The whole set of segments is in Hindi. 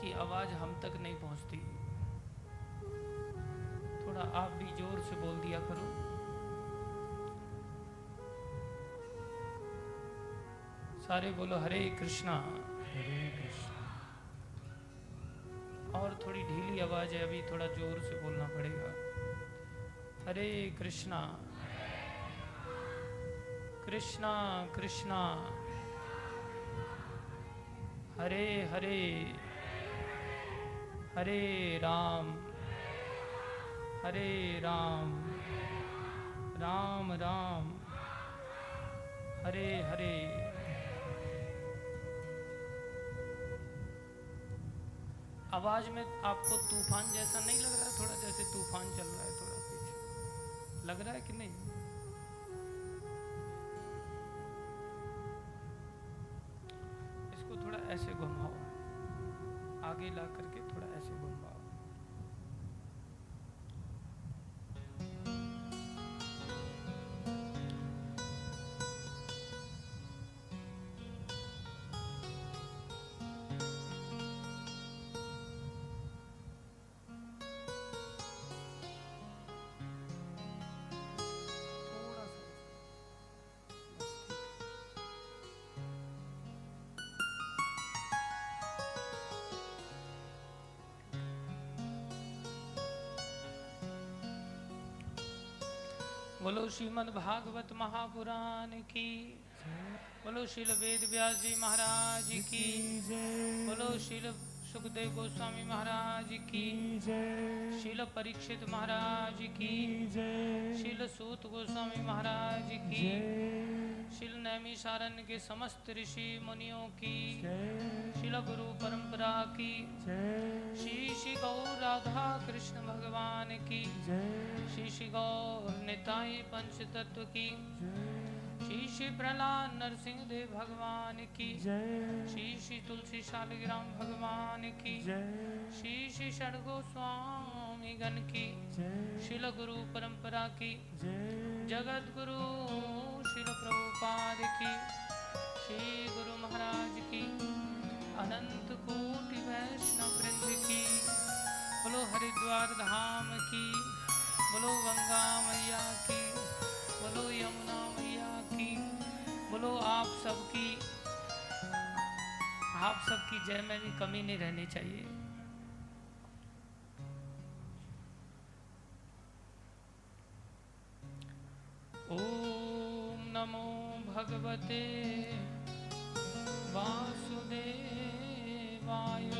की आवाज़ हम तक नहीं पहुँचती। थोड़ा आप भी ज़ोर से बोल दिया करो। सारे बोलो हरे कृष्णा। हरे कृष्ण। और थोड़ी ढीली आवाज़ है अभी थोड़ा ज़ोर से बोलना पड़ेगा। हरे कृष्णा। कृष्णा कृष्णा। हरे हरे। हरे राम हरे राम राम राम, हरे हरे। आवाज़ में आपको तूफ़ान जैसा नहीं लग रहा है थोड़ा, जैसे तूफ़ान चल रहा है थोड़ा पीछे। लग रहा है कि नहीं? इसको थोड़ा ऐसे घुमाओ। आगे ला करके बोलो श्रीमद भागवत महापुराण की। बोलो श्रील वेद व्यास जी महाराज की। बोलो श्रील सुखदेव गोस्वामी महाराज की। शील परीक्षित महाराज की। शील सूत गोस्वामी महाराज की। शिल नैमी सारण के समस्त ऋषि मुनियों की। शील गुरु परंपरा की। जय। श्री श्री गौर राधा कृष्ण भगवान की। जय। श्री श्री गौर निताई पंच तत्व की श्री श्री प्रहलाद नरसिंह देव भगवान की। जय। श्री श्री तुलसी शालिग्राम भगवान की। जय। श्री श्री षडगो स्वामी गण की। जय। शिल गुरु परंपरा की। जय। जगत गुरु शिल प्रभुपाद की। श्री गुरु महाराज की। अनंत कोटि वैष्णव वृंद की बोलो हरिद्वार धाम की बोलो गंगा मैया की बोलो यमुना मैया की बोलो आप सबकी आप सबकी जय में भी कमी नहीं रहनी चाहिए। ओम नमो भगवते वासुदेवाय वासुदेवाय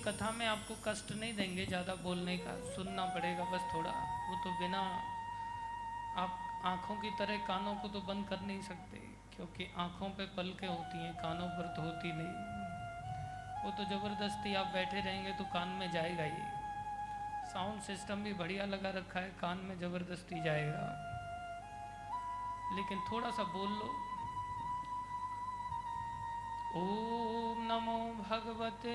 कथा में आपको कष्ट नहीं देंगे ज़्यादा बोलने का, सुनना पड़ेगा बस थोड़ा। वो तो बिना आप आँखों की तरह कानों को तो बंद कर नहीं सकते, क्योंकि आँखों पे पलकें होती हैं, कानों पर तो होती नहीं। वो तो ज़बरदस्ती आप बैठे रहेंगे तो कान में जाएगा ही। साउंड सिस्टम भी बढ़िया लगा रखा है, कान में ज़बरदस्ती जाएगा। लेकिन थोड़ा सा बोल लो। ओम नमो भगवते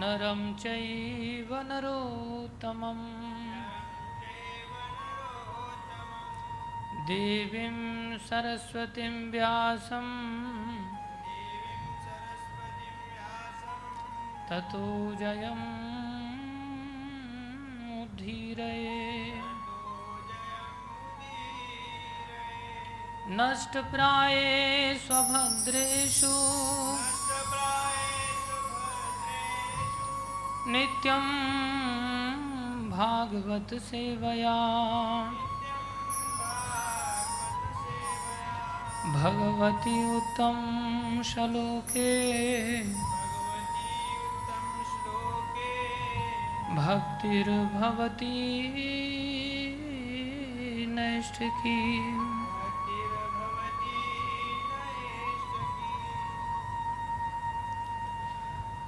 नरं चैव नरोत्तमम्। देवीं सरस्वतीं व्यासं ततो जयम् उद्धीरये। नष्टप्राये स्वभद्रेषु नित्यं भागवत सेवया। भगवति उत्तम श्लोके। भक्तिर्भवती नैष्ठिकी।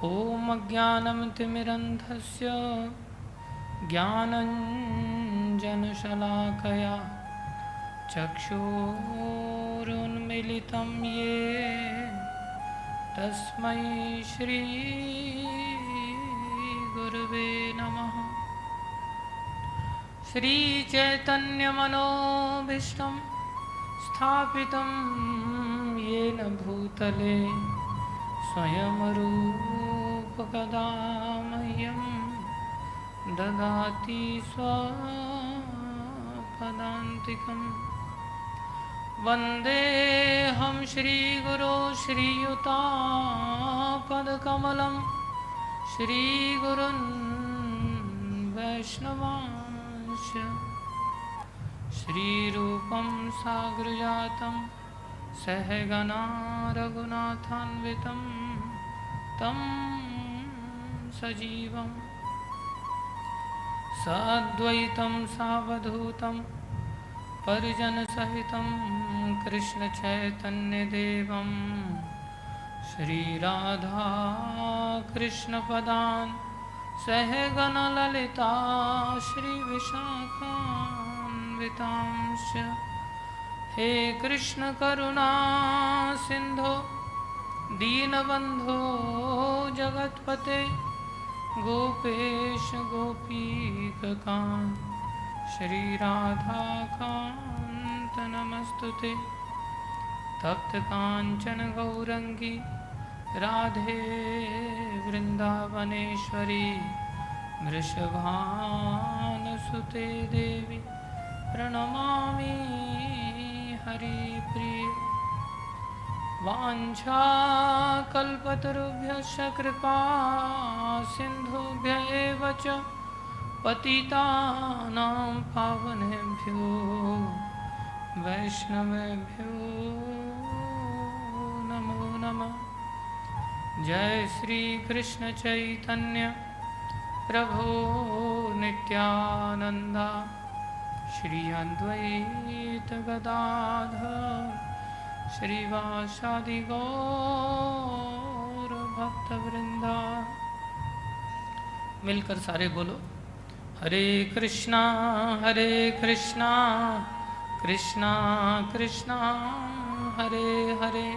ॐ ज्ञानमतिमिरन्धस्य ज्ञानञ्जनशलाकया चक्षुरुन्मिलितं ये तस्मै श्रीगुरुवे नमः। श्रीचैतन्यमनोभीष्टं स्थापितं येन भूतले स्वयं रूपकदा मह्यं ददाति स्वपदान्तिकम्। वन्देऽहं श्रीगुरो श्रीयुतापदकमलं श्रीगुरुन् वैष्णवांश श्रीरूपं सागरजातं सहगना रघुनाथान्वितं तं सजीवं साद्वैतं सावधूतं परिजनसहितं कृष्णचैतन्यदेवं। श्रीराधाकृष्णपदान् सहगणललिता श्रीविशाखान्वितांश्च। हे कृष्णकरुणा सिन्धो दीनबन्धो जगत्पते। गोपेश गोपीककान् श्रीराधाकान्त नमस्तु ते तप्तकाञ्चन गौरङ्गी राधे वृन्दावनेश्वरी वृषभानुसुते देवी, प्रणमामि हरिप्रिय वाञ्छाकल्पतरुभ्यश्च कृपा सिन्धुभ्य एव च पतितानां पावनेभ्यो, वैष्णवेभ्यो नमो नमः। जय श्री कृष्ण चैतन्य प्रभो नित्यानन्दा। श्री अद्वैत गदाधर मिलकर सारे बोलो, हरे कृष्णा हरे कृष्णा कृष्णा कृष्णा, हरे हरे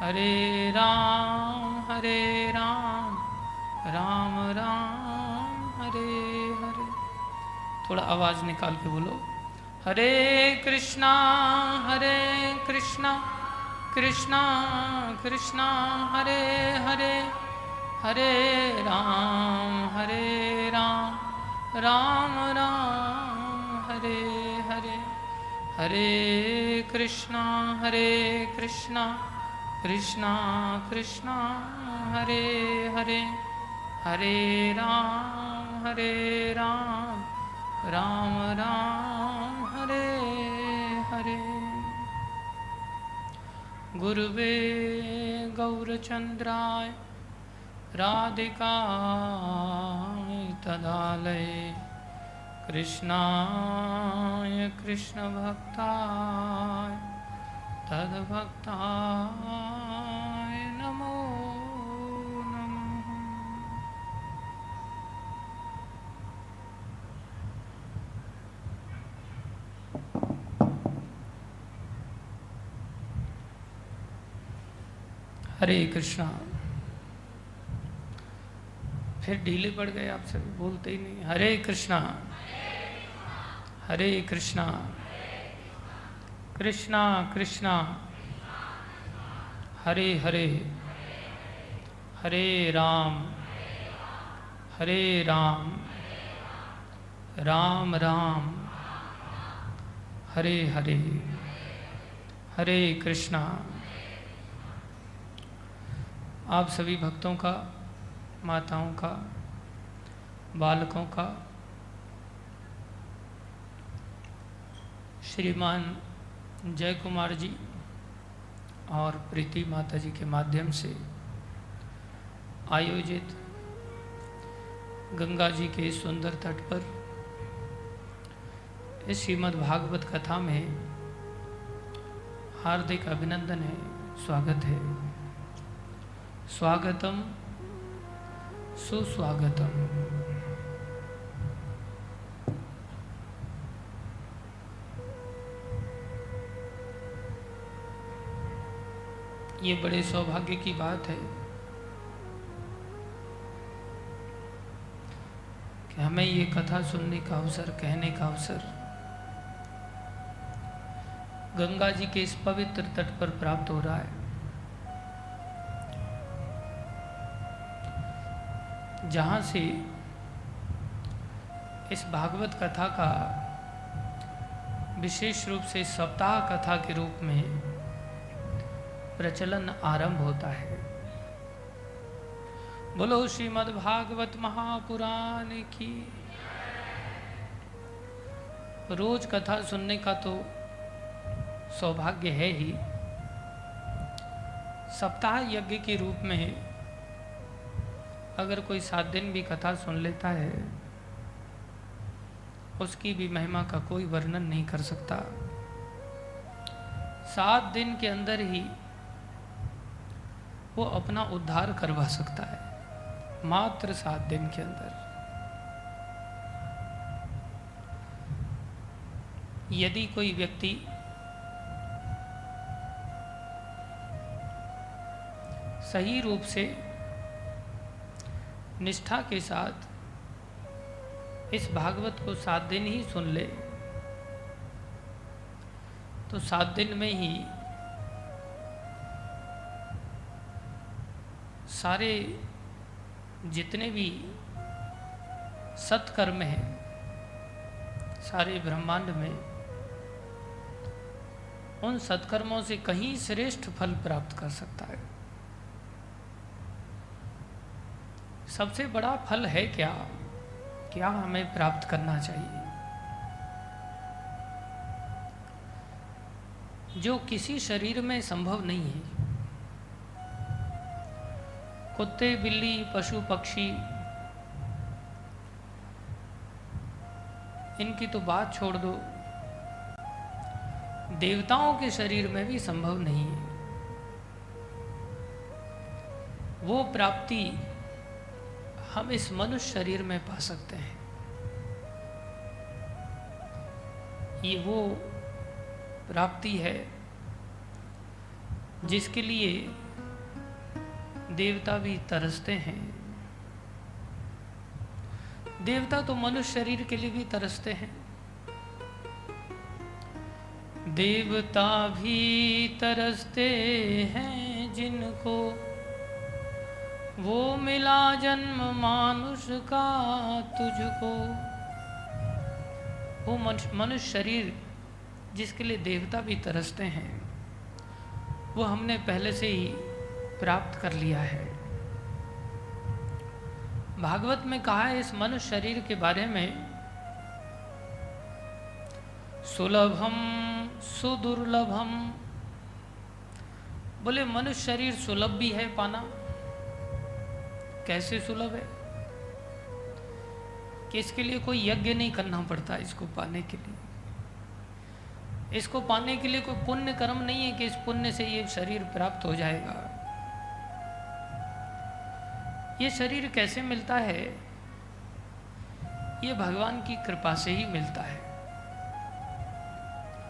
हरे राम हरे राम राम राम, हरे हरे। थोड़ा आवाज़ निकाल के बोलो, हरे कृष्णा हरे कृष्णा कृष्णा कृष्णा, हरे हरे हरे राम हरे राम राम राम, हरे हरे। हरे कृष्णा हरे कृष्णा कृष्णा कृष्णा, हरे हरे। हरे राम हरे राम राम राम, हरे हरे। गुरुवे गौरचन्द्राय राधिकाय तदालय। कृष्णाय कृष्णभक्ताय तद्भक्ताय नमो नमः। हरे कृष्णा। फिर ढीले पड़ गए, आप सभी बोलते ही नहीं। हरे कृष्णा हरे कृष्णा कृष्णा कृष्णा, हरे हरे हरे राम हरे राम राम राम, हरे हरे हरे कृष्णा। आप सभी भक्तों का माताओं का, बालकों का। श्रीमान जय कुमार जी और प्रीति माता जी के माध्यम से आयोजित गंगा जी के सुंदर तट पर इस श्रीमद् भागवत कथा में हार्दिक अभिनंदन है, स्वागत है। स्वागतम सुस्वागतम। ये बड़े सौभाग्य की बात है कि हमें ये कथा सुनने का अवसर, कहने का अवसर गंगा जी के इस पवित्र तट पर प्राप्त हो रहा है। जहाँ से इस भागवत कथा का विशेष रूप से सप्ताह कथा के रूप में प्रचलन आरंभ होता है। बोलो श्रीमद् भागवत महापुराण की। रोज कथा सुनने का तो सौभाग्य है ही। सप्ताह यज्ञ के रूप में अगर कोई सात दिन भी कथा सुन लेता है, उसकी भी महिमा का कोई वर्णन नहीं कर सकता। सात दिन के अंदर ही वो अपना उद्धार करवा सकता है, मात्र सात दिन के अंदर। यदि कोई व्यक्ति सही रूप से निष्ठा के साथ इस भागवत को सात दिन ही सुन ले। तो सात दिन में ही सारे जितने भी सत्कर्म हैं, सारे ब्रह्मांड में, उन सत्कर्मों से कहीं श्रेष्ठ फल प्राप्त कर सकता है। सबसे बड़ा फल है क्या? क्या हमें प्राप्त करना चाहिए? जो किसी शरीर में संभव नहीं है। कुत्ते, बिल्ली, पशु, पक्षी, इनकी तो बात छोड़ दो। देवताओं के शरीर में भी संभव नहीं है। वो प्राप्ति हम इस मनुष्य शरीर में पा सकते हैं। ये वो प्राप्ति है, जिसके लिए देवता भी तरसते हैं। देवता तो मनुष्य शरीर के लिए भी तरसते हैं। देवता भी तरसते हैं जिनको वो मिला जन्म मानुष का तुझको। वो मनुष्य शरीर जिसके लिए देवता भी तरसते हैं, वो हमने पहले से ही प्राप्त कर लिया है। भागवत में कहा है इस मनुष्य शरीर के बारे में, सुलभम सुदुर्लभम। बोले, मनुष्य शरीर सुलभ भी है पाना। कैसे सुलभ है? कि इसके लिए कोई यज्ञ नहीं करना पड़ता इसको पाने के लिए। इसको पाने के लिए कोई पुण्य कर्म नहीं है कि इस पुण्य से ये शरीर प्राप्त हो जाएगा। ये शरीर कैसे मिलता है? ये भगवान की कृपा से ही मिलता है।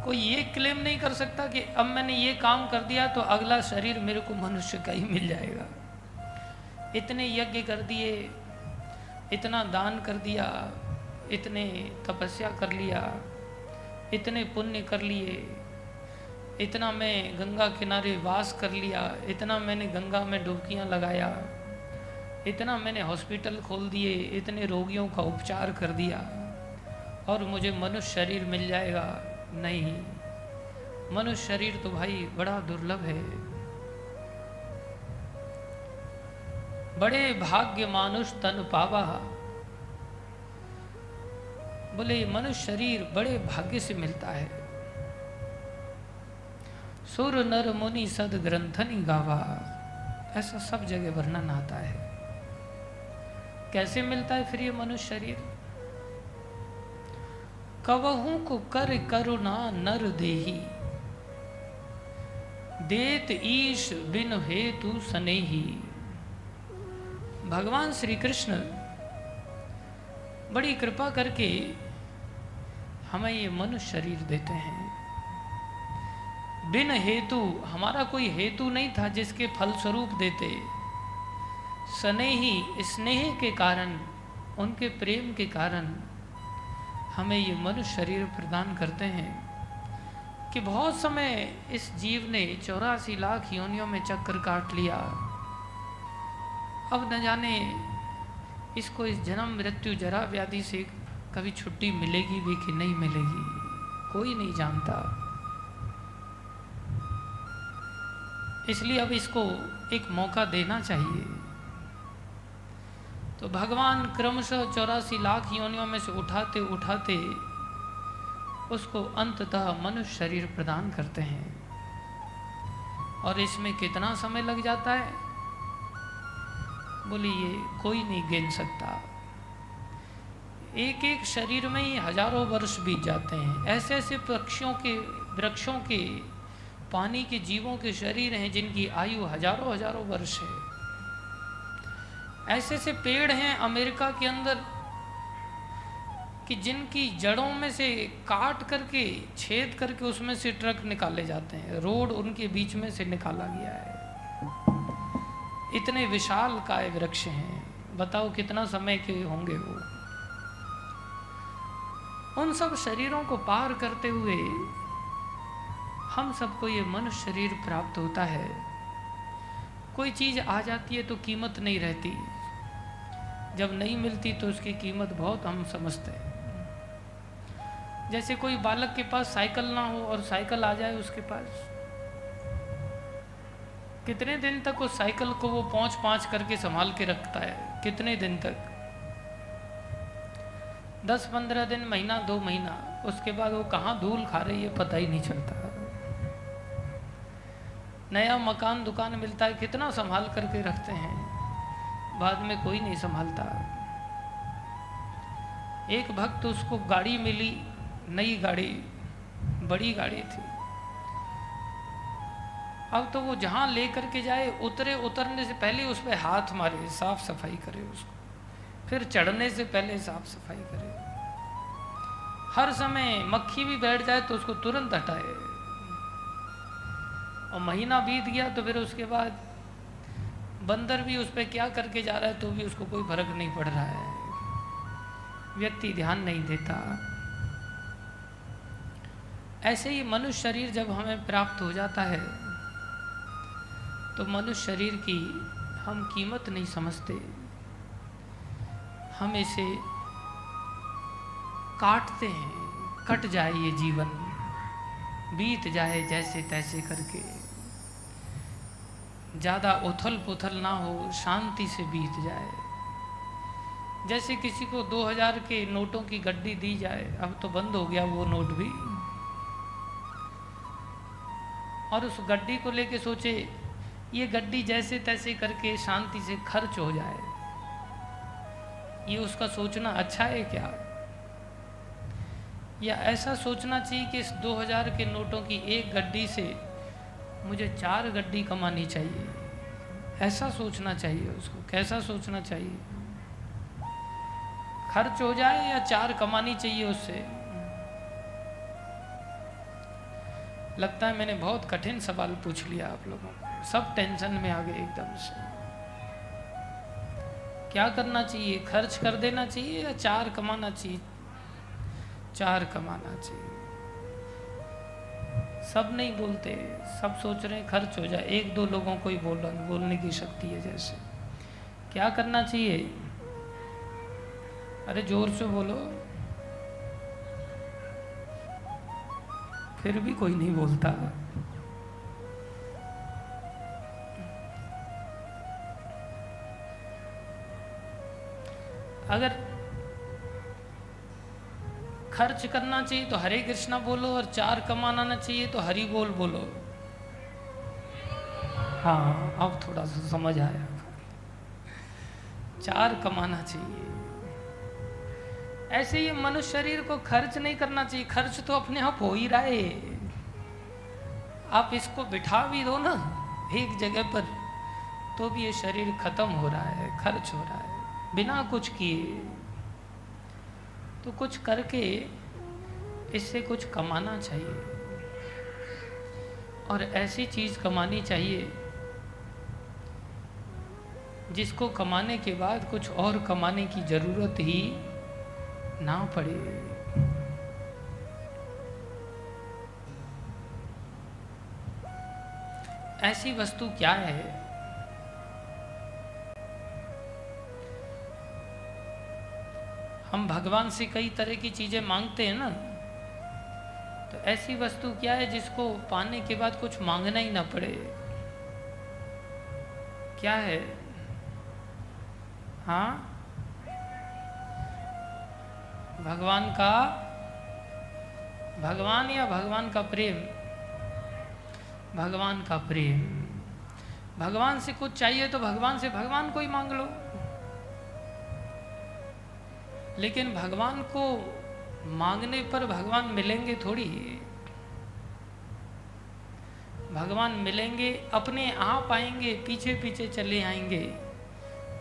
कोई ये क्लेम नहीं कर सकता कि अब मैंने ये काम कर दिया तो अगला शरीर मेरे को मनुष्य का ही मिल जाएगा। इतने यज्ञ कर दिए, इतना दान कर दिया, इतने तपस्या कर लिया, इतने पुण्य कर लिए, इतना मैं गंगा किनारे वास कर लिया, इतना मैंने गंगा में डुबकियाँ लगाया, इतना मैंने हॉस्पिटल खोल दिए, इतने रोगियों का उपचार कर दिया, और मुझे मनुष्य शरीर मिल जाएगा? नहीं। मनुष्य शरीर तो भाई बड़ा दुर्लभ है। बड़े भाग्य मानुष तन पावा। बोले, मनुष्य शरीर बड़े भाग्य से मिलता है। सुर नर मुनि सद ग्रंथनी गावा। ऐसा सब जगह वर्णन आता है। कैसे मिलता है फिर ये मनुष्य शरीर? कवहू को कर करुणा नर देही। देत ईश बिन हेतु सनेही। भगवान श्री कृष्ण बड़ी कृपा करके हमें ये मनुष्य शरीर देते हैं। बिन हेतु, हमारा कोई हेतु नहीं था जिसके फल स्वरूप देते स्नेही स्नेह के कारण, उनके प्रेम के कारण हमें ये मनुष्य शरीर प्रदान करते हैं। कि बहुत समय इस जीव ने चौरासी लाख योनियों में चक्कर काट लिया। अब न जाने इसको इस जन्म, मृत्यु, जरा व्याधि से कभी छुट्टी मिलेगी भी कि नहीं मिलेगी, कोई नहीं जानता। इसलिए अब इसको एक मौका देना चाहिए। तो भगवान क्रमशः चौरासी लाख योनियों में से उठाते उठाते उसको अंततः मनुष्य शरीर प्रदान करते हैं। और इसमें कितना समय लग जाता है? बोलिए कोई नहीं गिन सकता। एक एक शरीर में ही हज़ारों वर्ष बीत जाते हैं। ऐसे ऐसे पक्षियों के, वृक्षों के, पानी के जीवों के शरीर हैं जिनकी आयु हज़ारों हज़ारों वर्ष है। ऐसे ऐसे पेड़ हैं अमेरिका के अंदर कि जिनकी जड़ों में से काट करके, छेद करके उसमें से ट्रक निकाले जाते हैं। रोड उनके बीच में से निकाला गया है। इतने विशाल काय वृक्ष हैं। बताओ कितना समय के होंगे वो? उन सब शरीरों को पार करते हुए हम सबको ये मनुष्य शरीर प्राप्त होता है। कोई चीज़ आ जाती है तो कीमत नहीं रहती। जब नहीं मिलती तो उसकी कीमत बहुत हम समझते हैं। जैसे कोई बालक के पास साइकिल ना हो और साइकिल आ जाए उसके पास कितने दिन तक उस साइकिल को वो पहुँच पाँच करके संभाल के रखता है? कितने दिन तक? दस पंद्रह दिन, महीना, दो महीना। उसके बाद वो कहाँ धूल खा रही है पता ही नहीं चलता। नया मकान, दुकान मिलता है, कितना संभाल करके रखते हैं। बाद में कोई नहीं संभालता। एक भक्त उसको गाड़ी मिली, नई गाड़ी, बड़ी गाड़ी थी। अब तो वो जहाँ ले करके जाए, उतरे, उतरने से पहले उस पर हाथ मारे, साफ़ सफ़ाई करे उसको। फिर चढ़ने से पहले साफ़ सफ़ाई करे। हर समय मक्खी भी बैठ जाए तो उसको तुरंत हटाए। और महीना बीत गया तो फिर उसके बाद बंदर भी उस पर क्या करके जा रहा है तो भी उसको कोई फ़र्क नहीं पड़ रहा है। व्यक्ति ध्यान नहीं देता। ऐसे ही मनुष्य शरीर जब हमें प्राप्त हो जाता है तो मनुष्य शरीर की हम कीमत नहीं समझते। हम इसे काटते हैं, कट जाए ये जीवन, बीत जाए जैसे तैसे करके। ज़्यादा उथल पुथल ना हो, शांति से बीत जाए। जैसे किसी को 2000 के नोटों की गड्डी दी जाए, अब तो बंद हो गया वो नोट भी। और उस गड्डी को लेके सोचे ये गड्डी जैसे तैसे करके शांति से खर्च हो जाए। ये उसका सोचना अच्छा है क्या? या ऐसा सोचना चाहिए कि इस 2000 के नोटों की एक गड्डी से मुझे चार गड्डी कमानी चाहिए। ऐसा सोचना चाहिए उसको। कैसा सोचना चाहिए? खर्च हो जाए या चार कमानी चाहिए उससे? लगता है मैंने बहुत कठिन सवाल पूछ लिया आप लोगों को। सब टेंशन में आ गए एकदम से। क्या करना चाहिए? खर्च कर देना चाहिए या चार कमाना चाहिए? चार कमाना चाहिए। सब नहीं बोलते, सब सोच रहे हैं खर्च हो जाए। एक दो लोगों को ही बोल बोलने की शक्ति है जैसे। क्या करना चाहिए? अरे ज़ोर से बोलो। फिर भी कोई नहीं बोलता। अगर खर्च करना चाहिए तो हरे कृष्णा बोलो और चार कमाना ना चाहिए तो हरि बोल बोलो। हाँ अब थोड़ा सा समझ आया। चार कमाना चाहिए। ऐसे ही मनुष्य शरीर को खर्च नहीं करना चाहिए। खर्च तो अपने आप हो ही रहा है। आप इसको बिठा भी दो ना, एक जगह पर तो भी ये शरीर खत्म हो रहा है, खर्च हो रहा है। बिना कुछ किए तो कुछ करके इससे कुछ कमाना चाहिए। और ऐसी चीज़ कमानी चाहिए, जिसको कमाने के बाद कुछ और कमाने की ज़रूरत ही ना पड़े। ऐसी वस्तु क्या है हम भगवान से कई तरह की चीज़ें मांगते हैं ना तो ऐसी वस्तु क्या है जिसको पाने के बाद कुछ मांगना ही ना पड़े? क्या है? हाँ? भगवान का, भगवान या भगवान का प्रेम? भगवान का प्रेम। भगवान से कुछ चाहिए तो भगवान से भगवान को ही मांग लो। लेकिन भगवान को मांगने पर भगवान मिलेंगे थोड़ी। भगवान मिलेंगे, अपने आप आएँगे पीछे पीछे चले आएँगे,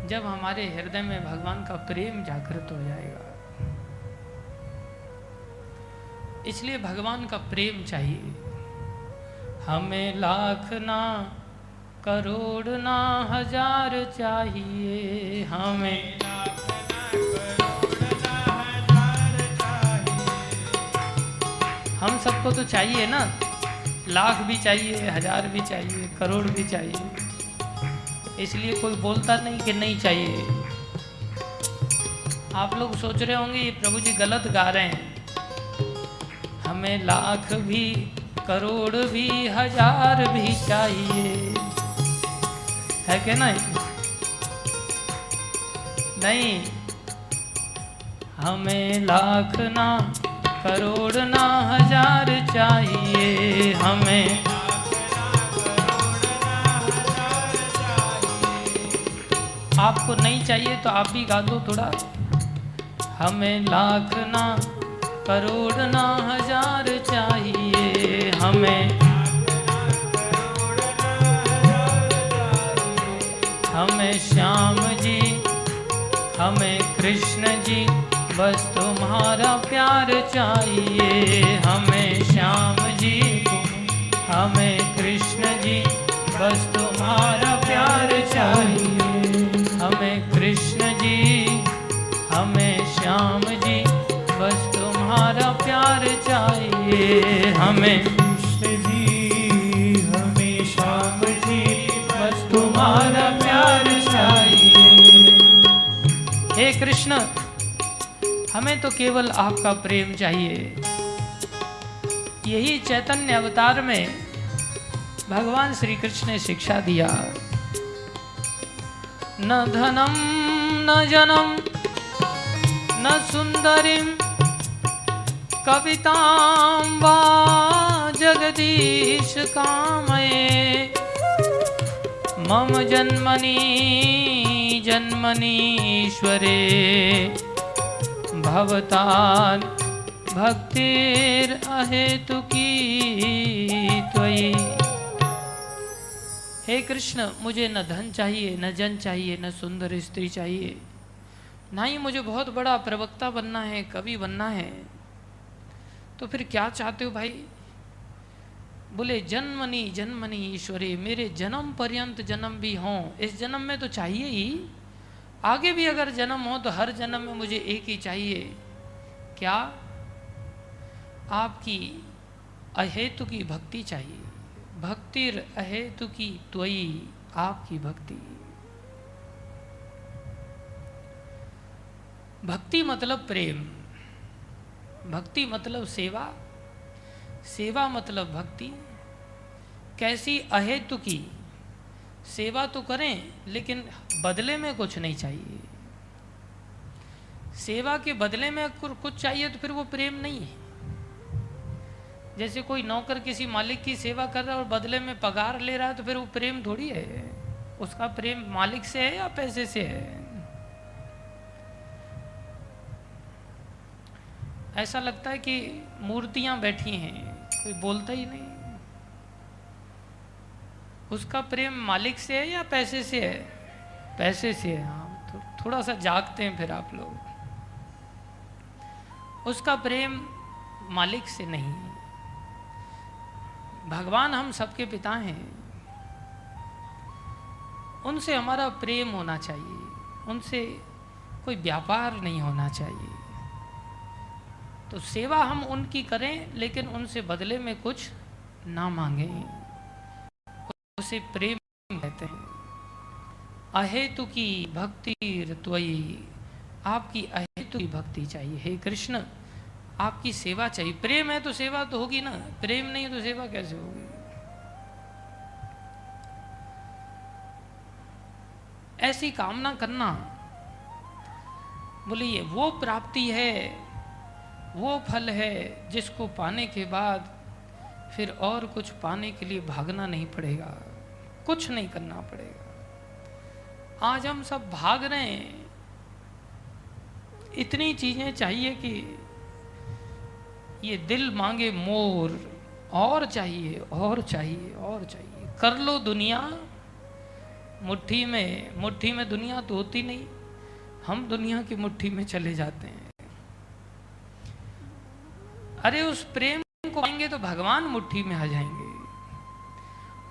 जब हमारे हृदय में भगवान का प्रेम जागृत हो जाएगा। इसलिए भगवान का प्रेम चाहिए। हमें लाख ना, करोड़ ना, हज़ार चाहिए हमें। हम सबको तो चाहिए ना। लाख भी चाहिए, हज़ार भी चाहिए, करोड़ भी चाहिए। इसलिए कोई बोलता नहीं कि नहीं चाहिए। आप लोग सोच रहे होंगे, ये प्रभु जी गलत गा रहे हैं। हमें लाख भी, करोड़ भी, हज़ार भी चाहिए। है क्या नहीं नहीं। हमें लाख ना करोड़ ना हज़ार चाहिए हमें। आपको नहीं चाहिए तो आप भी गा दो थोड़ा। हमें लाख ना, करोड़ ना हज़ार चाहिए हमें। हमें श्याम जी, हमें कृष्ण जी, बस तो तुम्हारा प्यार चाहिए। हमें श्याम जी को, हमें कृष्ण जी, बस तुम्हारा प्यार चाहिए। हमें कृष्ण जी, हमें श्याम जी, बस तुम्हारा प्यार चाहिए। हमें कृष्ण जी, हमें श्याम जी, बस तुम्हारा प्यार चाहिए। हे कृष्ण हमें तो केवल आपका प्रेम चाहिए। यही चैतन्य अवतार में भगवान श्री कृष्ण ने शिक्षा दिया। न धनम, न जनम, न सुंदरीम कवितां वा जगदीश कामये। मम जन्मनि, जन्मनीश्वरे। भवतान् भक्तिरहेतुकी त्वयि। हे कृष्ण, मुझे न धन चाहिए, न जन चाहिए, न सुंदर स्त्री चाहिए। ना ही मुझे बहुत बड़ा प्रवक्ता बनना है, कवि बनना है। तो फिर क्या चाहते हो भाई? बोले, जन्मनी जन्मनी ईश्वरी, मेरे जन्म पर्यंत जन्म भी हों। इस जन्म में तो चाहिए ही। आगे भी अगर जन्म हो तो हर जन्म में मुझे एक ही चाहिए। क्या? आपकी अहेतु की भक्ति चाहिए। भक्तिर अहेतु की त्वयी, आपकी भक्ति। भक्ति मतलब प्रेम। भक्ति मतलब सेवा। सेवा मतलब भक्ति। कैसी अहेतु की सेवा तो करें, लेकिन बदले में कुछ नहीं चाहिए। सेवा के बदले में कुछ चाहिए तो फिर वो प्रेम नहीं है। जैसे कोई नौकर किसी मालिक की सेवा कर रहा है और बदले में पगार ले रहा है तो फिर वो प्रेम थोड़ी है। उसका प्रेम मालिक से है या पैसे से है? ऐसा लगता है कि मूर्तियाँ बैठी हैं, कोई बोलता ही नहीं। उसका प्रेम मालिक से है या पैसे से है? पैसे से है हाँ तो थोड़ा सा जागते हैं फिर आप लोग। उसका प्रेम मालिक से नहीं है। भगवान हम सबके पिता हैं। उनसे हमारा प्रेम होना चाहिए। उनसे कोई व्यापार नहीं होना चाहिए। तो सेवा हम उनकी करें, लेकिन उनसे बदले में कुछ ना मांगे। उसे प्रेम कहते हैं। अहेतु की भक्ति त्वयी आपकी अहेतु की भक्ति चाहिए। हे कृष्ण, आपकी सेवा चाहिए। प्रेम है तो सेवा तो होगी ना। प्रेम नहीं तो सेवा कैसे होगी? ऐसी कामना करना, बोलिए, वो प्राप्ति है, वो फल है जिसको पाने के बाद फिर और कुछ पाने के लिए भागना नहीं पड़ेगा। कुछ नहीं करना पड़ेगा। आज हम सब भाग रहे हैं। इतनी चीज़ें चाहिए कि ये दिल मांगे मोर, और चाहिए और चाहिए और चाहिए। कर लो दुनिया। मुट्ठी में मुट्ठी में दुनिया तो होती नहीं। हम दुनिया की मुट्ठी में चले जाते हैं। अरे उस प्रेम को पाएँगे तो भगवान मुट्ठी में आ जाएँगे।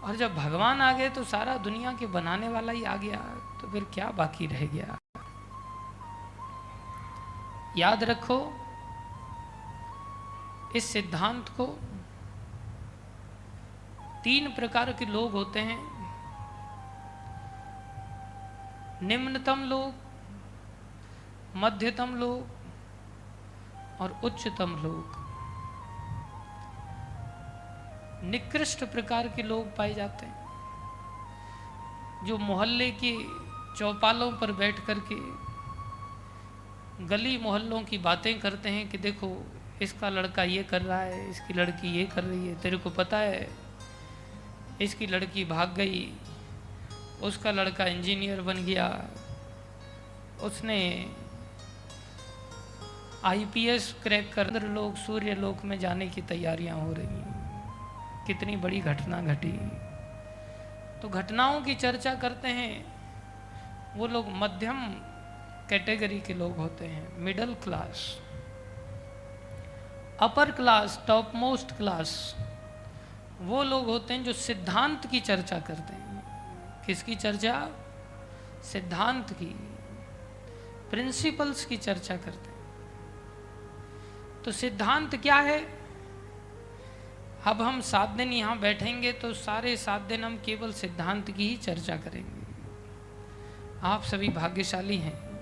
और जब भगवान आ गए तो सारा दुनिया के बनाने वाला ही आ गया तो फिर क्या बाकी रह गया? याद रखो, इस सिद्धांत को तीन प्रकार के लोग होते हैं। निम्नतम लोग, मध्यतम लोग और उच्चतम लोग। निकृष्ट प्रकार के लोग पाए जाते हैं। जो मोहल्ले के चौपालों पर बैठ कर के गली मोहल्लों की बातें करते हैं कि देखो, इसका लड़का ये कर रहा है, इसकी लड़की ये कर रही है, तेरे को पता है, इसकी लड़की भाग गई, उसका लड़का इंजीनियर बन गया, उसने आईपीएस क्रैक कर लोग सूर्य लोक में जाने की तैयारियाँ हो रही हैं। कितनी बड़ी घटना घटी। तो घटनाओं की चर्चा करते हैं। वो लोग मध्यम कैटेगरी के लोग होते हैं। Middle class. Upper class top most class. वो लोग होते हैं जो सिद्धांत की चर्चा करते हैं। किसकी चर्चा? सिद्धांत की। प्रिंसिपल्स की चर्चा करते हैं। तो सिद्धांत क्या है? अब हम सात दिन यहाँ बैठेंगे तो सारे सात दिन हम केवल सिद्धांत की ही चर्चा करेंगे। आप सभी भाग्यशाली हैं।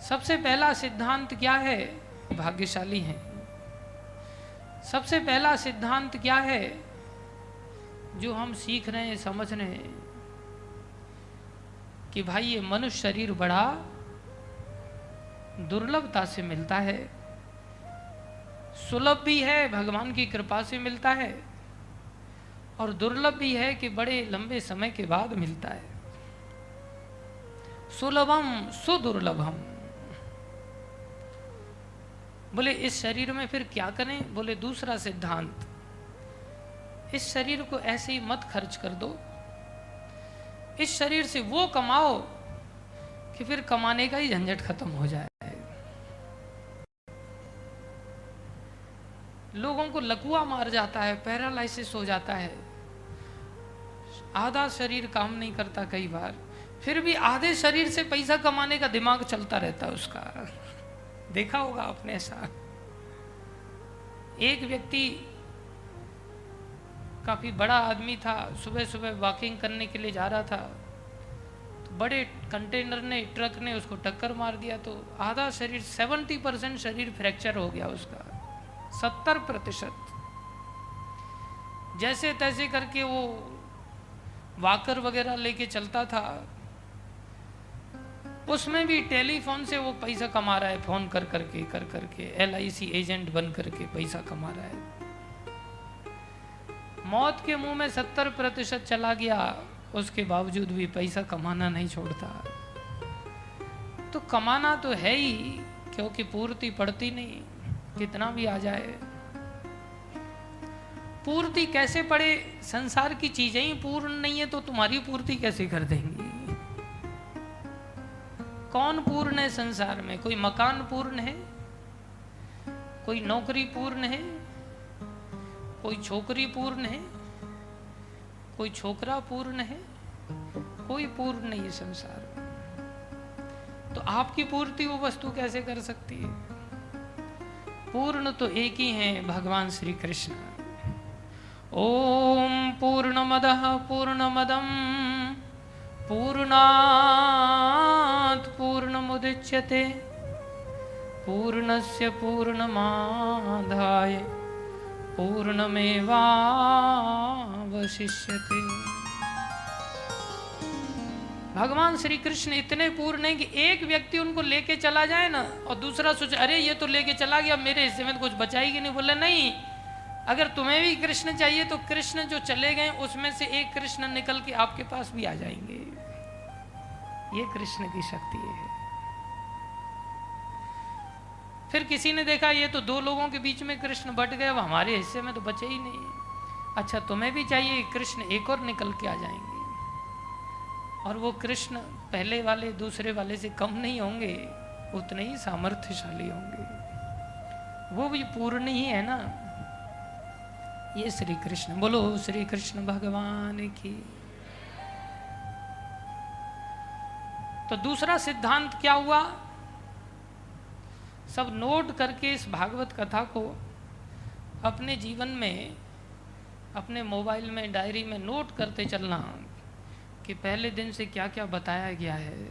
सबसे पहला सिद्धांत क्या है? भाग्यशाली हैं। सबसे पहला सिद्धांत क्या है? जो हम सीख रहे हैं, समझ रहे हैं कि भाई ये मनुष्य शरीर बड़ा दुर्लभता से मिलता है। सुलभ भी है, भगवान की कृपा से मिलता है। और दुर्लभ भी है कि बड़े लंबे समय के बाद मिलता है। सुलभम सुदुर्लभम। बोले, इस शरीर में फिर क्या करें? बोले, दूसरा सिद्धांत। इस शरीर को ऐसे ही मत खर्च कर दो। इस शरीर से वो कमाओ कि फिर कमाने का ही झंझट खत्म हो जाए। लोगों को लकुआ मार जाता है पैरालिसिस हो जाता है। आधा शरीर काम नहीं करता कई बार। फिर भी आधे शरीर से पैसा कमाने का दिमाग चलता रहता है उसका। देखा होगा आपने ऐसा। एक व्यक्ति काफ़ी बड़ा आदमी था सुबह सुबह वॉकिंग करने के लिए जा रहा था। तो बड़े कंटेनर ने ट्रक ने उसको टक्कर मार दिया तो आधा शरीर सेवेंटी परसेंट शरीर फ्रैक्चर हो गया उसका। सत्तर प्रतिशत। जैसे तैसे करके वो वाकर वगैरह लेके चलता था, उसमें भी टेलीफोन से वो पैसा कमा रहा है, फ़ोन कर करके कर करके एलआईसी एजेंट बन करके पैसा कमा रहा है। मौत के मुँह में सत्तर प्रतिशत चला गया, उसके बावजूद भी पैसा कमाना नहीं छोड़ता। तो कमाना तो है ही, क्योंकि पूर्ति पड़ती नहीं। कितना भी आ जाए। पूर्ति कैसे पड़े? संसार की चीज़ें ही पूर्ण नहीं है तो तुम्हारी पूर्ति कैसे कर देंगी? कौन पूर्ण है संसार में? कोई मकान पूर्ण है? कोई नौकरी पूर्ण है? कोई छोकरी पूर्ण है? कोई छोकरा पूर्ण है? कोई पूर्ण नहीं है संसार तो आपकी पूर्ति वो वस्तु कैसे कर सकती है? पूर्ण तो एक ही है, भगवान श्री कृष्ण। ओम पूर्णमद पूर्णमदम, पूर्णात् पूर्णमुदच्यते, पूर्णस्य पूर्णमादाय, पूर्णमेवावशिष्यते। भगवान श्री कृष्ण इतने पूर्ण हैं कि एक व्यक्ति उनको लेके चला जाए ना, और दूसरा सोचे, अरे, ये तो लेके चला गया मेरे हिस्से में तो कुछ बचाएगी नहीं। बोले, नहीं, अगर तुम्हें भी कृष्ण चाहिए तो कृष्ण जो चले गए, उसमें से एक कृष्ण निकल के आपके पास भी आ जाएँगे। ये कृष्ण की शक्ति है। फिर किसी ने देखा, ये तो दो लोगों के बीच में कृष्ण बट गए, अब हमारे हिस्से में तो बचे ही नहीं अच्छा तुम्हें भी चाहिए कृष्ण एक और निकल के आ जाएँगे। और वो कृष्ण पहले वाले, दूसरे वाले से कम नहीं होंगे, उतने ही सामर्थ्यशाली होंगे। वो भी पूर्ण ही है ना? ये श्री कृष्ण बोलो श्री कृष्ण भगवान की। तो दूसरा सिद्धांत क्या हुआ? सब नोट करके इस भागवत कथा को अपने जीवन में, अपने मोबाइल में, डायरी में नोट करते चलना। कि पहले दिन से क्या क्या बताया गया है?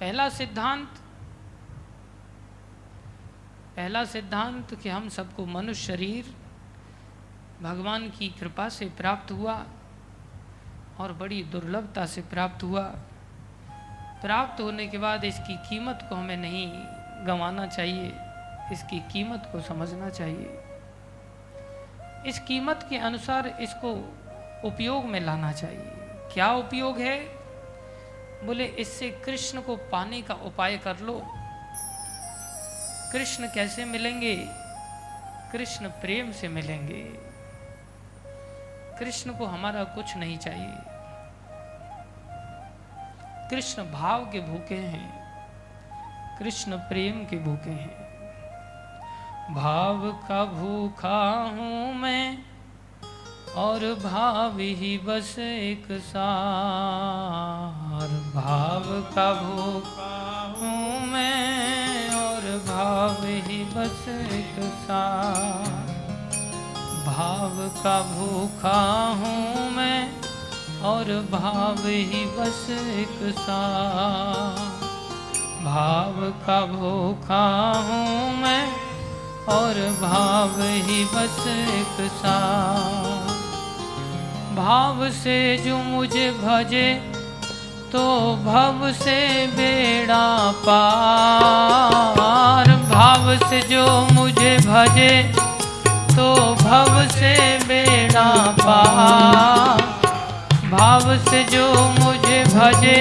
पहला सिद्धांत पहला सिद्धांत कि हम सबको मनुष्य शरीर, भगवान की कृपा से प्राप्त हुआ और बड़ी दुर्लभता से प्राप्त हुआ। प्राप्त होने के बाद इसकी कीमत को हमें नहीं गंवाना चाहिए, इसकी कीमत को समझना चाहिए। इस कीमत के अनुसार इसको उपयोग में लाना चाहिए। क्या उपयोग है? बोले, इससे कृष्ण को पाने का उपाय कर लो। कृष्ण कैसे मिलेंगे? कृष्ण प्रेम से मिलेंगे। कृष्ण को हमारा कुछ नहीं चाहिए। कृष्ण भाव के भूखे हैं। कृष्ण प्रेम के भूखे हैं। भाव का भूखा हूँ मैं। और भाव ही बस एक सार। भाव का भूखा हूँ मैं और भाव ही बस एक सार। भाव का भूखा हूँ मैं और भाव ही बस एक सार। भाव का भूखा हूँ मैं और भाव ही बस एक सा भाव से जो मुझे भजे तो भव से बेड़ा पार। भाव से जो मुझे भजे तो भव से बेड़ा पार। भाव से जो मुझे भजे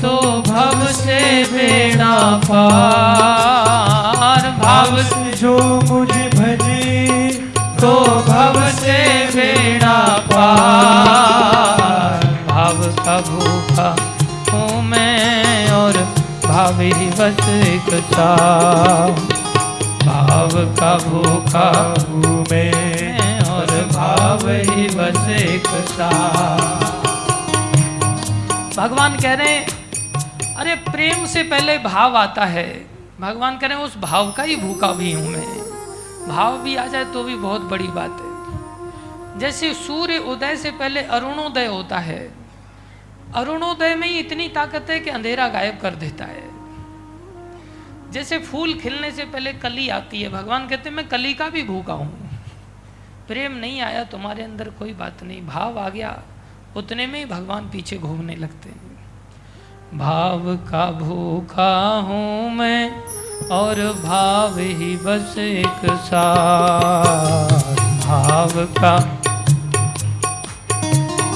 तो भव से बेड़ा पार। भाव से जो मुझे भजे तो भव से बेड़ा पार। भाव का भूखा हूँ मैं और भाव बस एक भाव का भूखा हूँ मैं मैं और भाव ही बस एक भगवान कह रहे हैं, अरे प्रेम से पहले भाव आता है। भगवान कह रहे हैं, उस भाव का ही भूखा भी हूँ मैं। भाव भी आ जाए तो भी बहुत बड़ी बात है। जैसे सूर्य उदय से पहले अरुणोदय होता है, अरुणोदय में ही इतनी ताकत है कि अंधेरा गायब कर देता है। जैसे फूल खिलने से पहले कली आती है, भगवान कहते हैं, मैं कली का भी भूखा हूँ। प्रेम नहीं आया, तुम्हारे अंदर कोई बात नहीं। भाव आ गया, उतने में ही भगवान पीछे घूमने लगते हैं। भाव का भूखा हूँ मैं और भाव ही बस एक सार भाव का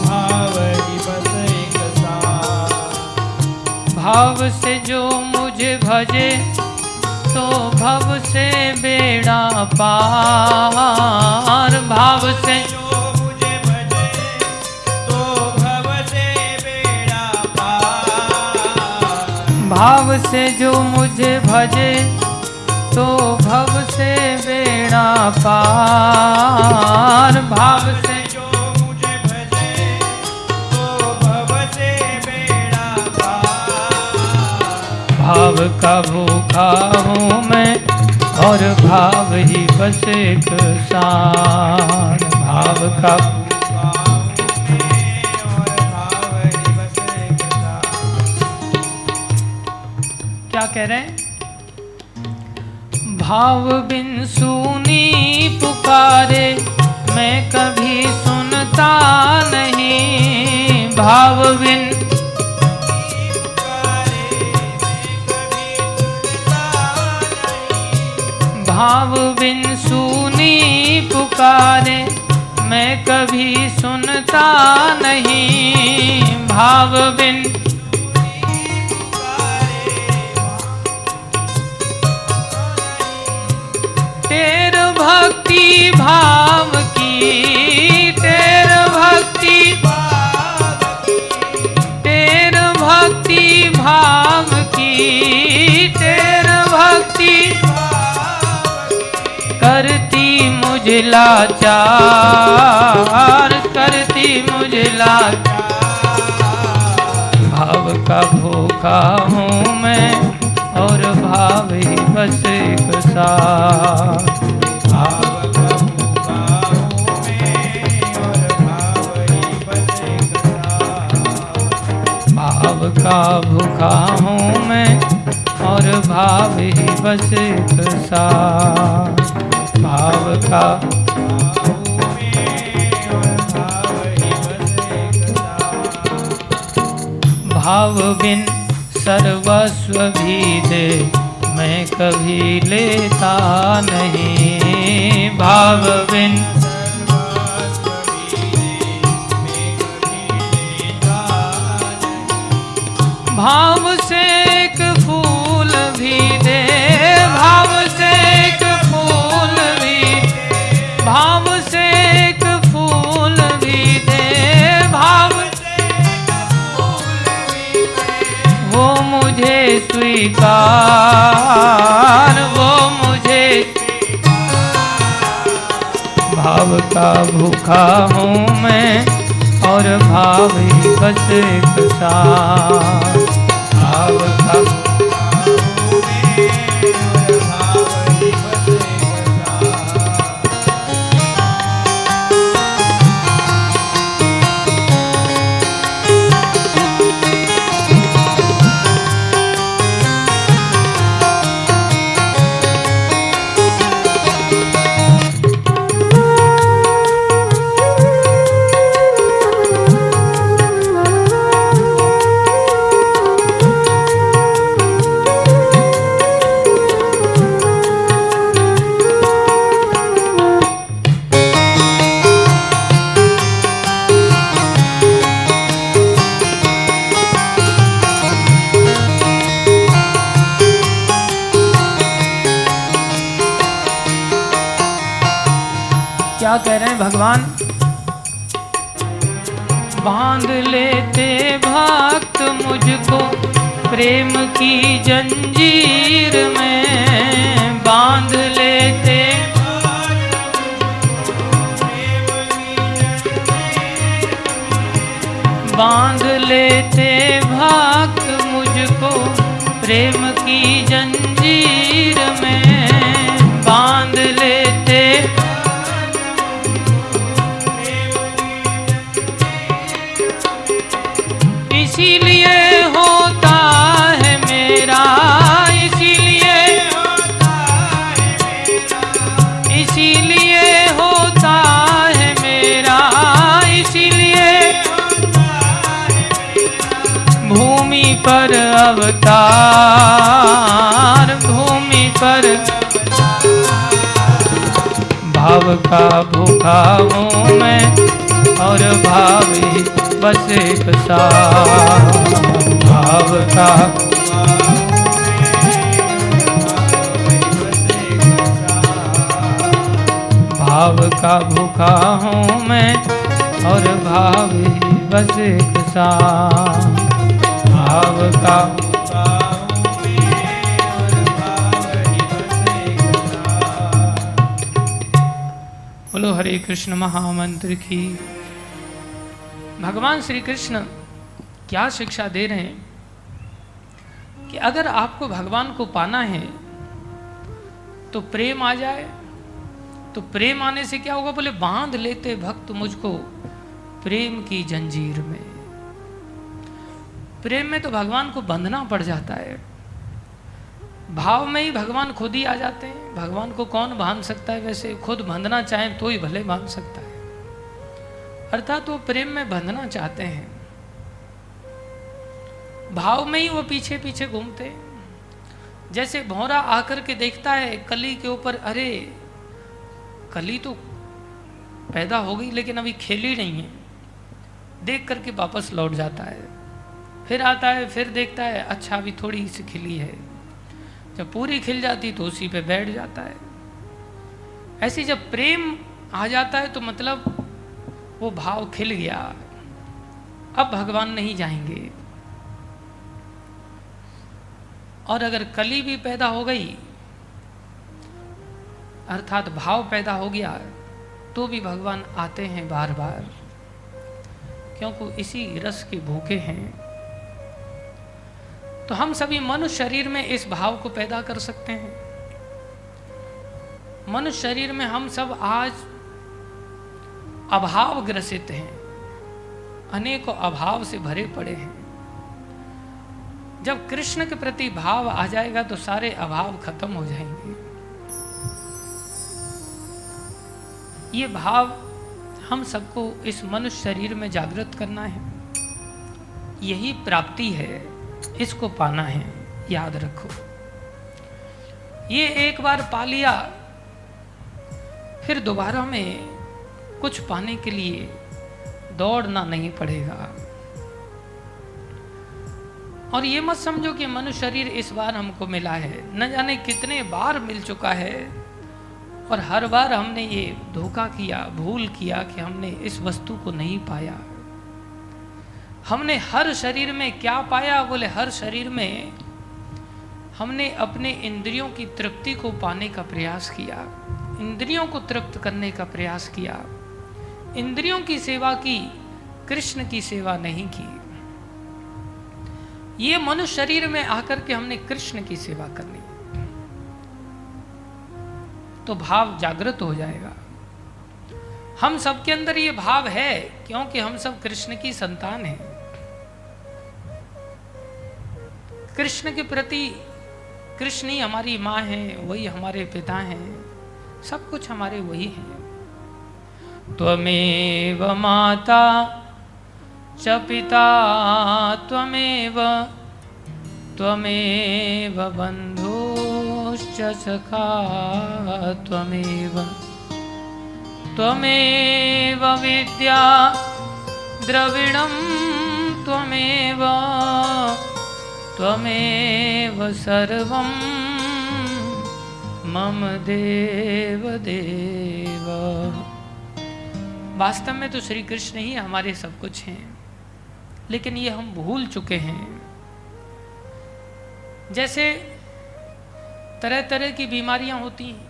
भाव ही बस एक साथ। भाव से जो मुझे भजे तो भव से बेड़ा पार। भाव से जो भाव से जो मुझे भजे तो भव से बेड़ा पार भाव से जो मुझे भजे तो भव से बेड़ा पार भाव का भूखा हूँ मैं, और भाव ही बस एक भाव का हैं भाव बिन सुनी पुकारे, मैं कभी सुनता नहीं। भाव बिन भाव बिन सुनी पुकारे, मैं कभी सुनता नहीं। भाव बिन भाव की, तेर भक्ति। तेर भक्ति भाव की, तेर भक्ति। करती मुझे लाचार, करती मुझे लाचार। भाव का भूखा हूँ मैं, और भाव ही बस। एक साथ भाव का भूखा हूँ मैं और भाव ही बस एक साथ भाव का भाव बिन सर्वस्व भी दे मैं कभी लेता नहीं। भाव बिन भाव से एक फूल भी दे, भाव से एक फूल भी भाव से एक फूल भी दे, भाव वो मुझे स्वीकार, वो मुझे भाव का भूखा हूँ मैं और भाव ही बस एक साथ। भाव प्रेम की जंजीर अवतार भूमि पर। भाव का भूखा हूँ मैं और भावी बस एक भाव का भाव का भूखा हूँ मैं और भावी बस एक भाव का हरे कृष्ण महामंत्र की। भगवान श्री कृष्ण क्या शिक्षा दे रहे हैं कि अगर आपको भगवान को पाना है तो प्रेम आ जाए तो प्रेम आने से क्या होगा? बोले, बाँध लेते भक्त मुझको प्रेम की जंजीर में। प्रेम में तो भगवान को बंधना पड़ जाता है। भाव में ही भगवान खुद ही आ जाते हैं। भगवान को कौन बाँध सकता है? वैसे खुद बंधना चाहे तो ही भले बाँध सकता है। अर्थात वो प्रेम में बंधना चाहते हैं। भाव में ही वो पीछे पीछे घूमते जैसे भौरा आकर के देखता है कली के ऊपर, अरे, कली तो पैदा हो गई, लेकिन अभी खेली नहीं है। देख करके वापस लौट जाता है। फिर आता है, फिर देखता है अच्छा अभी थोड़ी सी खिली है। जब पूरी खिल जाती तो उसी पे बैठ जाता है। ऐसे जब प्रेम आ जाता है तो मतलब वो भाव खिल गया। अब भगवान नहीं जाएँगे। और अगर कली भी पैदा हो गई, अर्थात भाव पैदा हो गया तो भी भगवान आते हैं बार बार क्योंकि इसी रस के भूखे हैं। तो हम सभी मनुष्य शरीर में इस भाव को पैदा कर सकते हैं। मनुष्य शरीर में हम सब आज अभाव ग्रसित हैं। अनेकों अभाव से भरे पड़े हैं। जब कृष्ण के प्रति भाव आ जाएगा तो सारे अभाव खत्म हो जाएँगे। ये भाव हम सबको इस मनुष्य शरीर में जागृत करना है। यही प्राप्ति है। इसको पाना है, याद रखो। ये एक बार पा लिया, फिर दोबारा में कुछ पाने के लिए दौड़ना नहीं पड़ेगा। और ये मत समझो कि मनुष्य शरीर इस बार हमको मिला है। न जाने कितने बार मिल चुका है, और हर बार हमने ये धोखा किया, भूल किया कि हमने इस वस्तु को नहीं पाया। हमने हर शरीर में क्या पाया? बोले, हर शरीर में हमने अपने इंद्रियों की तृप्ति को पाने का प्रयास किया। इंद्रियों को तृप्त करने का प्रयास किया। इंद्रियों की सेवा की, कृष्ण की सेवा नहीं की। ये मनुष्य शरीर में आकर के हमने कृष्ण की सेवा करनी तो भाव जागृत हो जाएगा। हम सबके अंदर ये भाव है, क्योंकि हम सब कृष्ण की संतान हैं। कृष्ण के प्रति कृष्ण ही हमारी माँ है, वही हमारे पिता हैं, सब कुछ हमारे वही हैं। त्वमेव माता, च पिता त्वमेव त्वमेव बन्धुश्च सखा त्वमेव। त्वमेव विद्या द्रविणं त्वमेव। त्वमेव सर्वं मम देव देव वास्तव में तो श्री कृष्ण ही हमारे सब कुछ हैं, लेकिन ये हम भूल चुके हैं। जैसे तरह तरह की बीमारियाँ होती हैं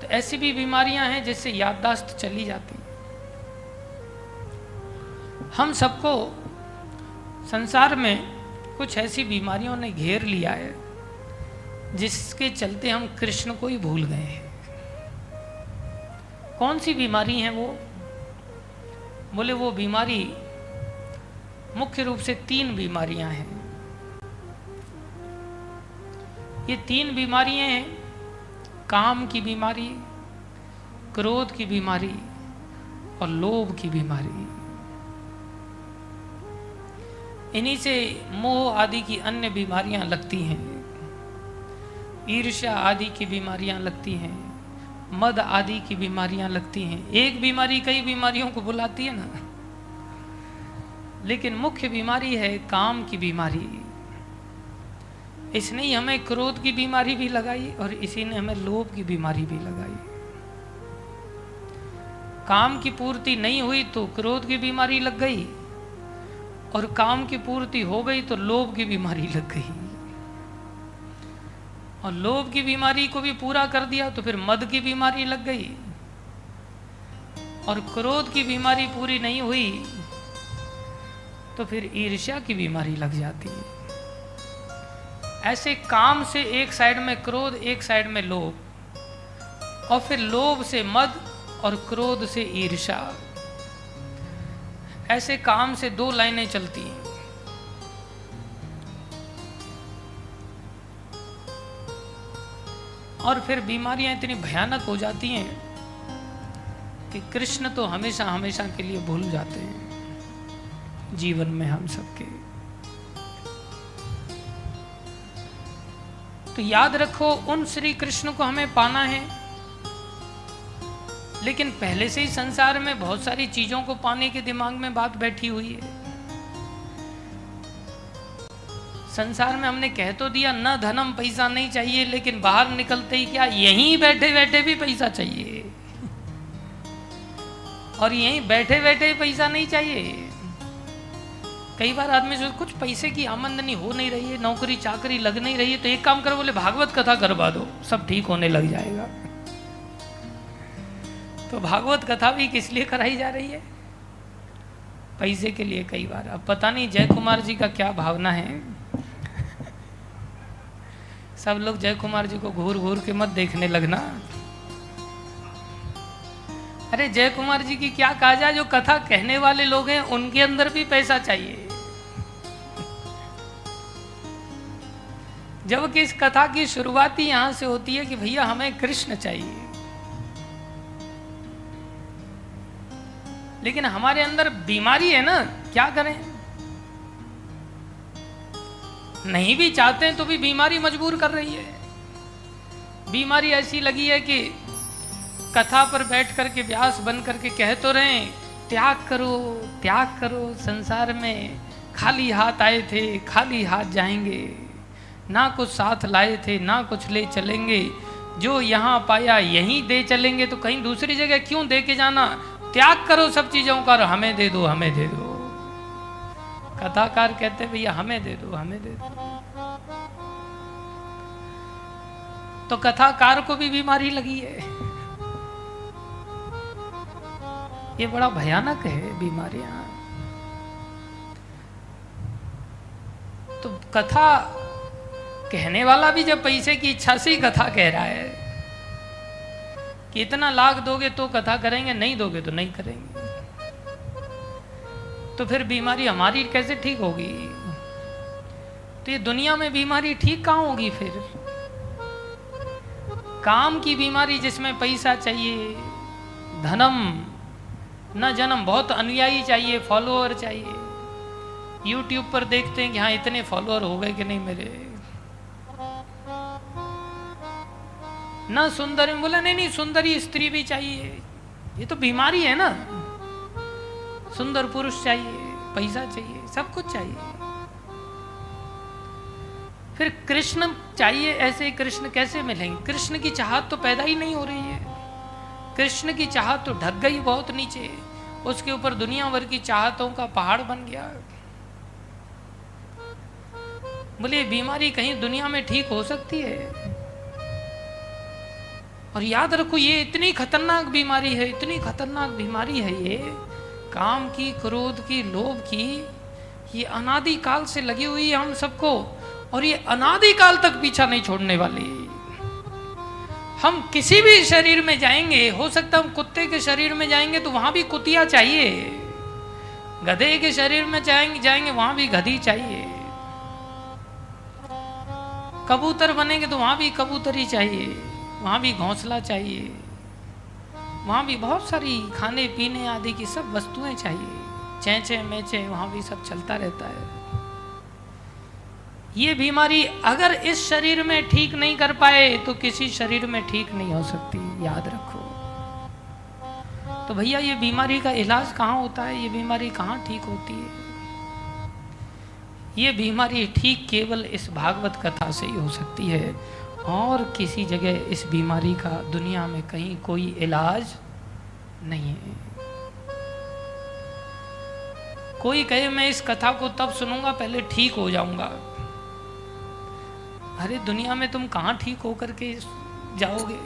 तो ऐसी भी बीमारियाँ हैं जिससे याददाश्त चली जाती हम सबको संसार में कुछ ऐसी बीमारियों ने घेर लिया है, जिसके चलते हम कृष्ण को ही भूल गए हैं। कौन सी बीमारी है वो? बोले, वो बीमारी मुख्य रूप से तीन बीमारियाँ हैं। ये तीन बीमारियाँ हैं, काम की बीमारी, क्रोध की बीमारी और लोभ की बीमारी। इन्हीं से मोह आदि की अन्य बीमारियाँ लगती हैं। ईर्ष्या आदि की बीमारियाँ लगती हैं। मद आदि की बीमारियाँ लगती हैं। एक बीमारी कई बीमारियों को बुलाती है ना। लेकिन मुख्य बीमारी है काम की बीमारी। इसने ही हमें क्रोध की बीमारी भी लगाई और इसी ने हमें लोभ की बीमारी भी लगाई। काम की पूर्ति नहीं हुई तो क्रोध की बीमारी लग गई। और काम की पूर्ति हो गई तो लोभ की बीमारी लग गई। और लोभ की बीमारी को भी पूरा कर दिया तो फिर मद की बीमारी लग गई। और क्रोध की बीमारी पूरी नहीं हुई तो फिर ईर्ष्या की बीमारी लग जाती। है ऐसे काम से एक साइड में क्रोध, एक साइड में लोभ, और फिर लोभ से मद और क्रोध से ईर्षा ऐसे काम से दो लाइनें चलती हैं। और फिर बीमारियाँ इतनी भयानक हो जाती हैं कि कृष्ण तो हमेशा हमेशा के लिए भूल जाते हैं। जीवन में हम सबके। तो याद रखो, उन श्री कृष्ण को हमें पाना है। लेकिन पहले से ही संसार में बहुत सारी चीज़ों को पाने के दिमाग में बात बैठी हुई है। संसार में हमने कह तो दिया, न धनम पैसा नहीं चाहिए, लेकिन बाहर निकलते ही क्या यहीं बैठे बैठे भी पैसा चाहिए? और यहीं बैठे बैठे पैसा नहीं चाहिए। कई बार आदमी से कुछ पैसे की आमदनी हो नहीं रही है नौकरी चाकरी लग नहीं रही है तो एक काम करो, बोले, भागवत कथा करवा दो, सब ठीक होने लग जाएगा। तो भागवत कथा भी किस लिए कराई जा रही है? पैसे के लिए कई बार। अब पता नहीं जय कुमार जी का क्या भावना है? सब लोग जय कुमार जी को घूर घूर के मत देखने लगना। अरे जय कुमार जी की क्या काजा? जो कथा कहने वाले लोग हैं, उनके अंदर भी पैसा चाहिए। जबकि इस कथा की शुरुआत यहाँ से होती है कि भैया, हमें कृष्ण चाहिए। लेकिन हमारे अंदर बीमारी है ना, क्या करें? नहीं भी चाहते हैं तो भी बीमारी मजबूर कर रही है। बीमारी ऐसी लगी है कि कथा पर बैठ कर के व्यास बन करके कह तो रहे त्याग करो त्याग करो, संसार में खाली हाथ आए थे, खाली हाथ जाएँगे। ना कुछ साथ लाए थे, ना कुछ ले चलेंगे। जो यहाँ पाया यहीं दे चलेंगे तो कहीं दूसरी जगह क्यों दे के जाना? त्याग करो सब चीज़ों का और हमें दे दो, हमें दे दो। कथाकार कहते भैया, हमें दे दो, हमें दे दो। तो कथाकार को भी बीमारी लगी है। ये बड़ा भयानक है बीमारियाँ। तो कथा कहने वाला भी जब पैसे की इच्छा से ही कथा कह रहा है कि इतना लाख दोगे तो कथा करेंगे, नहीं दोगे तो नहीं करेंगे। तो फिर बीमारी हमारी कैसे ठीक होगी? तो ये दुनिया में बीमारी ठीक कहाँ होगी फिर? काम की बीमारी जिसमें पैसा चाहिए, धनम, न जन्म, बहुत अनुयायी चाहिए फॉलोअर चाहिए। यूट्यूब पर देखते हैं कि हाँ इतने फॉलोअर हो गए कि नहीं मेरे। ना सुंदर बोला, नहीं नहीं, सुंदरी स्त्री भी चाहिए। ये तो बीमारी है ना। सुंदर पुरुष चाहिए, पैसा चाहिए, सब कुछ चाहिए। फिर कृष्ण चाहिए ऐसे कृष्ण कैसे मिलेंगे? कृष्ण की चाहत तो पैदा ही नहीं हो रही है। कृष्ण की चाहत तो ढक गई बहुत नीचे। उसके ऊपर दुनिया भर की चाहतों का पहाड़ बन गया। बोले बीमारी कहीं दुनिया में ठीक हो सकती है? और याद रखो, ये इतनी खतरनाक बीमारी है, इतनी खतरनाक बीमारी है ये। काम की, क्रोध की, लोभ की, ये अनादि काल से लगी हुई है हम सबको, और ये अनादि काल तक पीछा नहीं छोड़ने वाली। हम किसी भी शरीर में जाएँगे, हो सकता हम कुत्ते के शरीर में जाएँगे तो वहाँ भी कुतिया चाहिए। गधे के शरीर में जाएँगे जाएँगे, वहाँ भी गधी चाहिए। कबूतर बनेंगे तो वहाँ भी कबूतरी चाहिए। वहाँ भी घोंसला चाहिए। वहाँ भी बहुत सारी खाने, पीने आदि की सब वस्तुएँ चाहिए। चैचे, मैचे, वहाँ भी सब चलता रहता है। ये बीमारी अगर इस शरीर में ठीक नहीं कर पाए तो किसी शरीर में ठीक नहीं हो सकती, याद रखो। तो भैया, ये बीमारी का इलाज कहाँ होता है? ये बीमारी कहाँ ठीक होती है? ये बीमारी ठीक केवल इस भागवत कथा से ही हो सकती है। और किसी जगह इस बीमारी का दुनिया में कहीं कोई इलाज नहीं है। कोई कहे, मैं इस कथा को तब सुनूँगा, पहले ठीक हो जाऊँगा। अरे, दुनिया में तुम कहाँ ठीक होकर के जाओगे?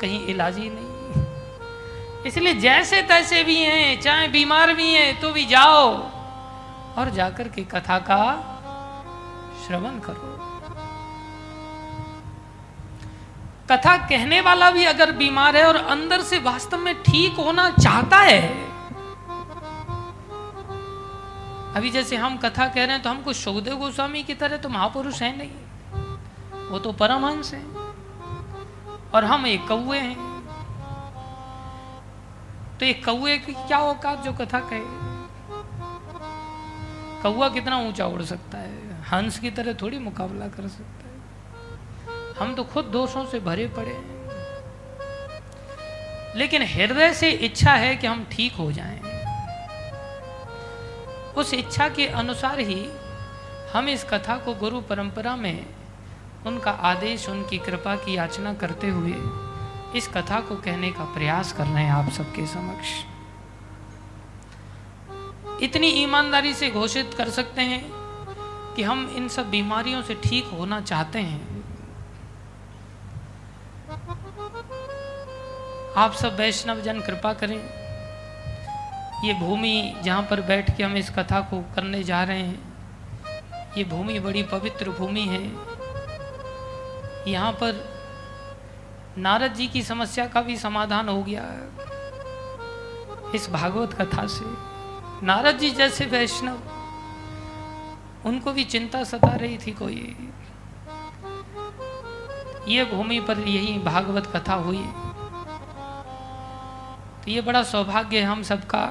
कहीं इलाज ही नहीं। इसलिए जैसे तैसे भी हैं, चाहे बीमार भी हैं तो भी जाओ और जाकर के कथा का श्रवण करो। कथा कहने वाला भी अगर बीमार है और अंदर से वास्तव में ठीक होना चाहता है। अभी जैसे हम कथा कह रहे हैं तो हमको सुखदेव गोस्वामी की तरह तो महापुरुष है नहीं। वो तो परमहंस है और हम एक कौए हैं। तो एक कौए की क्या औकात जो कथा कहे? कौआ कितना ऊँचा उड़ सकता है? हंस की तरह थोड़ी मुकाबला कर सकता है। हम तो खुद दोषों से भरे पड़े हैं। लेकिन हृदय से इच्छा है कि हम ठीक हो जाएँ। उस इच्छा के अनुसार ही हम इस कथा को गुरु परंपरा में उनका आदेश, उनकी कृपा की याचना करते हुए इस कथा को कहने का प्रयास कर रहे हैं आप सबके समक्ष। इतनी ईमानदारी से घोषित कर सकते हैं कि हम इन सब बीमारियों से ठीक होना चाहते हैं। आप सब वैष्णव जन कृपा करें। ये भूमि जहाँ पर बैठ के हम इस कथा को करने जा रहे हैं, ये भूमि बड़ी पवित्र भूमि है। यहाँ पर नारद जी की समस्या का भी समाधान हो गया इस भागवत कथा से नारद जी जैसे वैष्णव, उनको भी चिंता सता रही थी कोई। ये भूमि पर यही भागवत कथा हुई। तो ये बड़ा सौभाग्य है हम सबका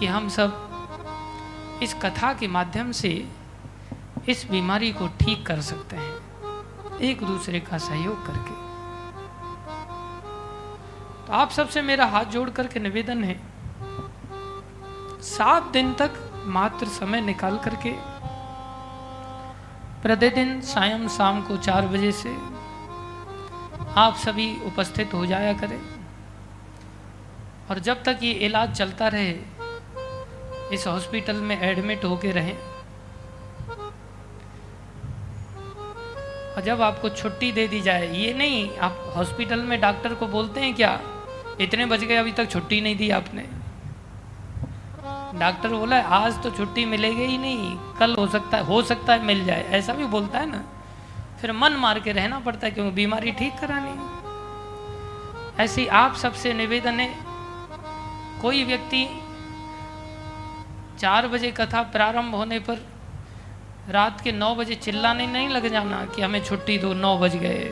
कि हम सब इस कथा के माध्यम से इस बीमारी को ठीक कर सकते हैं, एक दूसरे का सहयोग करके। तो आप सबसे मेरा हाथ जोड़ करके निवेदन है, सात दिन तक मात्र समय निकाल करके, प्रतिदिन सायं शाम को चार बजे से आप सभी उपस्थित हो जाया करें। और जब तक ये इलाज चलता रहे, इस हॉस्पिटल में एडमिट होके रहें। और जब आपको छुट्टी दे दी जाए, ये नहीं, आप हॉस्पिटल में डॉक्टर को बोलते हैं क्या, इतने बज गए अभी तक छुट्टी नहीं दी आपने? डॉक्टर बोला, आज तो छुट्टी मिलेगी ही नहीं, कल हो सकता है, हो सकता है मिल जाए। ऐसा भी बोलता है ना। फिर मन मार के रहना पड़ता है क्योंकि बीमारी ठीक करानी। ऐसी आप सबसे निवेदन है कोई व्यक्ति चार बजे कथा प्रारंभ होने पर रात के नौ बजे चिल्लाने नहीं लग जाना कि हमें छुट्टी दो, नौ बज गए।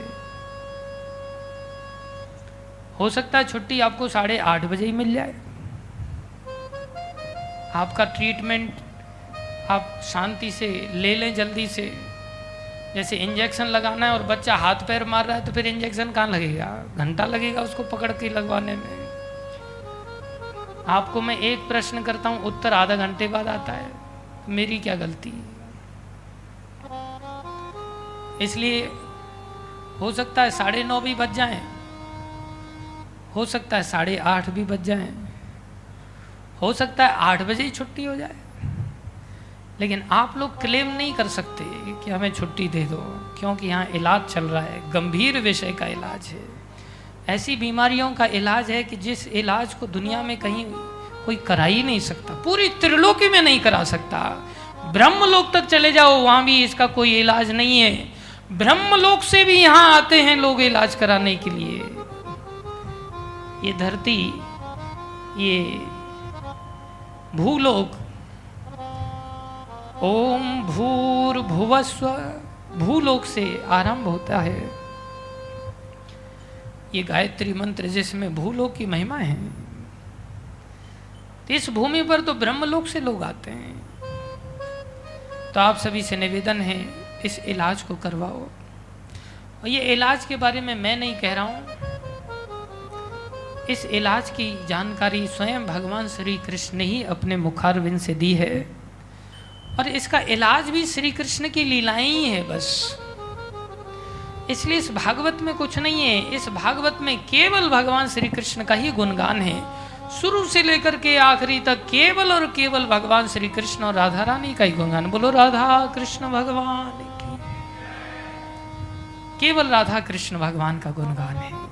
हो सकता है छुट्टी आपको साढ़े आठ बजे ही मिल जाए। आपका ट्रीटमेंट आप शांति से ले लें जल्दी से। जैसे इंजेक्शन लगाना है और बच्चा हाथ पैर मार रहा है तो फिर इंजेक्शन कहाँ लगेगा? घंटा लगेगा उसको पकड़ के लगवाने में। आपको मैं एक प्रश्न करता हूँ, उत्तर आधा घंटे बाद आता है। मेरी क्या गलती है? इसलिए हो सकता है साढ़े नौ भी बज जाए, हो सकता है साढ़े आठ भी बज जाए, हो सकता है आठ बजे ही छुट्टी हो जाए। लेकिन आप लोग क्लेम नहीं कर सकते कि हमें छुट्टी दे दो, क्योंकि यहाँ इलाज चल रहा है, गंभीर विषय का इलाज है। ऐसी बीमारियों का इलाज है कि जिस इलाज को दुनिया में कहीं कोई करा ही नहीं सकता, पूरी त्रिलोकी में नहीं करा सकता। ब्रह्मलोक तक चले जाओ, वहाँ भी इसका कोई इलाज नहीं है। ब्रह्मलोक से भी यहाँ आते हैं लोग इलाज कराने के लिए। ये धरती, ये भूलोक, ओम भूर भुवस्व भूलोक से आरंभ होता है। ये गायत्री मंत्र जिसमें भूलोक की महिमा है। तो इस भूमि पर तो ब्रह्मलोक से लोग आते हैं। तो आप सभी से निवेदन है, इस इलाज को करवाओ। और ये इलाज के बारे में मैं नहीं कह रहा हूँ। इस इलाज की जानकारी स्वयं भगवान श्री कृष्ण ने ही अपने मुखारविंद से दी है। और इसका इलाज भी श्री कृष्ण की लीलाएँ ही है बस। इसलिए इस भागवत में कुछ नहीं है। इस भागवत में केवल भगवान श्री कृष्ण का ही गुणगान है। शुरू से लेकर के आखिरी तक केवल और केवल भगवान श्री कृष्ण और राधा रानी का ही गुणगान। बोलो, राधा कृष्ण भगवान की। केवल राधा कृष्ण भगवान का गुणगान है।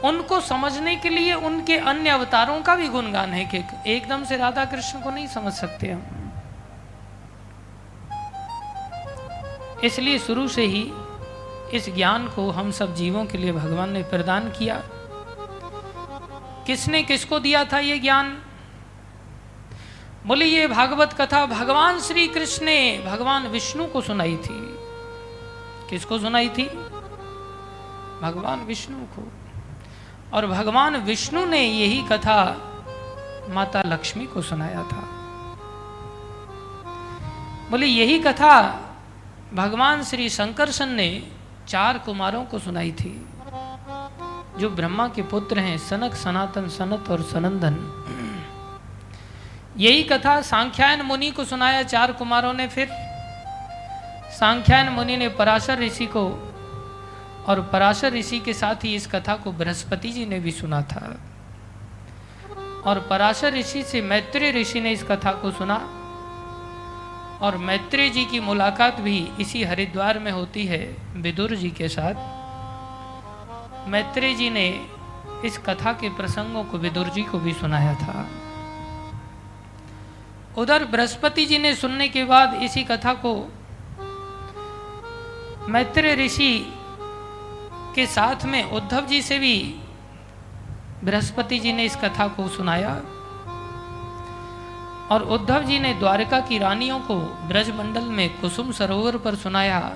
उनको समझने के लिए उनके अन्य अवतारों का भी गुणगान है कि एकदम से राधा कृष्ण को नहीं समझ सकते हम। इसलिए शुरू से ही इस ज्ञान को हम सब जीवों के लिए भगवान ने प्रदान किया। किसने किसको दिया था ये ज्ञान? बोले, ये भागवत कथा भगवान श्री कृष्ण ने भगवान विष्णु को सुनाई थी। किसको सुनाई थी? भगवान विष्णु को। और भगवान विष्णु ने यही कथा माता लक्ष्मी को सुनाया था। बोले, यही कथा भगवान श्री शंकरसन ने चार कुमारों को सुनाई थी। जो ब्रह्मा के पुत्र हैं, सनक, सनातन, सनत और सनंदन। यही कथा सांख्यायन मुनि को सुनाया चार कुमारों ने फिर। सांख्यायन मुनि ने पराशर ऋषि को और पराशर ऋषि के साथ ही इस कथा को बृहस्पति जी ने भी सुना था। और पराशर ऋषि से मैत्री ऋषि ने इस कथा को सुना। और मैत्री जी की मुलाकात भी इसी हरिद्वार में होती है, विदुर जी के साथ। मैत्री जी ने इस कथा के प्रसंगों को विदुर जी को भी सुनाया था। उधर बृहस्पति जी ने सुनने के बाद इसी कथा को मैत्री ऋषि के साथ में उद्धव जी से भी बृहस्पति जी ने इस कथा को सुनाया। और उद्धव जी ने द्वारका की रानियों को ब्रजमंडल में कुसुम सरोवर पर सुनाया।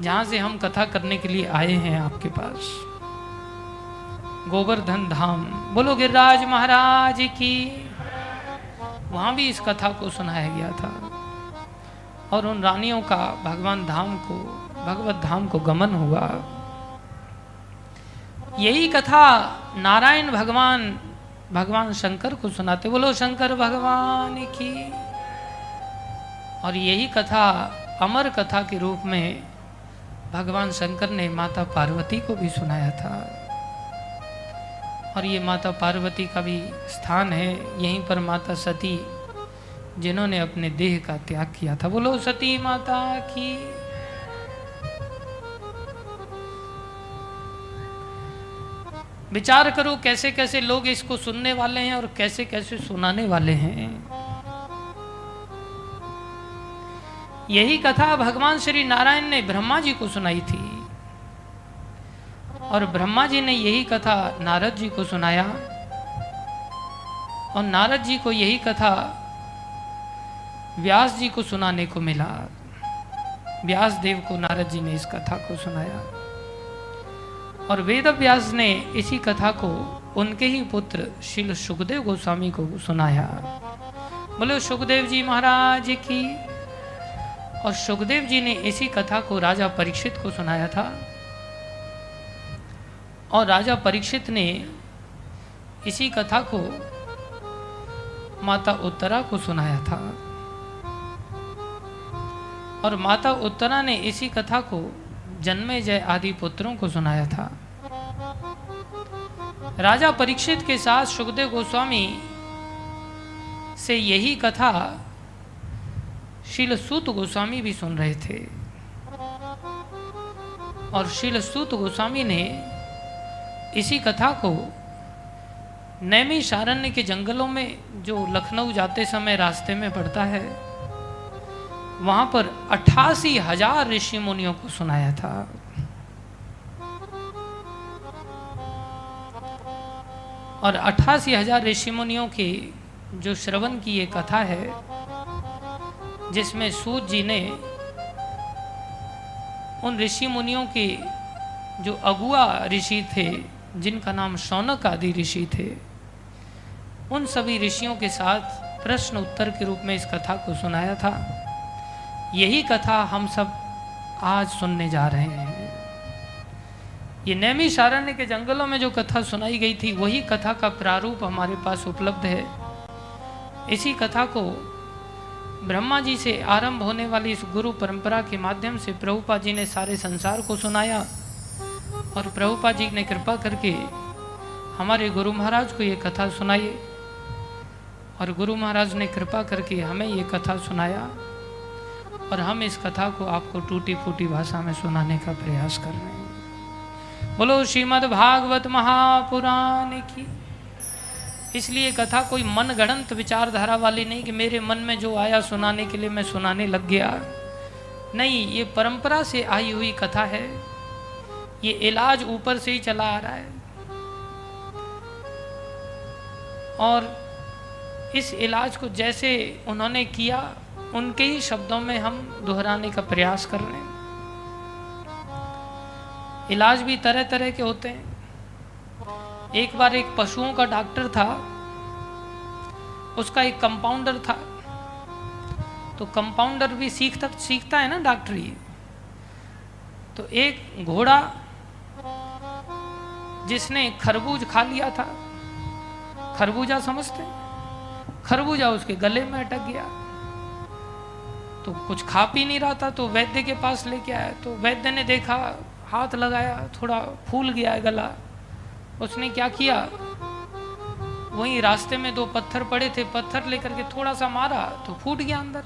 जहाँ से हम कथा करने के लिए आए हैं आपके पास। गोवर्धन धाम। बोलो गिरिराज महाराज की। वहाँ भी इस कथा को सुनाया गया था। और उन रानियों का भगवान धाम को, भगवत धाम को गमन हुआ। यही कथा नारायण भगवान भगवान शंकर को सुनाते, बोलो, शंकर भगवान की और यही कथा, अमर कथा के रूप में भगवान शंकर ने माता पार्वती को भी सुनाया था। और ये माता पार्वती का भी स्थान है, यहीं पर माता सती, जिन्होंने अपने देह का त्याग किया था। बोलो, सती माता की विचार करो कैसे कैसे लोग इसको सुनने वाले हैं और कैसे कैसे सुनाने वाले हैं। यही कथा भगवान श्री नारायण ने ब्रह्मा जी को सुनाई थी। और ब्रह्मा जी ने यही कथा नारद जी को सुनाया। और नारद जी को यही कथा व्यास जी को सुनाने को मिला। व्यास देव को नारद जी ने इस कथा को सुनाया। और वेद व्यास ने इसी कथा को उनके ही पुत्र शिल सुखदेव गोस्वामी को सुनाया। बोले, सुखदेव जी महाराज की। और सुखदेव जी ने इसी कथा को राजा परीक्षित को सुनाया था। और राजा परीक्षित ने इसी कथा को माता उत्तरा को सुनाया था। और माता उत्तरा ने इसी कथा को जन्मे जय आदि पुत्रों को सुनाया था। राजा परीक्षित के साथ सुखदेव गोस्वामी से यही कथा शील सूत गोस्वामी भी सुन रहे थे। और शील सूत गोस्वामी ने इसी कथा को नैमी शारण्य के जंगलों में, जो लखनऊ जाते समय रास्ते में पड़ता है वहाँ पर अट्ठासी हज़ार ऋषि मुनियों को सुनाया था। और अट्ठासी हज़ार ऋषि मुनियों की जो श्रवण की ये कथा है, जिसमें सूत जी ने उन ऋषि मुनियों के जो अगुआ ऋषि थे, जिनका नाम शौनक आदि ऋषि थे, उन सभी ऋषियों के साथ प्रश्न उत्तर के रूप में इस कथा को सुनाया था। यही कथा हम सब आज सुनने जा रहे हैं। ये नैमी शारण्य के जंगलों में जो कथा सुनाई गई थी, वही कथा का प्रारूप हमारे पास उपलब्ध है। इसी कथा को ब्रह्मा जी से आरंभ होने वाली इस गुरु परंपरा के माध्यम से प्रभुपा जी ने सारे संसार को सुनाया और प्रभुपा जी ने कृपा करके हमारे गुरु महाराज को ये कथा सुनाई और गुरु महाराज ने कृपा करके हमें ये कथा सुनाया। और हम इस कथा को आपको टूटी फूटी भाषा में सुनाने का प्रयास कर रहे हैं। बोलो श्रीमद् भागवत महापुराण की। इसलिए कथा कोई मन गणंत विचारधारा वाली नहीं कि मेरे मन में जो आया सुनाने के लिए मैं सुनाने लग गया। नहीं, ये परंपरा से आई हुई कथा है। ये इलाज ऊपर से ही चला आ रहा है। और इस इलाज को जैसे उन्होंने किया उनके ही शब्दों में हम दोहराने का प्रयास कर रहे हैं। इलाज भी तरह तरह के होते हैं। एक बार एक पशुओं का डॉक्टर था, उसका एक कंपाउंडर था। तो कंपाउंडर भी सीखता सीखता है ना डॉक्टरी तो एक घोड़ा, जिसने खरबूज खा लिया था, खरबूजा समझते खरबूजा उसके गले में अटक गया। तो कुछ खा पी नहीं रहा था तो वैद्य के पास लेके आया। तो वैद्य ने देखा, हाथ लगाया, थोड़ा फूल गया है गला। उसने क्या किया? वहीं रास्ते में दो पत्थर पड़े थे, पत्थर लेकर के थोड़ा सा मारा तो फूट गया अंदर।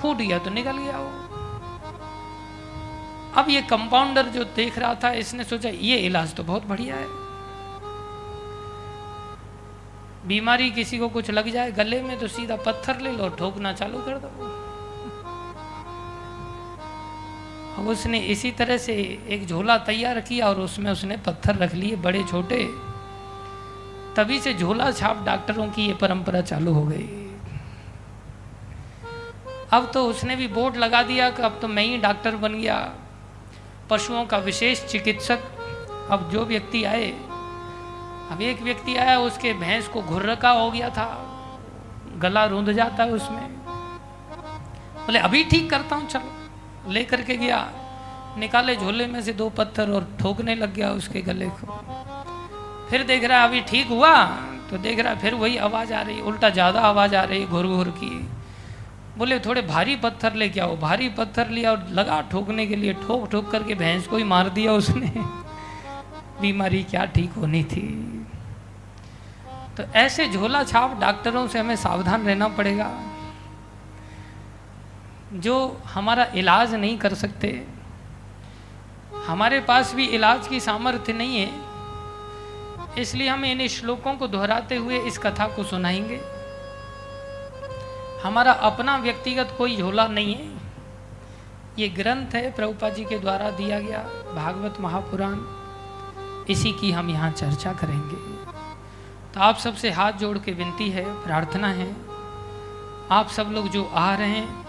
फूट गया तो निकल गया वो। अब ये कंपाउंडर जो देख रहा था, इसने सोचा, ये इलाज तो बहुत बढ़िया है। बीमारी किसी को कुछ लग जाए, गले में तो सीधा पत्थर ले लो ठोकना चालू कर दो। अब उसने इसी तरह से एक झोला तैयार किया और उसमें उसने पत्थर रख लिए बड़े छोटे। तभी से झोला छाप डॉक्टरों की ये परंपरा चालू हो गई। अब तो उसने भी बोर्ड लगा दिया कि अब तो मैं ही डॉक्टर बन गया। पशुओं का विशेष चिकित्सक। अब जो व्यक्ति आए, अब एक व्यक्ति आया, उसके भैंस को घुर्रका हो गया था। गला रूंध जाता है उसमें। बोले, अभी ठीक करता हूँ, चलो। लेकर के गया। निकाले झोले में से दो पत्थर और ठोकने लग गया उसके गले को। फिर देख रहा, अभी ठीक हुआ? तो देख रहा, फिर वही आवाज़ आ रही, उल्टा ज़्यादा आवाज़ आ रही घुर घुर की। बोले, थोड़े भारी पत्थर लेके आओ। भारी पत्थर लिया और लगा ठोकने के लिए ठोक ठोक करके भैंस को ही मार दिया उसने। बीमारी क्या ठीक होनी थी। तो ऐसे झोला छाप डॉक्टरों से हमें सावधान रहना पड़ेगा। जो हमारा इलाज नहीं कर सकते, हमारे पास भी इलाज की सामर्थ्य नहीं है, इसलिए हम इन श्लोकों को दोहराते हुए इस कथा को सुनाएँगे। हमारा अपना व्यक्तिगत कोई झोला नहीं है। ये ग्रंथ है प्रभुपा जी के द्वारा दिया गया भागवत महापुराण। इसी की हम यहाँ चर्चा करेंगे। तो आप सबसे हाथ जोड़ के विनती है, प्रार्थना है। आप सब लोग जो आ रहे हैं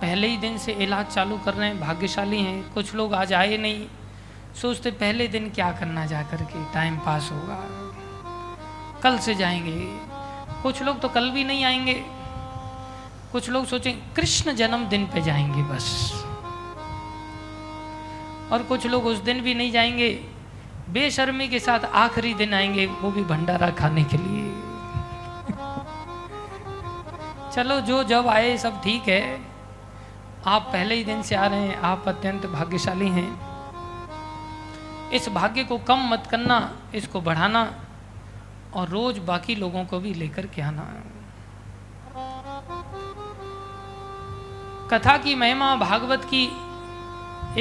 पहले ही दिन से इलाज चालू कर रहे हैं, भाग्यशाली हैं। कुछ लोग आज आए नहीं। सोचते पहले दिन क्या करना जा कर के टाइम पास होगा। कल से जाएँगे। कुछ लोग तो कल भी नहीं आएँगे। कुछ लोग सोचें, कृष्ण जन्मदिन पे जाएँगे बस। और कुछ लोग उस दिन भी नहीं जाएँगे। बेशर्मी के साथ आखिरी दिन आएँगे, वो भी भंडारा खाने के लिए। चलो, जो जब आए, सब ठीक है। आप पहले ही दिन से आ रहे हैं, आप अत्यंत भाग्यशाली हैं। इस भाग्य को कम मत करना, इसको बढ़ाना और रोज बाकी लोगों को भी लेकर के आना। कथा की महिमा भागवत की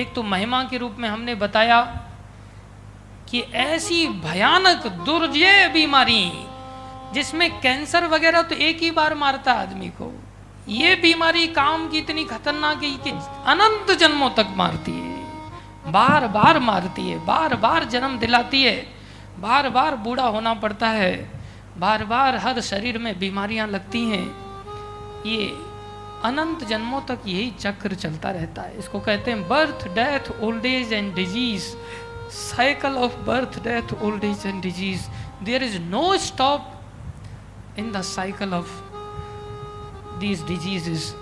एक तो महिमा के रूप में हमने बताया कि ऐसी भयानक दुर्जय बीमारी जिसमें कैंसर वगैरह तो एक ही बार मारता आदमी को। ये बीमारी काम की इतनी खतरनाक है कि अनंत जन्मों तक मारती है। बार बार मारती है बार बार जन्म दिलाती है। बार बार बूढ़ा होना पड़ता है। बार बार हर शरीर में बीमारियाँ लगती हैं। ये अनंत जन्मों तक यही चक्र चलता रहता है। इसको कहते हैं birth death old age and disease cycle of birth death old age and disease there is no stop in the cycle of these diseases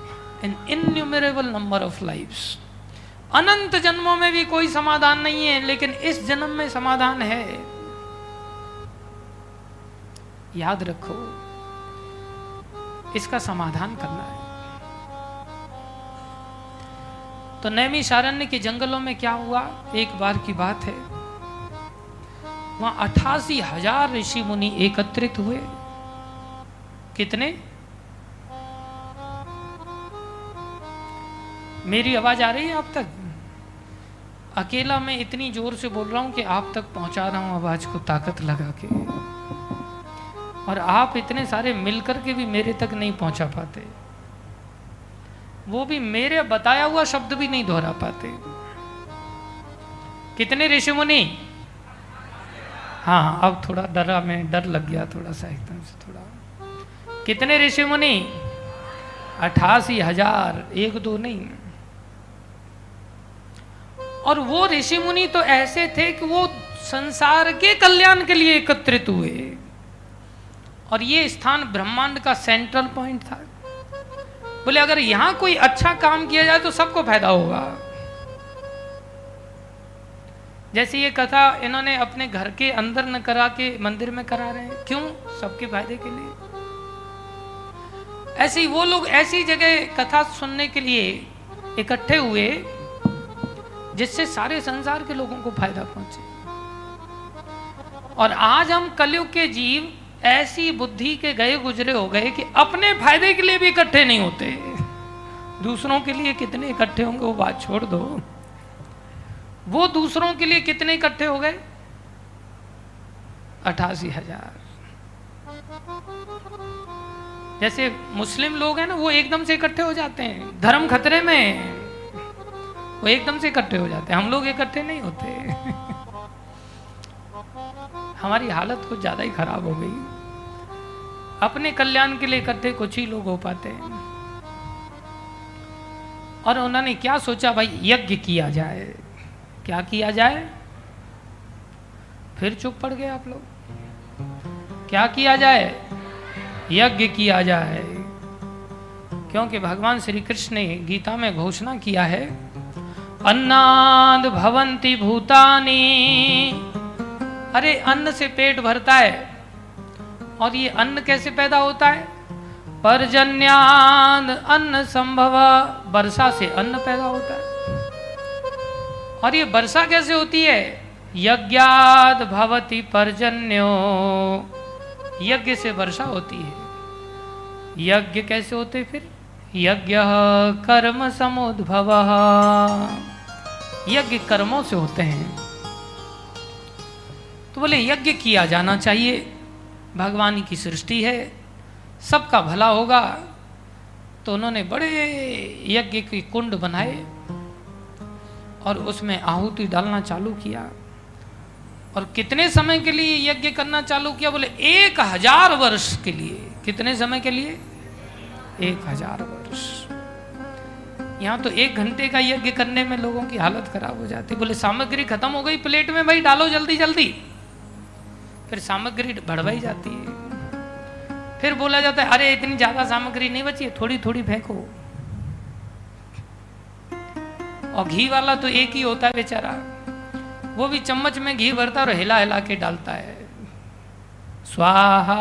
an innumerable number of lives. अनंत जन्मों में भी कोई समाधान नहीं है, लेकिन इस जन्म में समाधान है। याद रखो, इसका समाधान करना है। तो नैमी शारण्य के जंगलों में क्या हुआ? एक बार की बात है। वहाँ अठासी हज़ार ऋषि मुनि एकत्रित हुए। कितने? मेरी आवाज़ आ रही है आप तक? अकेला मैं इतनी ज़ोर से बोल रहा हूँ कि आप तक पहुँचा रहा हूँ आवाज़ को ताकत लगा के। और आप इतने सारे मिलकर के भी मेरे तक नहीं पहुँचा पाते। वो भी मेरे बताया हुआ शब्द भी नहीं दोहरा पाते। कितने ऋषि मुनि? हाँ अब थोड़ा डरा, मैं डर लग गया थोड़ा सा एकदम से थोड़ा। कितने ऋषि मुनि? अठासी हज़ार, एक दो नहीं। और वो ऋषि मुनि तो ऐसे थे कि वो संसार के कल्याण के लिए एकत्रित हुए। और ये स्थान ब्रह्मांड का सेंट्रल पॉइंट था। बोले, अगर यहाँ कोई अच्छा काम किया जाए तो सबको फ़ायदा होगा। जैसे ये कथा इन्होंने अपने घर के अंदर न करा के मंदिर में करा रहे हैं, क्यों? सबके फ़ायदे के लिए। ऐसे वो लोग ऐसी जगह कथा सुनने के लिए इकट्ठे हुए जिससे सारे संसार के लोगों को फ़ायदा पहुँचे। और आज हम कलयुग के जीव ऐसी बुद्धि के गए गुजरे हो गए कि अपने फ़ायदे के लिए भी इकट्ठे नहीं होते। दूसरों के लिए कितने इकट्ठे होंगे, वो बात छोड़ दो। वो दूसरों के लिए कितने इकट्ठे हो गए? अठासी हज़ार। जैसे मुस्लिम लोग हैं ना, वो एकदम से इकट्ठे हो जाते हैं। धर्म खतरे में वो एकदम से इकट्ठे हो जाते हैं। हम लोग इकट्ठे नहीं होते। हमारी हालत कुछ ज़्यादा ही खराब हो गई। अपने कल्याण के लिए इकट्ठे कुछ ही लोग हो पाते हैं। और उन्होंने क्या सोचा, भाई, यज्ञ किया जाए। क्या किया जाए? फिर चुप पड़ गए आप लोग। क्या किया जाए? यज्ञ किया जाए। क्योंकि भगवान श्री कृष्ण ने गीता में घोषणा किया है अन्नाद भवंती भूतानी। अरे, अन्न से पेट भरता है। और ये अन्न कैसे पैदा होता है? परजन्याद अन्न संभव, वर्षा से अन्न पैदा होता है। और ये वर्षा कैसे होती है? यज्ञाद भवती परजन्यो। यज्ञ से वर्षा होती है। यज्ञ कैसे होते फिर? यज्ञ कर्म समुद्भव। यज्ञ कर्मों से होते हैं। तो बोले, यज्ञ किया जाना चाहिए। भगवान की सृष्टि है, सबका भला होगा। तो उन्होंने बड़े यज्ञ के कुंड बनाए और उसमें आहुति डालना चालू किया। और कितने समय के लिए यज्ञ करना चालू किया? बोले, एक हज़ार वर्ष के लिए। कितने समय के लिए? एक हज़ार वर्ष। यहाँ तो एक घंटे का यज्ञ करने में लोगों की हालत खराब हो जाती। बोले, सामग्री खत्म हो गई, प्लेट में भाई डालो जल्दी जल्दी। फिर सामग्री बढ़वाई जाती है। फिर बोला जाता है, अरे, इतनी ज़्यादा सामग्री नहीं बची है थोड़ी थोड़ी फेंको। और घी वाला तो एक ही होता है बेचारा। वो भी चम्मच में घी भरता और हिला हिला के डालता है। स्वाहा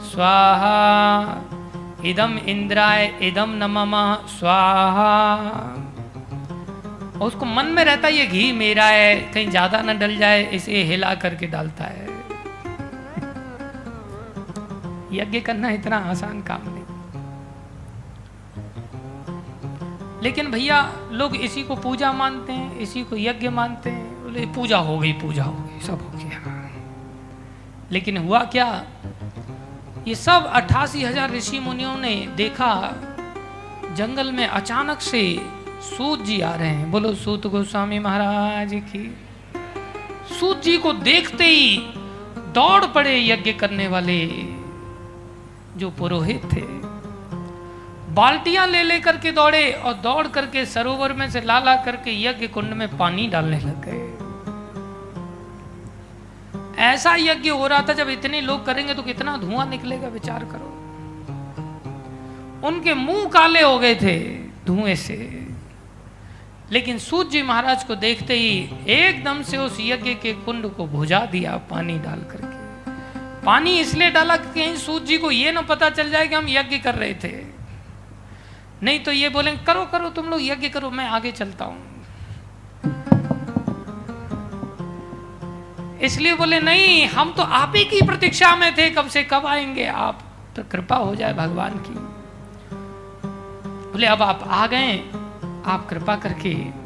स्वाहा। इदम इंद्राय इदम नमम स्वाहा। उसको मन में रहता है, ये घी मेरा है, कहीं ज़्यादा न डल जाए, इसे हिला करके डालता है। यज्ञ करना इतना आसान काम नहीं। लेकिन भैया, लोग इसी को पूजा मानते हैं, इसी को यज्ञ मानते हैं। बोले, पूजा हो गई, पूजा हो गई, सब हो गया। लेकिन हुआ क्या? ये सब अट्ठासी हज़ार ऋषि मुनियों ने देखा। जंगल में अचानक से सूत जी आ रहे हैं। बोलो, सूत गोस्वामी महाराज की। सूत जी को देखते ही दौड़ पड़े यज्ञ करने वाले जो पुरोहित थे। बाल्टियाँ ले लेकर के दौड़े और दौड़ करके सरोवर में से ला ला करके यज्ञ कुंड में पानी डालने लग गए। ऐसा यज्ञ हो रहा था, जब इतने लोग करेंगे तो कितना धुआँ निकलेगा, विचार करो। उनके मुँह काले हो गए थे धुएँ से। लेकिन सूत जी महाराज को देखते ही एकदम से उस यज्ञ के कुंड को भुजा दिया पानी डाल करके। पानी इसलिए डाला कि कहीं सूत जी को यह ना पता चल जाए कि हम यज्ञ कर रहे थे। नहीं तो ये बोलेंगे, करो करो, तुम लोग यज्ञ करो, मैं आगे चलता हूँ। इसलिए बोले, नहीं, हम तो आप ही की प्रतीक्षा में थे, कब से कब आएँगे आप? तो कृपा हो जाए भगवान की। बोले, अब आप आ गए, आप कृपा करके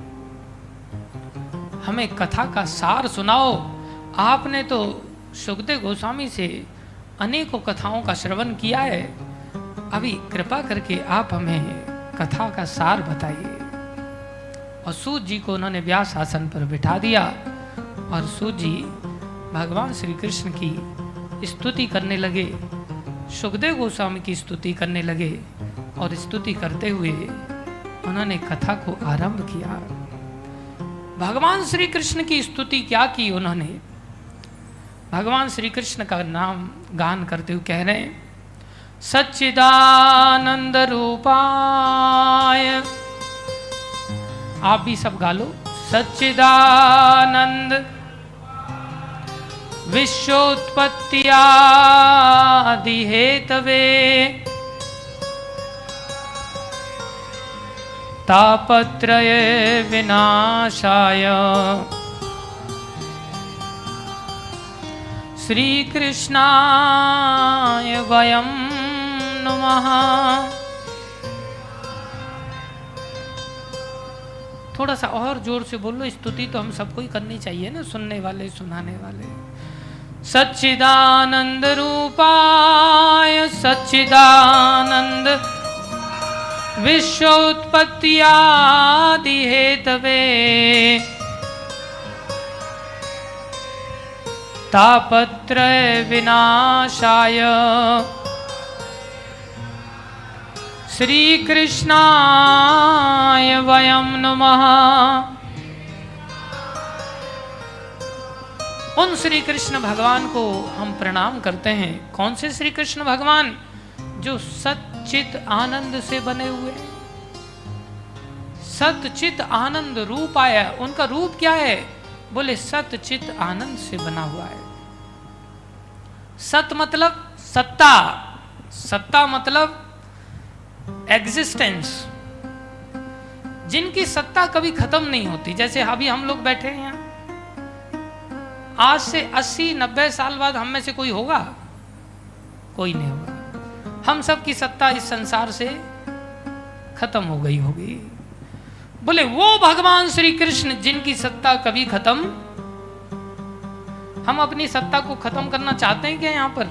हमें कथा का सार सुनाओ। आपने तो सुखदेव गोस्वामी से अनेकों कथाओं का श्रवण किया है। अभी कृपा करके आप हमें कथा का सार बताइए। और सूत जी को उन्होंने व्यास आसन पर बिठा दिया और सूत जी भगवान श्री कृष्ण की स्तुति करने लगे। सुखदेव गोस्वामी की स्तुति करने लगे और स्तुति करते हुए उन्होंने कथा को आरंभ किया। भगवान श्री कृष्ण की स्तुति क्या की उन्होंने? भगवान श्री कृष्ण का नाम गान करते हुए कह रहे हैं, सच्चिदानंद रूपाय। आप भी सब गालो सच्चिदानंद विश्वोत्पत्तियादि हेतवे तापत्रय विनाशाय। श्रीकृष्णाय वयं नमः। थोड़ा सा और ज़ोर से बोलो स्तुति तो हम सबको ही करनी चाहिए ना, सुनने वाले, सुनाने वाले। सच्चिदानंद रूपाय सच्चिदानंद। विश्वोत्पत्तियादि हेतवे। तापत्रय विनाशाय। श्रीकृष्णाय वयं नमः। उन श्री कृष्ण भगवान को हम प्रणाम करते हैं? कौन से श्री कृष्ण भगवान जो सचित आनंद से बने हुए सतचित आनंद रूप आया उनका रूप क्या है? बोले सतचित आनंद से बना हुआ है। सत मतलब सत्ता। सत्ता मतलब एग्जिस्टेंस जिनकी सत्ता कभी खत्म नहीं होती। जैसे अभी हम लोग बैठे हैं यहाँ। आज से 80 90 साल बाद हम में से कोई होगा? कोई नहीं होगा। हम सब की सत्ता इस संसार से खत्म हो गई होगी। बोले, वो भगवान श्री कृष्ण जिनकी सत्ता कभी खत्म, हम अपनी सत्ता को खत्म करना चाहते हैं क्या यहाँ पर?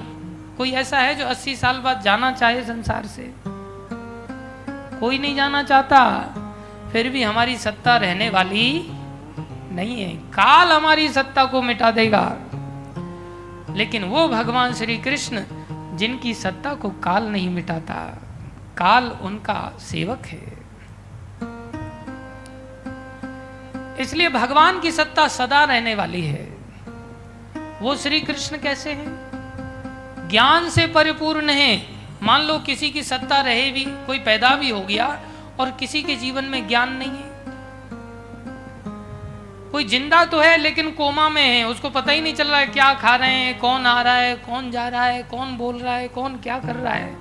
कोई ऐसा है जो 80 साल बाद जाना चाहे संसार से? कोई नहीं जाना चाहता। फिर भी हमारी सत्ता रहने वाली नहीं है। काल हमारी सत्ता को मिटा देगा। लेकिन वो भगवान श्री कृष्ण, जिनकी सत्ता को काल नहीं मिटाता, काल उनका सेवक है। इसलिए भगवान की सत्ता सदा रहने वाली है। वो श्री कृष्ण कैसे हैं? ज्ञान से परिपूर्ण है। मान लो किसी की सत्ता रहे भी, कोई पैदा भी हो गया और किसी के जीवन में ज्ञान नहीं है। कोई ज़िंदा तो है, लेकिन कोमा में है। उसको पता ही नहीं चल रहा है क्या खा रहे हैं, कौन आ रहा है, कौन जा रहा है, कौन बोल रहा है, कौन क्या कर रहा है।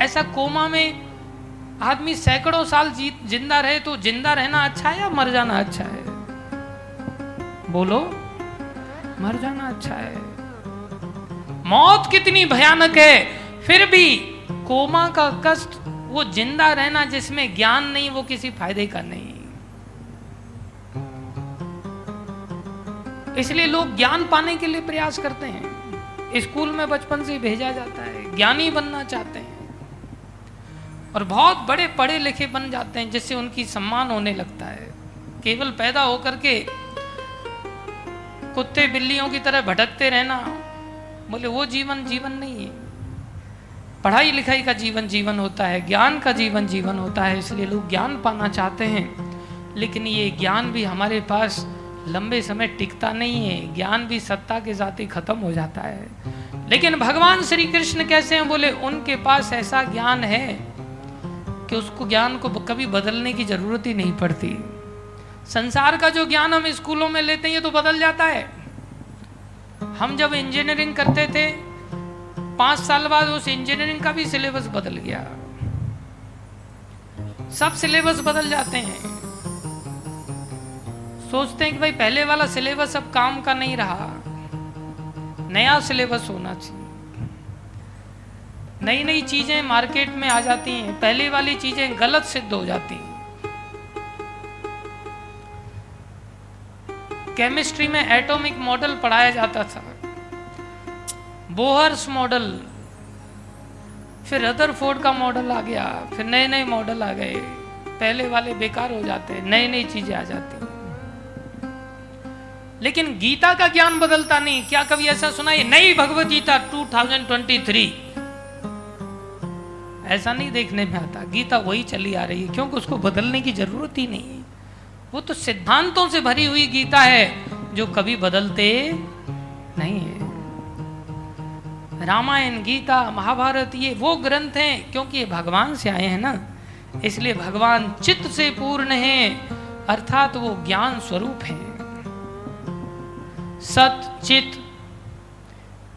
ऐसा कोमा में आदमी सैकड़ों साल जीत, ज़िंदा रहे तो ज़िंदा रहना अच्छा है या मर जाना अच्छा है? बोलो, मर जाना अच्छा है। मौत कितनी भयानक है, फिर भी कोमा का कष्ट, वो ज़िंदा रहना जिसमें ज्ञान नहीं, वो किसी फ़ायदे का नहीं। इसलिए लोग ज्ञान पाने के लिए प्रयास करते हैं। स्कूल में बचपन से भेजा जाता है, ज्ञानी बनना चाहते हैं। और बहुत बड़े पढ़े लिखे बन जाते हैं, जिससे उनकी सम्मान होने लगता है। केवल पैदा होकर के कुत्ते बिल्लियों की तरह भटकते रहना, बोले, वो जीवन जीवन नहीं है। पढ़ाई लिखाई का जीवन जीवन होता है, ज्ञान का जीवन जीवन होता है, इसलिए लोग ज्ञान पाना चाहते हैं। लेकिन ये ज्ञान भी हमारे पास लंबे समय टिकता नहीं है, ज्ञान भी सत्ता के साथ ही खत्म हो जाता है। लेकिन भगवान श्री कृष्ण कैसे हैं? बोले, उनके पास ऐसा ज्ञान है कि उसको, ज्ञान को कभी बदलने की ज़रूरत ही नहीं पड़ती। संसार का जो ज्ञान हम स्कूलों में लेते हैं तो बदल जाता है। हम जब इंजीनियरिंग करते थे, पाँच साल बाद उस इंजीनियरिंग का भी सिलेबस बदल गया। सब सिलेबस बदल जाते हैं। सोचते हैं कि भाई पहले वाला सिलेबस अब काम का नहीं रहा। नया सिलेबस होना चाहिए। नई नई चीज़ें मार्केट में आ जाती हैं, पहले वाली चीज़ें गलत सिद्ध हो जाती हैं। केमिस्ट्री में एटॉमिक मॉडल पढ़ाया जाता था। बोहर्स मॉडल फिर रदरफोर्ड का मॉडल आ गया, फिर नए नए मॉडल आ गए। पहले वाले बेकार हो जाते हैं नई नई चीज़ें आ जाती हैं। लेकिन गीता का ज्ञान बदलता नहीं। क्या कभी ऐसा सुना? है नई भगवत गीता 2023 ऐसा नहीं देखने में आता। गीता वही चली आ रही है, क्योंकि उसको बदलने की ज़रूरत ही नहीं है। वो तो सिद्धांतों से भरी हुई गीता है, जो कभी बदलते नहीं है। रामायण, गीता, महाभारत, ये वो ग्रंथ हैं, क्योंकि ये भगवान से आए हैं ना। इसलिए भगवान चित्त से पूर्ण है, अर्थात वो ज्ञान स्वरूप है। सत, चित।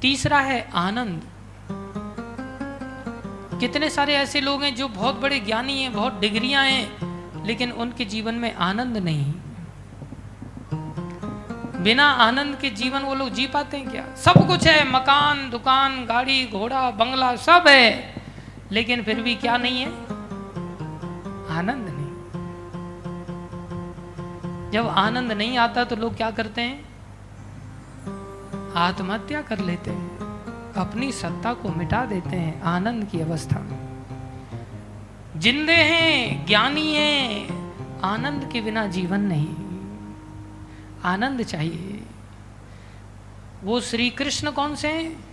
तीसरा है आनंद। कितने सारे ऐसे लोग हैं जो बहुत बड़े ज्ञानी हैं, बहुत डिग्रियाँ हैं, लेकिन उनके जीवन में आनंद नहीं। बिना आनंद के जीवन वो लोग जी पाते हैं क्या? सब कुछ है, मकान, दुकान, गाड़ी, घोड़ा, बंगला, सब है। लेकिन फिर भी क्या नहीं है? आनंद नहीं। जब आनंद नहीं आता तो लोग क्या करते हैं? आत्महत्या कर लेते हैं। अपनी सत्ता को मिटा देते हैं आनंद की अवस्था में। जिंदे हैं, ज्ञानी हैं, आनंद के बिना जीवन नहीं। आनंद चाहिए। वो श्री कृष्ण कौन से हैं?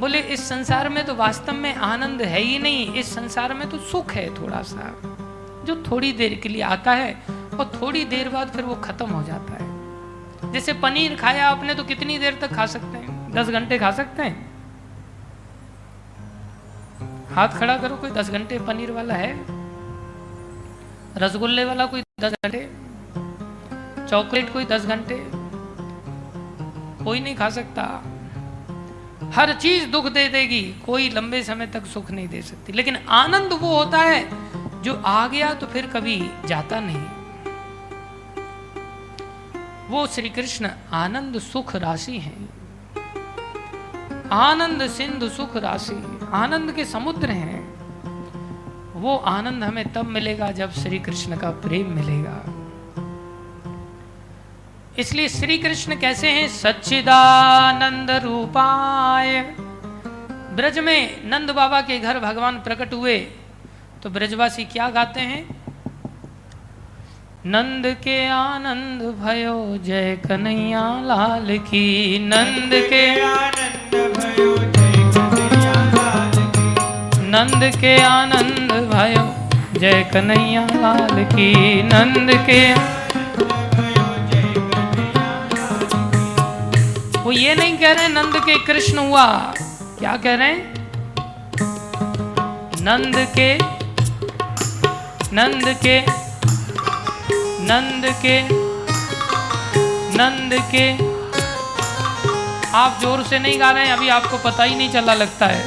बोले, इस संसार में तो वास्तव में आनंद है ही नहीं, इस संसार में तो सुख है थोड़ा सा। जो थोड़ी देर के लिए आता है, और थोड़ी देर बाद फिर वो खत्म हो जाता है। जैसे पनीर खाया आपने तो कितनी देर तक खा सकते हैं? दस घंटे खा सकते हैं? हाथ खड़ा करो, कोई दस घंटे पनीर वाला है? रसगुल्ले वाला कोई दस घंटे? चॉकलेट कोई दस घंटे? कोई नहीं खा सकता। हर चीज़ दुख दे देगी, कोई लंबे समय तक सुख नहीं दे सकती। लेकिन आनंद वो होता है जो आ गया तो फिर कभी जाता नहीं। वो श्री कृष्ण आनंद सुख राशि हैं। आनंद सिंधु सुख राशि आनंद के समुद्र हैं। वो आनंद हमें तब मिलेगा जब श्री कृष्ण का प्रेम मिलेगा। इसलिए श्री कृष्ण कैसे हैं? सच्चिदानंद रूपाय। ब्रज में नंद बाबा के घर भगवान प्रकट हुए तो ब्रजवासी क्या गाते हैं? नंद के आनंद भयो, जय कन्हैया लाल की। नंद के आनंद भयो जय कन्हैया लाल की नंद के आनंद भयो, जय कन्हैया लाल की। नंद के वो ये नहीं कह रहे नंद के कृष्ण हुआ। क्या कह रहे हैं? नंद के नंद के नंद के नंद के। आप ज़ोर से नहीं गा रहे हैं, अभी आपको पता ही नहीं चला लगता है।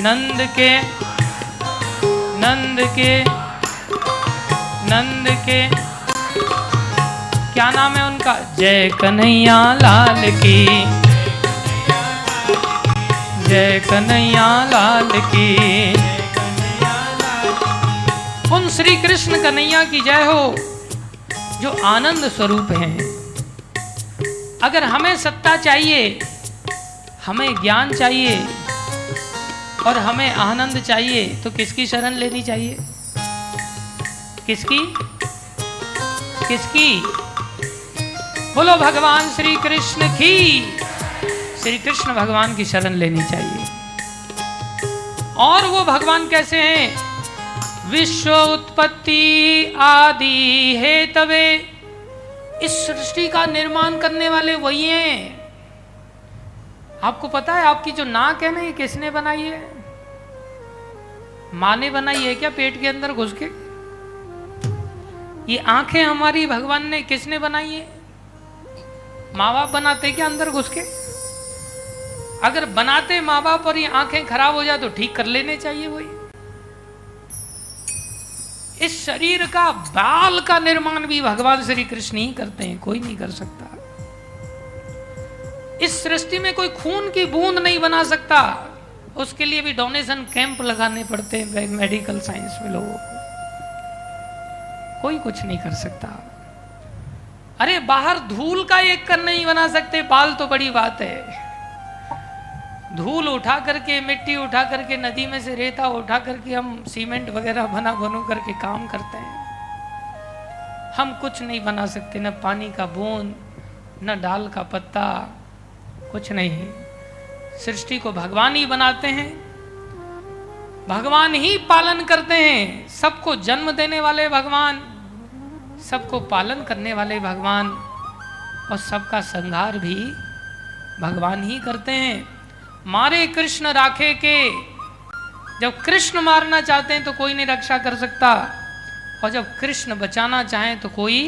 नंद के नंद के नंद के। क्या नाम है उनका? जय कन्हैया लाल की। जय कन्हैया लाल की। उन श्री कृष्ण कन्हैया की जय हो। जो आनंद स्वरूप हैं। अगर हमें सत्ता चाहिए, हमें ज्ञान चाहिए, और हमें आनंद चाहिए तो किसकी शरण लेनी चाहिए? किसकी? किसकी? बोलो भगवान श्री कृष्ण की। श्री कृष्ण भगवान की शरण लेनी चाहिए। और वो भगवान कैसे हैं? विश्व उत्पत्ति आदि हे तवे इस सृष्टि का निर्माण करने वाले वही हैं। आपको पता है, आपकी जो नाक है ना, ये किसने बनाई है? माँ ने बनाई है क्या पेट के अंदर घुस के? ये आँखें हमारी, भगवान ने किसने बनाई है? माँ बाप बनाते क्या अंदर घुस के? अगर बनाते माँ बाप और ये आँखें खराब हो जाए तो ठीक कर लेने चाहिए वही। इस शरीर का बाल का निर्माण भी भगवान श्री कृष्ण ही करते हैं, कोई नहीं कर सकता। इस सृष्टि में कोई खून की बूंद नहीं बना सकता। उसके लिए भी डोनेशन कैंप लगाने पड़ते हैं मेडिकल साइंस में लोगों को। कोई कुछ नहीं कर सकता। अरे बाहर धूल का एक कर नहीं बना सकते, बाल तो बड़ी बात है। धूल उठा करके, मिट्टी उठा करके, नदी में से रेता उठा करके हम सीमेंट वगैरह बना बनू करके काम करते हैं। हम कुछ नहीं बना सकते, न पानी का बूंद, न डाल का पत्ता, कुछ नहीं। सृष्टि को भगवान ही बनाते हैं, भगवान ही पालन करते हैं। सबको जन्म देने वाले भगवान, सबको पालन करने वाले भगवान, और सबका संहार भी भगवान ही करते हैं। मारे कृष्ण राखे के। जब कृष्ण मारना चाहते हैं तो कोई नहीं रक्षा कर सकता। और जब कृष्ण बचाना चाहें तो कोई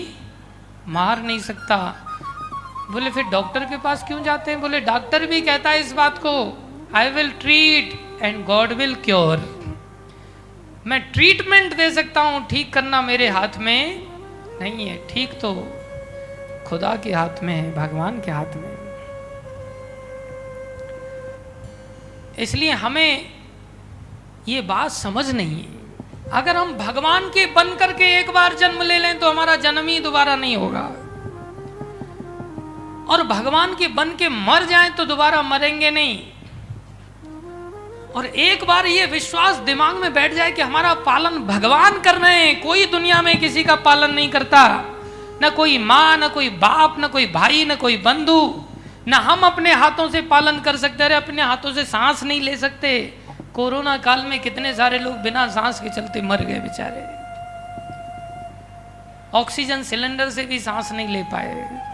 मार नहीं सकता। बोले, फिर डॉक्टर के पास क्यों जाते हैं? बोले, डॉक्टर भी कहता है इस बात को I will treat and God will cure मैं ट्रीटमेंट दे सकता हूँ, ठीक करना मेरे हाथ में नहीं है। ठीक तो खुदा के हाथ में है, भगवान के हाथ में इसलिए हमें ये बात समझ नहीं है। अगर हम भगवान के बन करके एक बार जन्म ले लें तो हमारा जन्म ही दोबारा नहीं होगा। और भगवान के बन के मर जाएँ तो दोबारा मरेंगे नहीं। और एक बार ये विश्वास दिमाग में बैठ जाए कि हमारा पालन भगवान कर रहे हैं, कोई दुनिया में किसी का पालन नहीं करता। न कोई माँ, न कोई बाप, न कोई भाई, न कोई बंधु। न हम अपने हाथों से पालन कर सकते, अरे अपने हाथों से सांस नहीं ले सकते। कोरोना काल में कितने सारे लोग बिना सांस के चलते मर गए बेचारे। ऑक्सीजन सिलेंडर से भी सांस नहीं ले पाए।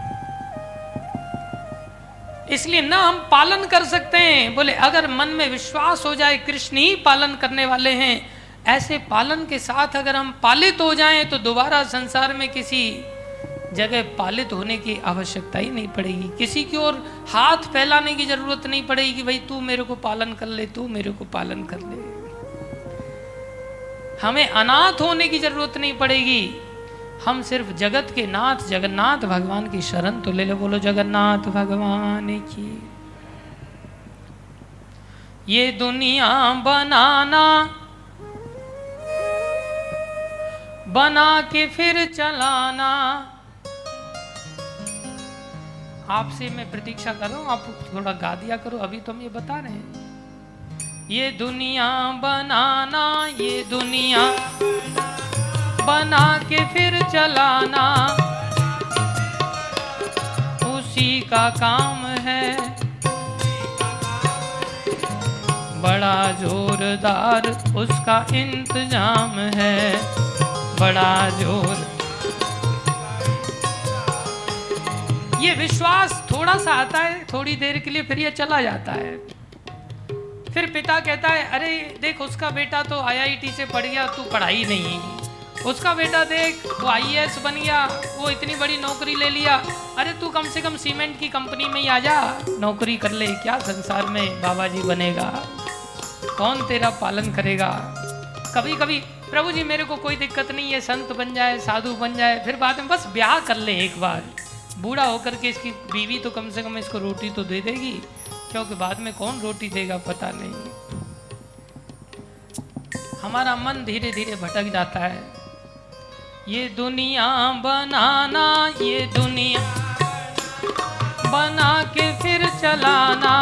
इसलिए ना हम पालन कर सकते हैं। बोले, अगर मन में विश्वास हो जाए, कृष्ण ही पालन करने वाले हैं। ऐसे पालन के साथ अगर हम पालित हो जाएँ तो दोबारा संसार में किसी जगह पालित होने की आवश्यकता ही नहीं पड़ेगी। किसी की ओर हाथ फैलाने की ज़रूरत नहीं पड़ेगी कि भाई तू मेरे को पालन कर ले, तू मेरे को पालन कर ले। हमें अनाथ होने की ज़रूरत नहीं पड़ेगी। हम सिर्फ़ जगत के नाथ, जगन्नाथ भगवान की शरण तो ले लो। बोलो, जगन्नाथ भगवान की। ये दुनिया बनाना, बना के फिर चलाना। आपसे मैं प्रतीक्षा कर रहा हूँ, आप थोड़ा गा दिया करो, अभी तो हम ये बता रहे हैं। ये दुनिया बनाना, ये दुनिया बना के फिर चलाना, उसी का काम है। बड़ा जोरदार उसका इंतज़ाम है, बड़ा ज़ोर ये विश्वास थोड़ा सा आता है, थोड़ी देर के लिए फिर ये चला जाता है। फिर पिता कहता है, अरे, देख, उसका बेटा तो आईआईटी से पढ़ गया, तू पढ़ाई नहीं उसका बेटा देख, वो आईएएस बन गया, वो इतनी बड़ी नौकरी ले लिया। अरे, तू कम से कम सीमेंट की कंपनी में ही आ जा, नौकरी कर ले, क्या संसार में बाबा जी बनेगा? कौन तेरा पालन करेगा? कभी कभी प्रभु जी, मेरे को कोई दिक्कत नहीं है, संत बन जाए, साधु बन जाए, फिर बाद में बस ब्याह कर ले एक बार। बूढ़ा होकर के इसकी बीवी तो कम से कम इसको रोटी तो दे देगी, क्योंकि बाद में कौन रोटी देगा पता नहीं। हमारा मन धीरे धीरे भटक जाता है। ये दुनिया बनाना, ये दुनिया बना के फिर चलाना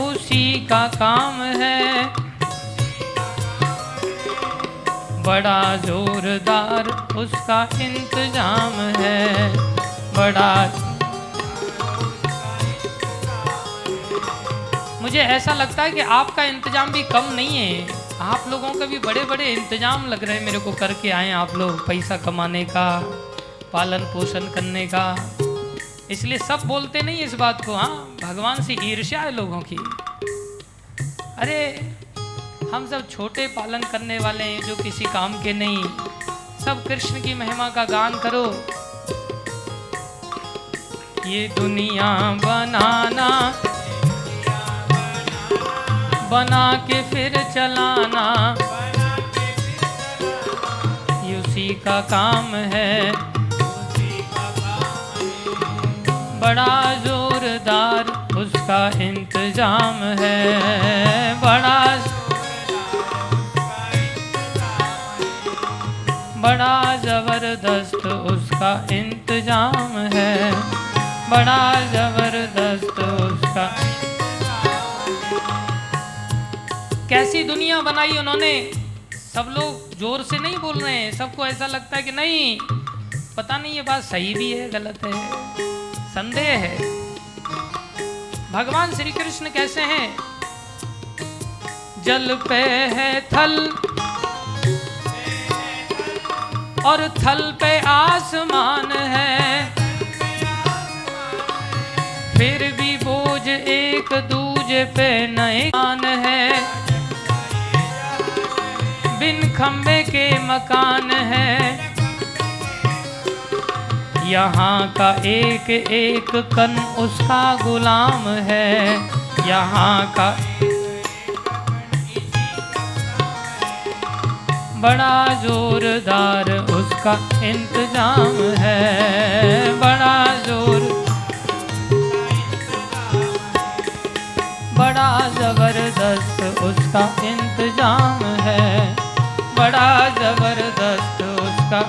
उसी का काम है। बड़ा जोरदार उसका इंतज़ाम है। बड़ा मुझे ऐसा लगता है कि आपका इंतज़ाम भी कम नहीं है। आप लोगों के भी बड़े बड़े इंतज़ाम लग रहे हैं मेरे को करके आए आप लोग पैसा कमाने का, पालन पोषण करने का। इसलिए सब बोलते नहीं इस बात को हाँ? भगवान से ईर्ष्या है लोगों की। अरे हम सब छोटे पालन करने वाले हैं, जो किसी काम के नहीं। सब कृष्ण की महिमा का गान करो। ये दुनिया बनाना, बना के फिर चलाना। ये उसी का काम है। बड़ा जोरदार उसका इंतज़ाम है। बड़ा बड़ा ज़बरदस्त उसका इंतज़ाम है। बड़ा ज़बरदस्त उसका कैसी दुनिया बनाई उन्होंने? सब लोग ज़ोर से नहीं बोल रहे हैं। सबको ऐसा लगता है कि नहीं, पता नहीं ये बात सही भी है, गलत है। संदेह है। भगवान श्री कृष्ण कैसे हैं? जल पे है थल और थल पे आसमान है। फिर भी बोझ एक दूजे पे नए मान है। बिन खम्बे के मकान है। यहाँ का एक एक कन उसका गुलाम है। यहाँ का बड़ा जोरदार उसका इंतज़ाम है। बड़ा ज़ोर, बड़ा ज़बरदस्त उसका इंतज़ाम है। बड़ा ज़बरदस्त उसका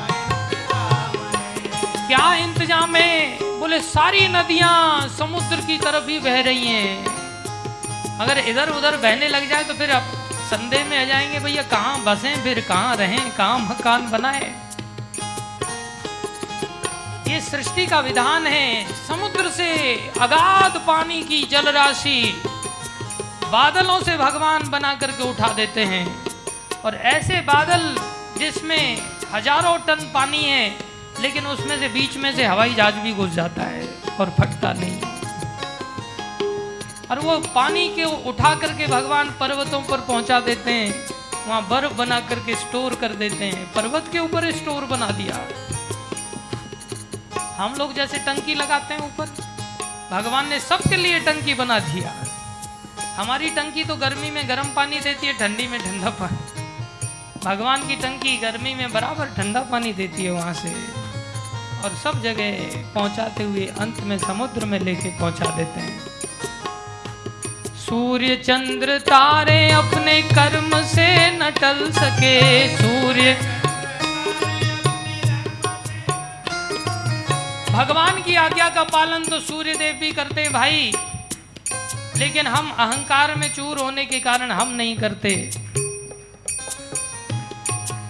क्या इंतज़ाम है? बोले, सारी नदियाँ समुद्र की तरफ़ ही बह रही हैं। अगर इधर उधर बहने लग जाए तो फिर अब संदेह में आ जाएँगे, भैया, कहाँ बसें? फिर कहाँ रहें? कहाँ मकान बनाए? ये सृष्टि का विधान है। समुद्र से अगाध पानी की जल राशि बादलों से भगवान बना करके उठा देते हैं। और ऐसे बादल जिसमें हज़ारों टन पानी है, लेकिन उसमें से बीच में से हवाई जहाज़ भी घुस जाता है और फटता नहीं। और वो पानी के उठा करके भगवान पर्वतों पर पहुँचा देते हैं। वहाँ बर्फ़ बना करके स्टोर कर देते हैं। पर्वत के ऊपर स्टोर बना दिया। हम लोग जैसे टंकी लगाते हैं ऊपर। भगवान ने सबके लिए टंकी बना दिया। हमारी टंकी तो गर्मी में गर्म पानी देती है, ठंडी में ठंडा पानी। भगवान की टंकी गर्मी में बराबर ठंडा पानी देती है वहाँ से। और सब जगह पहुंचाते हुए अंत में समुद्र में लेके पहुँचा देते हैं। सूर्य चंद्र तारे अपने कर्म से न टल सके। सूर्य भगवान की आज्ञा का पालन तो सूर्य देव भी करते हैं भाई, लेकिन हम अहंकार में चूर होने के कारण हम नहीं करते।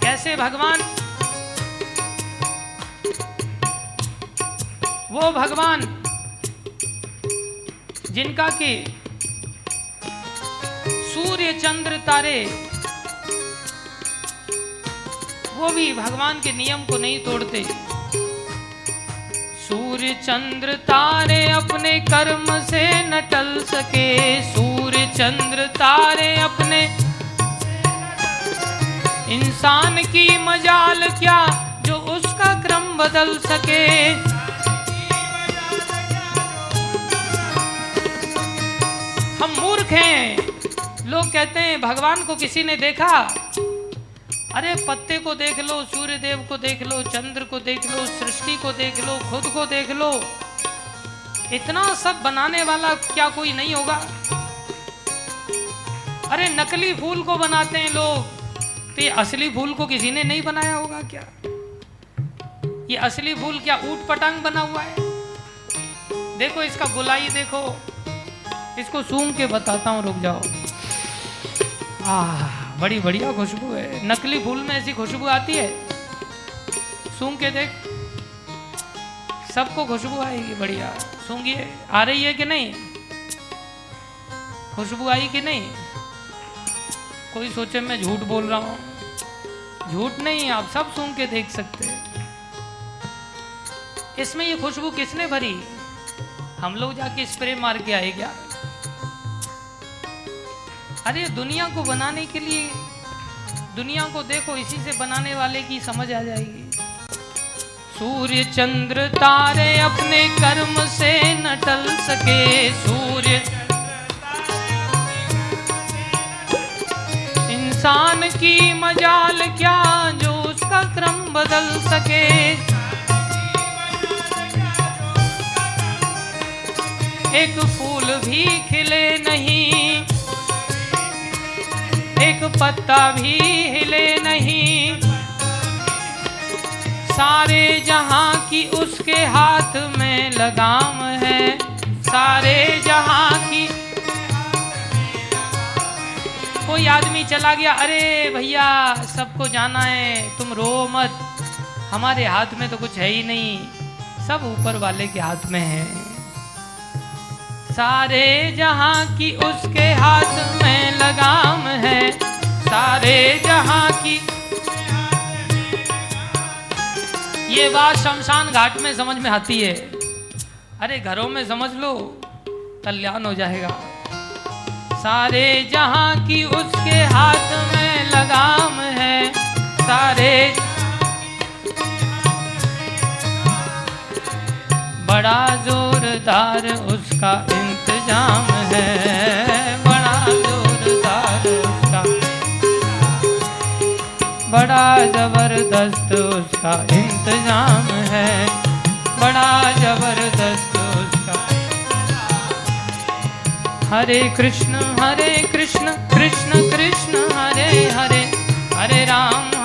कैसे भगवान? वो भगवान जिनका कि सूर्य चंद्र तारे, वो भी भगवान के नियम को नहीं तोड़ते। सूर्य चंद्र तारे अपने कर्म से न टल सके। सूर्य चंद्र तारे अपने इंसान की मजाल क्या, जो उसका क्रम बदल सके। हम मूर्ख हैं। लोग कहते हैं, भगवान को किसी ने देखा? अरे, पत्ते को देख लो सूर्य देव को देख लो, चंद्र को देख लो, सृष्टि को देख लो, खुद को देख लो। इतना सब बनाने वाला क्या कोई नहीं होगा? अरे, नकली फूल को बनाते हैं लोग। तो ये असली फूल को किसी ने नहीं बनाया होगा क्या? ये असली फूल क्या ऊट पटांग बना हुआ है? देखो इसका गुलाई देखो। इसको सूंघ के बताता हूँ, रुक जाओ। आह, बड़ी बढ़िया खुशबू है। नकली फूल में ऐसी खुशबू आती है। सूंघ के देख। सबको खुशबू आएगी, बढ़िया। सूंघिए आ रही है कि नहीं? खुशबू आई कि नहीं? कोई सोचे मैं झूठ बोल रहा हूँ। झूठ नहीं, आप सब सूंघ के देख सकते हैं। इसमें ये खुशबू किसने भरी? हम लोग जाके स्प्रे मार के आए क्या? अरे, दुनिया को बनाने के लिए, दुनिया को देखो, इसी से बनाने वाले की समझ आ जाएगी। सूर्य चंद्र तारे अपने कर्म से न टल सके। सूर्य इंसान की मजाल क्या, जो उसका क्रम बदल सके? एक फूल भी खिले नहीं। पत्ता भी हिले नहीं। सारे जहाँ की उसके हाथ में लगाम है। सारे जहाँ की कोई आदमी चला गया, अरे भैया, सबको जाना है, तुम रो मत। हमारे हाथ में तो कुछ है ही नहीं। सब ऊपर वाले के हाथ में है। सारे जहाँ की उसके हाथ में लगाम है। सारे जहाँ की ये बात शमशान घाट में समझ में आती है। अरे घरों में समझ लो, कल्याण हो जाएगा। सारे जहाँ की उसके हाथ में लगाम है। सारे बड़ा जोरदार उसका इंतज़ाम है, बड़ा जोरदार उसका। बड़ा ज़बरदस्त उसका इंतज़ाम है, बड़ा ज़बरदस्त उसका। हरे कृष्ण हरे कृष्ण कृष्ण कृष्ण, हरे हरे हरे राम।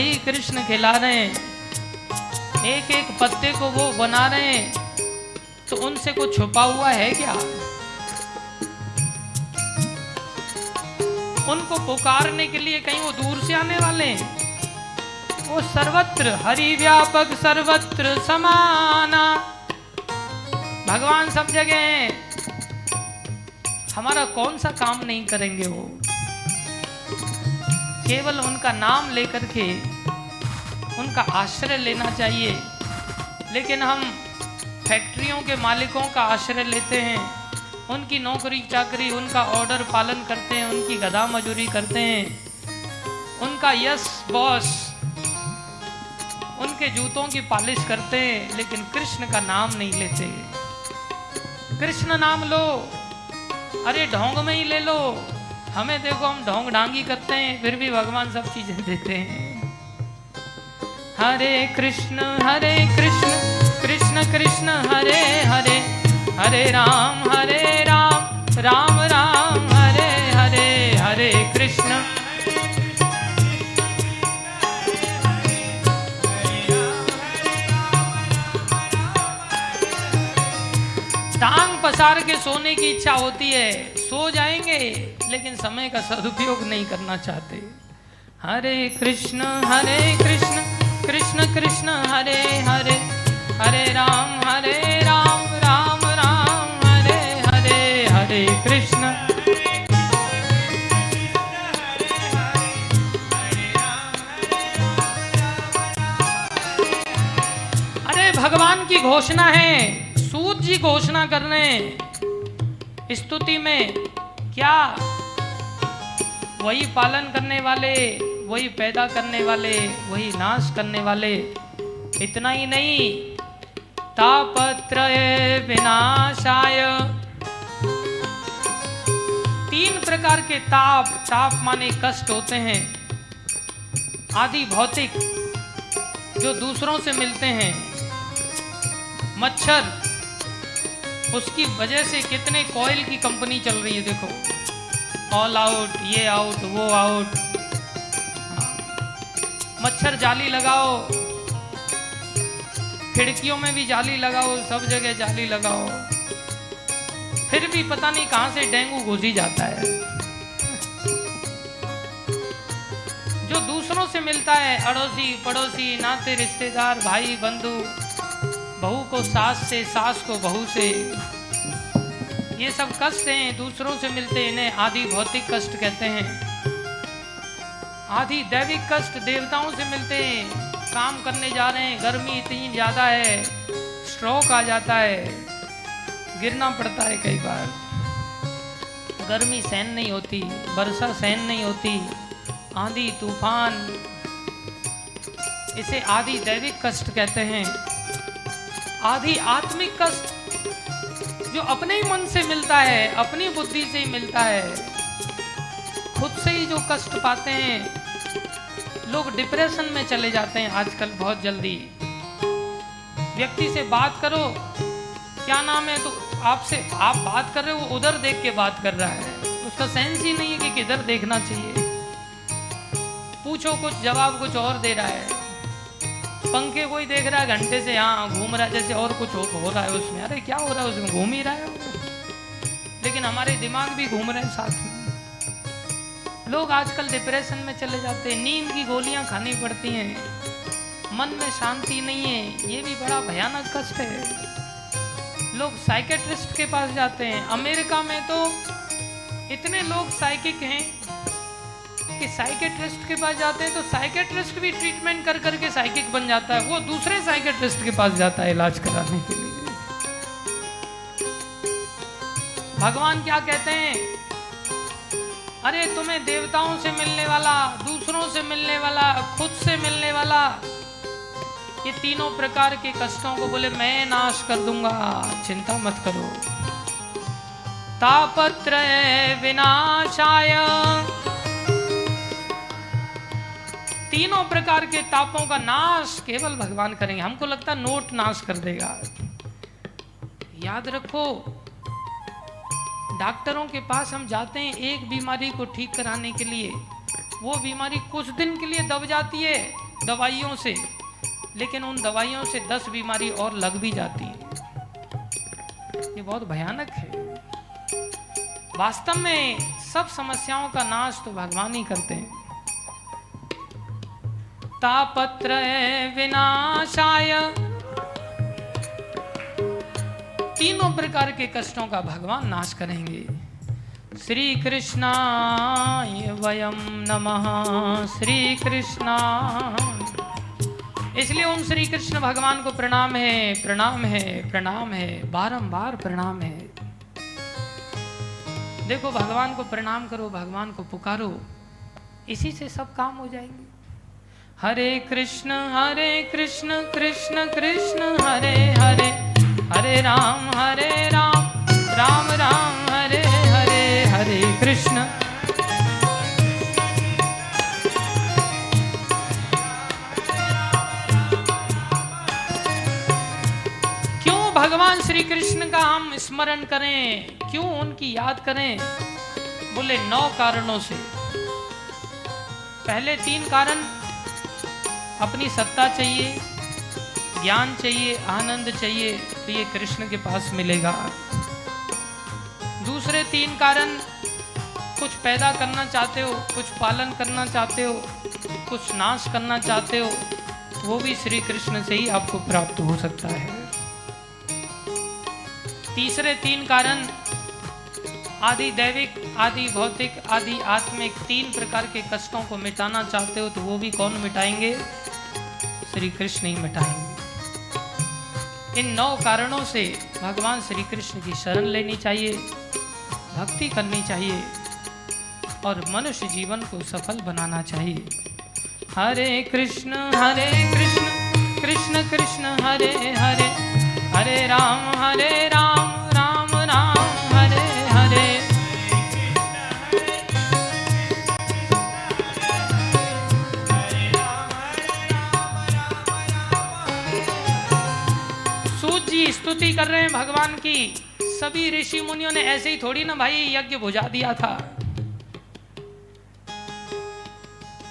वही कृष्ण खिला रहे हैं। एक एक पत्ते को वो बना रहे हैं। तो उनसे कुछ छुपा हुआ है क्या? उनको पुकारने के लिए कहीं वो दूर से आने वाले हैं। वो सर्वत्र हरि व्यापक सर्वत्र समाना भगवान सब जगह हैं। हमारा कौन सा काम नहीं करेंगे वो? केवल उनका नाम लेकर के उनका आश्रय लेना चाहिए। लेकिन हम फैक्ट्रियों के मालिकों का आश्रय लेते हैं। उनकी नौकरी चाकरी उनका ऑर्डर पालन करते हैं, उनकी गधा मजूरी करते हैं। उनका यस बॉस उनके जूतों की पालिश करते हैं, लेकिन कृष्ण का नाम नहीं लेते। कृष्ण नाम लो, अरे ढोंग में ही ले लो। हमें देखो, हम ढोंग डांगी करते हैं, फिर भी भगवान सब चीज़ें देते हैं। हरे कृष्ण हरे कृष्ण कृष्ण कृष्ण, हरे हरे हरे राम हरे राम राम राम, हरे हरे हरे कृष्ण। टांग पसार के सोने की इच्छा होती है, सो जाएँगे। लेकिन समय का सदुपयोग नहीं करना चाहते। हरे कृष्ण हरे कृष्ण कृष्ण कृष्ण, हरे हरे हरे राम हरे राम राम राम, हरे हरे हरे कृष्ण। अरे भगवान की घोषणा है, सूत जी घोषणा कर रहे स्तुति में क्या वही पालन करने वाले, वही पैदा करने वाले, वही नाश करने वाले। इतना ही नहीं तापत्र विनाशाय। तीन प्रकार के ताप ताप माने कष्ट होते हैं। आदि भौतिक, जो दूसरों से मिलते हैं। मच्छर, उसकी वजह से कितने कोयल की कंपनी चल रही है, देखो। ऑल आउट ये आउट वो आउट मच्छर जाली लगाओ. खिड़कियों में भी जाली लगाओ, सब जगह जाली लगाओ. फिर भी पता नहीं कहाँ से डेंगू घुस ही जाता है. जो दूसरों से मिलता है, अड़ोसी, पड़ोसी, नाते, रिश्तेदार, भाई, बंधु, बहू को सास से, सास को बहू से ये सब कष्ट हैं, दूसरों से मिलते इन्हें आदि भौतिक कष्ट कहते हैं। आदि दैविक कष्ट देवताओं से मिलते हैं, काम करने जा रहे हैं, गर्मी इतनी ज़्यादा है स्ट्रोक आ जाता है, गिरना पड़ता है कई बार। गर्मी सहन नहीं होती, वर्षा सहन नहीं होती, आंधी, तूफ़ान, इसे आदि दैविक कष्ट कहते हैं। आदि आत्मिक कष्ट जो अपने ही मन से मिलता है, अपनी बुद्धि से ही मिलता है। खुद से ही जो कष्ट पाते हैं, लोग डिप्रेशन में चले जाते हैं आजकल बहुत जल्दी। व्यक्ति से बात करो, क्या नाम है तो आपसे, आप बात कर रहे हो, उधर देख के बात कर रहा है। उसका सेंस ही नहीं है कि किधर देखना चाहिए। पूछो कुछ, जवाब कुछ और दे रहा है। पंखे कोई देख रहा है घंटे से यहाँ घूम रहा है जैसे और कुछ हो, हो रहा है उसमें। अरे क्या हो रहा है उसमें? घूम ही रहा है लेकिन हमारे दिमाग भी घूम रहे हैं साथ में। लोग आजकल डिप्रेशन में चले जाते हैं। नींद की गोलियाँ खानी पड़ती हैं। मन में शांति नहीं है। ये भी बड़ा भयानक कष्ट है। लोग साइकेट्रिस्ट के पास जाते हैं। अमेरिका में तो इतने लोग साइकिक हैं। कि साइकेट्रिस्ट के पास जाते हैं तो साइकेट्रिस्ट भी ट्रीटमेंट कर करके साइकिक बन जाता है। वो दूसरे साइकेट्रिस्ट के पास जाता है इलाज कराने के लिए। भगवान क्या कहते हैं? अरे तुम्हें देवताओं से मिलने वाला, दूसरों से मिलने वाला, खुद से मिलने वाला, ये तीनों प्रकार के कष्टों को बोले, मैं नाश कर दूँगा। चिंता मत करो। तापत्र विनाशाय तीनों प्रकार के तापों का नाश केवल भगवान करेंगे। हमको लगता है नोट नाश कर देगा। याद रखो, डॉक्टरों के पास हम जाते हैं एक बीमारी को ठीक कराने के लिए। वो बीमारी कुछ दिन के लिए दब जाती है दवाइयों से, लेकिन उन दवाइयों से दस बीमारी और लग भी जाती है। ये बहुत भयानक है। वास्तव में सब समस्याओं का नाश तो भगवान ही करते हैं। तापत्र विनाशाय। तीनों प्रकार के कष्टों का भगवान नाश करेंगे। श्री कृष्णाय वयम नमः। श्री कृष्णा इसलिए ओम श्री कृष्ण भगवान को प्रणाम है प्रणाम है प्रणाम है, बारंबार प्रणाम है। देखो, भगवान को प्रणाम करो, भगवान को पुकारो। इसी से सब काम हो जाएँगे। हरे कृष्ण हरे कृष्ण कृष्ण कृष्ण, हरे हरे हरे राम हरे राम राम राम, हरे हरे हरे कृष्ण। क्यों भगवान श्री कृष्ण का हम स्मरण करें? क्यों उनकी याद करें? बोले नौ कारणों से। पहले तीन कारण अपनी सत्ता चाहिए, ज्ञान चाहिए, आनंद चाहिए तो ये कृष्ण के पास मिलेगा। दूसरे तीन कारण, कुछ पैदा करना चाहते हो, कुछ पालन करना चाहते हो, कुछ नाश करना चाहते हो, वो भी श्री कृष्ण से ही आपको प्राप्त हो सकता है। तीसरे तीन कारण, आदि दैविक, आदि भौतिक, आदि आत्मिक तीन प्रकार के कष्टों को मिटाना चाहते हो तो वो भी कौन मिटाएँगे? श्री कृष्ण ही मिटाएँगे इन नौ कारणों से भगवान श्री कृष्ण की शरण लेनी चाहिए, भक्ति करनी चाहिए, और मनुष्य जीवन को सफल बनाना चाहिए। हरे कृष्ण हरे कृष्ण कृष्ण कृष्ण, हरे हरे हरे राम हरे राम। स्तुति कर रहे हैं भगवान की। सभी ऋषि मुनियों ने ऐसे ही थोड़ी ना भाई यज्ञ बुझा दिया था।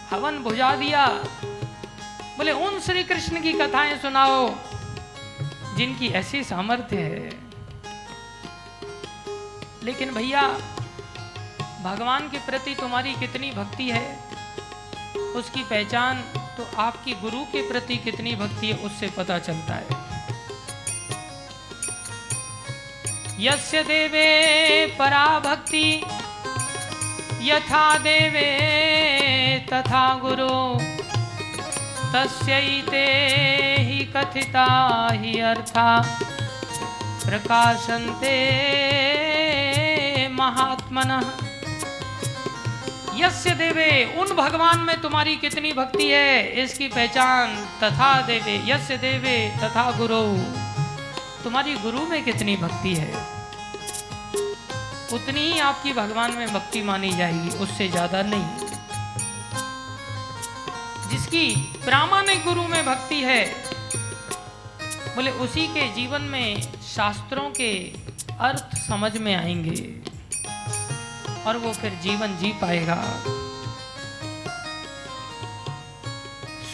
हवन बुझा दिया। बोले, उन श्री कृष्ण की कथाएँ सुनाओ, जिनकी ऐसी सामर्थ्य है। लेकिन भैया, भगवान के प्रति तुम्हारी कितनी भक्ति है, उसकी पहचान तो आपकी गुरु के प्रति कितनी भक्ति है, उससे पता चलता है। यस्य देवे परा भक्ति यथा देवे तथा गुरु तस्यैते हि कथिता हि अर्था। प्रकाशन्ते महात्मनः। यस्य देवे, उन भगवान में तुम्हारी कितनी भक्ति है, इसकी पहचान तथा देवे, यस्य देवे तथा गुरु। तुम्हारी गुरु में कितनी भक्ति है? उतनी ही आपकी भगवान में भक्ति मानी जाएगी, उससे ज़्यादा नहीं। जिसकी प्रामाणिक गुरु में भक्ति है, बोले उसी के जीवन में शास्त्रों के अर्थ समझ में आएँगे, और वो फिर जीवन जी पाएगा।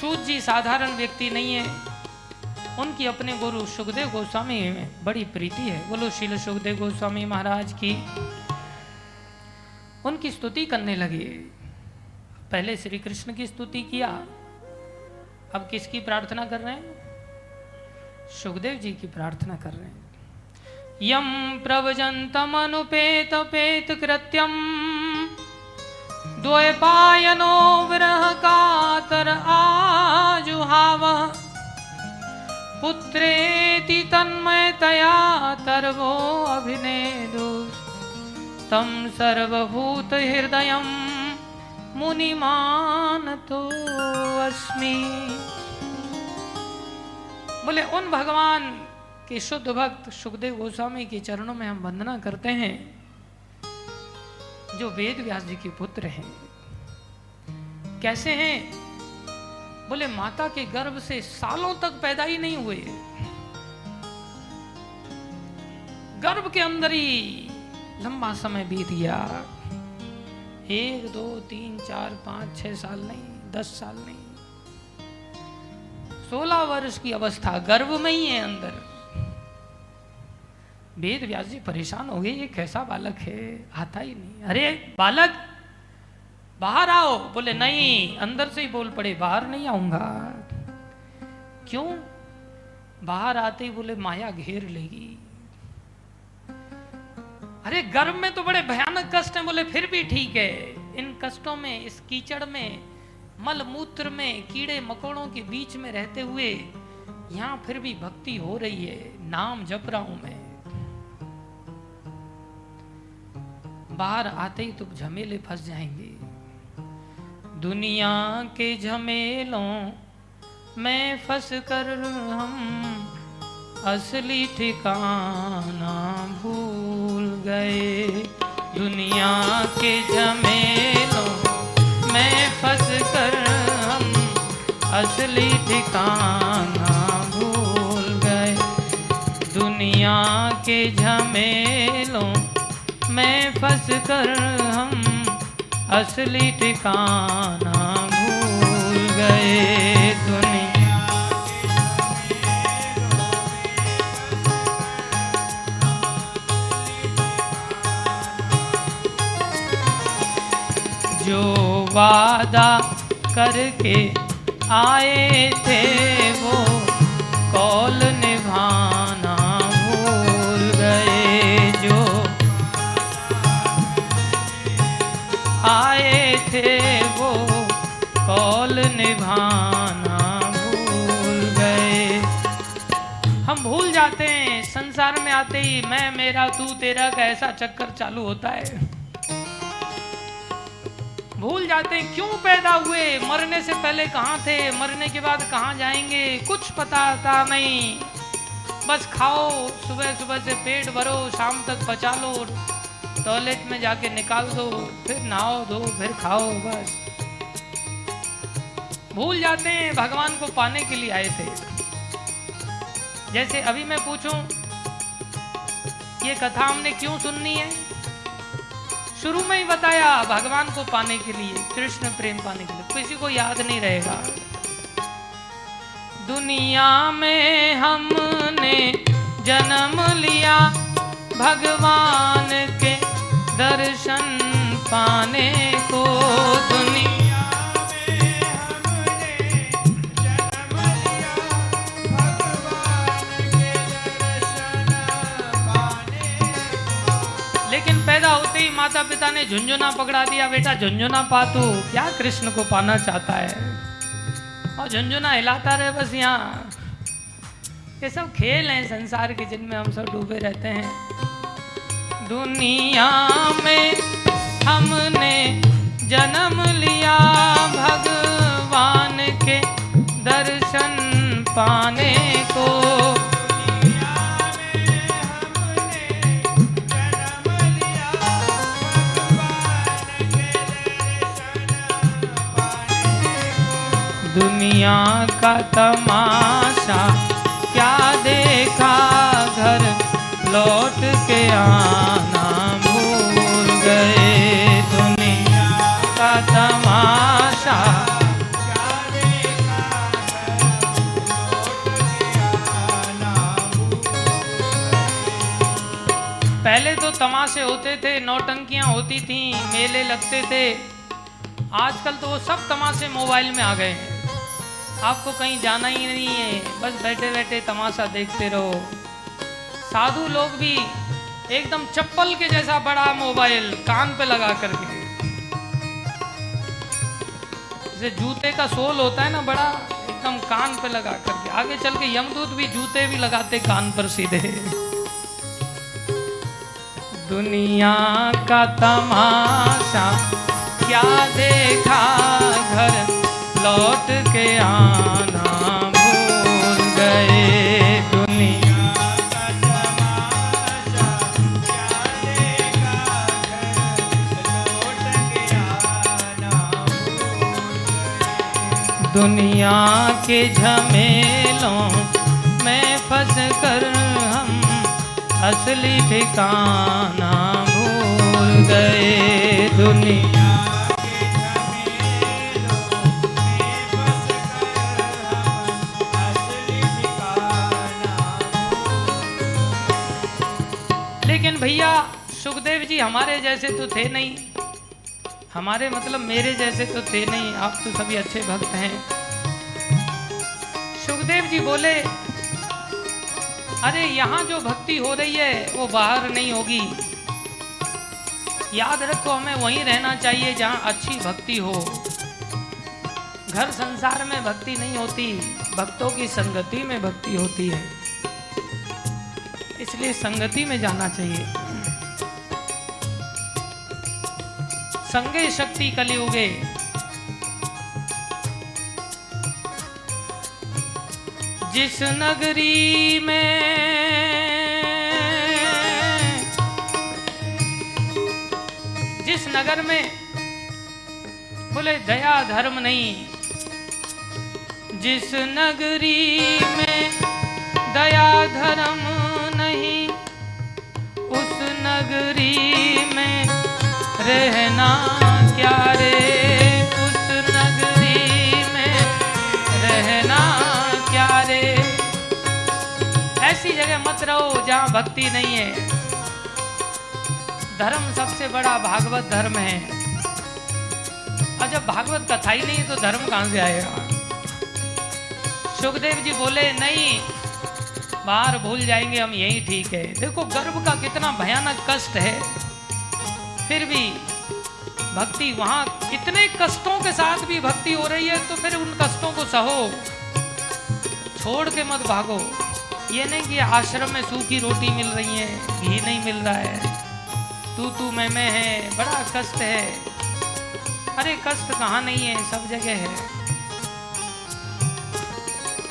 सूत जी साधारण व्यक्ति नहीं है। उनकी अपने गुरु सुखदेव गोस्वामी में बड़ी प्रीति है। बोलो शिल सुखदेव गोस्वामी महाराज की। उनकी स्तुति करने लगे। पहले श्री कृष्ण की स्तुति किया। अब किसकी प्रार्थना कर रहे हैं? सुखदेव जी की प्रार्थना कर रहे हैं। यम प्रवजंतमनुपेत पेत कृत्यम। द्वैपायनो विरह कातर आजुहावः। पुत्रेति तन्मयतया तर्वो अभिनेदु। तं सर्वभूतहृदयं मुनिमानतो अस्मि। बोले, उन भगवान के शुद्ध भक्त सुखदेव गोस्वामी के चरणों में हम वंदना करते हैं, जो वेद व्यास जी के पुत्र हैं। कैसे हैं? बोले, माता के गर्भ से सालों तक पैदा ही नहीं हुए गर्भ के अंदर ही लंबा समय बीत गया। एक, दो, तीन, चार, पाँच, छह साल नहीं, दस साल नहीं। सोलह वर्ष की अवस्था गर्भ में ही है अंदर। वेद व्यास जी परेशान हो गए, ये कैसा बालक है? आता ही नहीं। अरे, बालक बाहर आओ। बोले, नहीं, अंदर से ही बोल पड़े, बाहर नहीं आऊँगा। क्यों? बाहर आते ही बोले, माया घेर लेगी। अरे गर्भ में तो बड़े भयानक कष्ट हैं। बोले, फिर भी ठीक है। इन कष्टों में, इस कीचड़ में, मल मूत्र में, कीड़े मकोड़ों के बीच में रहते हुए, यहाँ फिर भी भक्ति हो रही है। नाम जप रहा हूँ मैं। बाहर आते ही तो झमेले फंस जाएँगे। दुनिया के झमेलों में फंस कर हम असली ठिकाना भूल गए। दुनिया के झमेलों में फंस कर हम असली ठिकाना भूल गए। दुनिया के झमेलों में फंस कर हम असली ठिकाना भूल गए दुनिया जो वादा करके आए थे वो कौल निभाना आए थे वो कौल निभाना भूल गए। हम भूल जाते हैं, संसार में आते ही मैं, मेरा, तू, तेरा का ऐसा चक्कर चालू होता है। भूल जाते हैं, क्यों पैदा हुए? मरने से पहले कहाँ थे? मरने के बाद कहाँ जाएँगे? कुछ पता था नहीं। बस खाओ सुबह सुबह से पेट भरो, शाम तक पचा लो टॉयलेट में जाके निकाल दो, फिर नहाओ दो, फिर खाओ, बस। भूल जाते हैं भगवान को पाने के लिए आए थे। जैसे अभी मैं पूछूँ, ये कथा हमने क्यों सुननी है? शुरू में ही बताया भगवान को पाने के लिए, कृष्ण प्रेम पाने के लिए। किसी को याद नहीं रहेगा। दुनिया में हमने जन्म लिया भगवान के दर्शन पाने को दुनिया लेकिन पैदा होते ही माता पिता ने झुंझुना पकड़ा दिया, बेटा, झुंझुना पा तू। क्या कृष्ण को पाना चाहता है? और झुंझुना हिलाता रहे बस यहाँ। ये सब खेल हैं संसार के जिनमें हम सब डूबे रहते हैं। दुनिया में हमने जन्म लिया भगवान के दर्शन पाने को। दुनिया का तमाशा क्या देखा घर लौट के आना भूल गए दुनिया का तमाशा। पहले तो तमाशे होते थे, नौटंकियाँ होती थी, मेले लगते थे। आजकल तो वो सब तमाशे मोबाइल में आ गए हैं। आपको कहीं जाना ही नहीं है, बस बैठे बैठे तमाशा देखते रहो। साधु लोग भी एकदम चप्पल के जैसा बड़ा मोबाइल कान पे लगा करके। जैसे जूते का सोल होता है ना बड़ा, एकदम कान पे लगा करके। आगे चल के यमदूत भी जूते भी लगाते कान पर सीधे। दुनिया का तमाशा, क्या देखा घर लौट के आना? दुनिया के झमेलों में फंस कर हम असली ठिकाना भूल गए। दुनिया लेकिन भैया, सुखदेव जी हमारे जैसे तो थे नहीं। हमारे मतलब मेरे जैसे तो थे नहीं, आप तो सभी अच्छे भक्त हैं। सुखदेव जी बोले, अरे, यहाँ जो भक्ति हो रही है, वो बाहर नहीं होगी। याद रखो, हमें वहीं रहना चाहिए जहाँ अच्छी भक्ति हो। घर संसार में भक्ति नहीं होती, भक्तों की संगति में भक्ति होती है। इसलिए संगति में जाना चाहिए। संगे शक्ति कलियुगे। जिस नगरी में जिस नगर में बोले दया धर्म नहीं, जिस नगरी में दया धर्म नहीं, उस नगरी में रहना क्या रे नगरी में रहना क्या रे ऐसी जगह मत रहो जहाँ भक्ति नहीं है। धर्म सबसे बड़ा भागवत धर्म है। और जब भागवत कथा ही नहीं तो धर्म कहाँ से आएगा? सुखदेव जी बोले, नहीं, बाहर भूल जाएँगे, हम यही ठीक है। देखो गर्भ का कितना भयानक कष्ट है। फिर भी भक्ति, वहाँ कितने कष्टों के साथ भी भक्ति हो रही है तो फिर उन कष्टों को सहो। छोड़ के मत भागो। ये नहीं कि आश्रम में सूखी रोटी मिल रही है, घी नहीं मिल रहा है। तू तू, मैं मैं है, बड़ा कष्ट है। अरे, कष्ट कहाँ नहीं है, सब जगह है।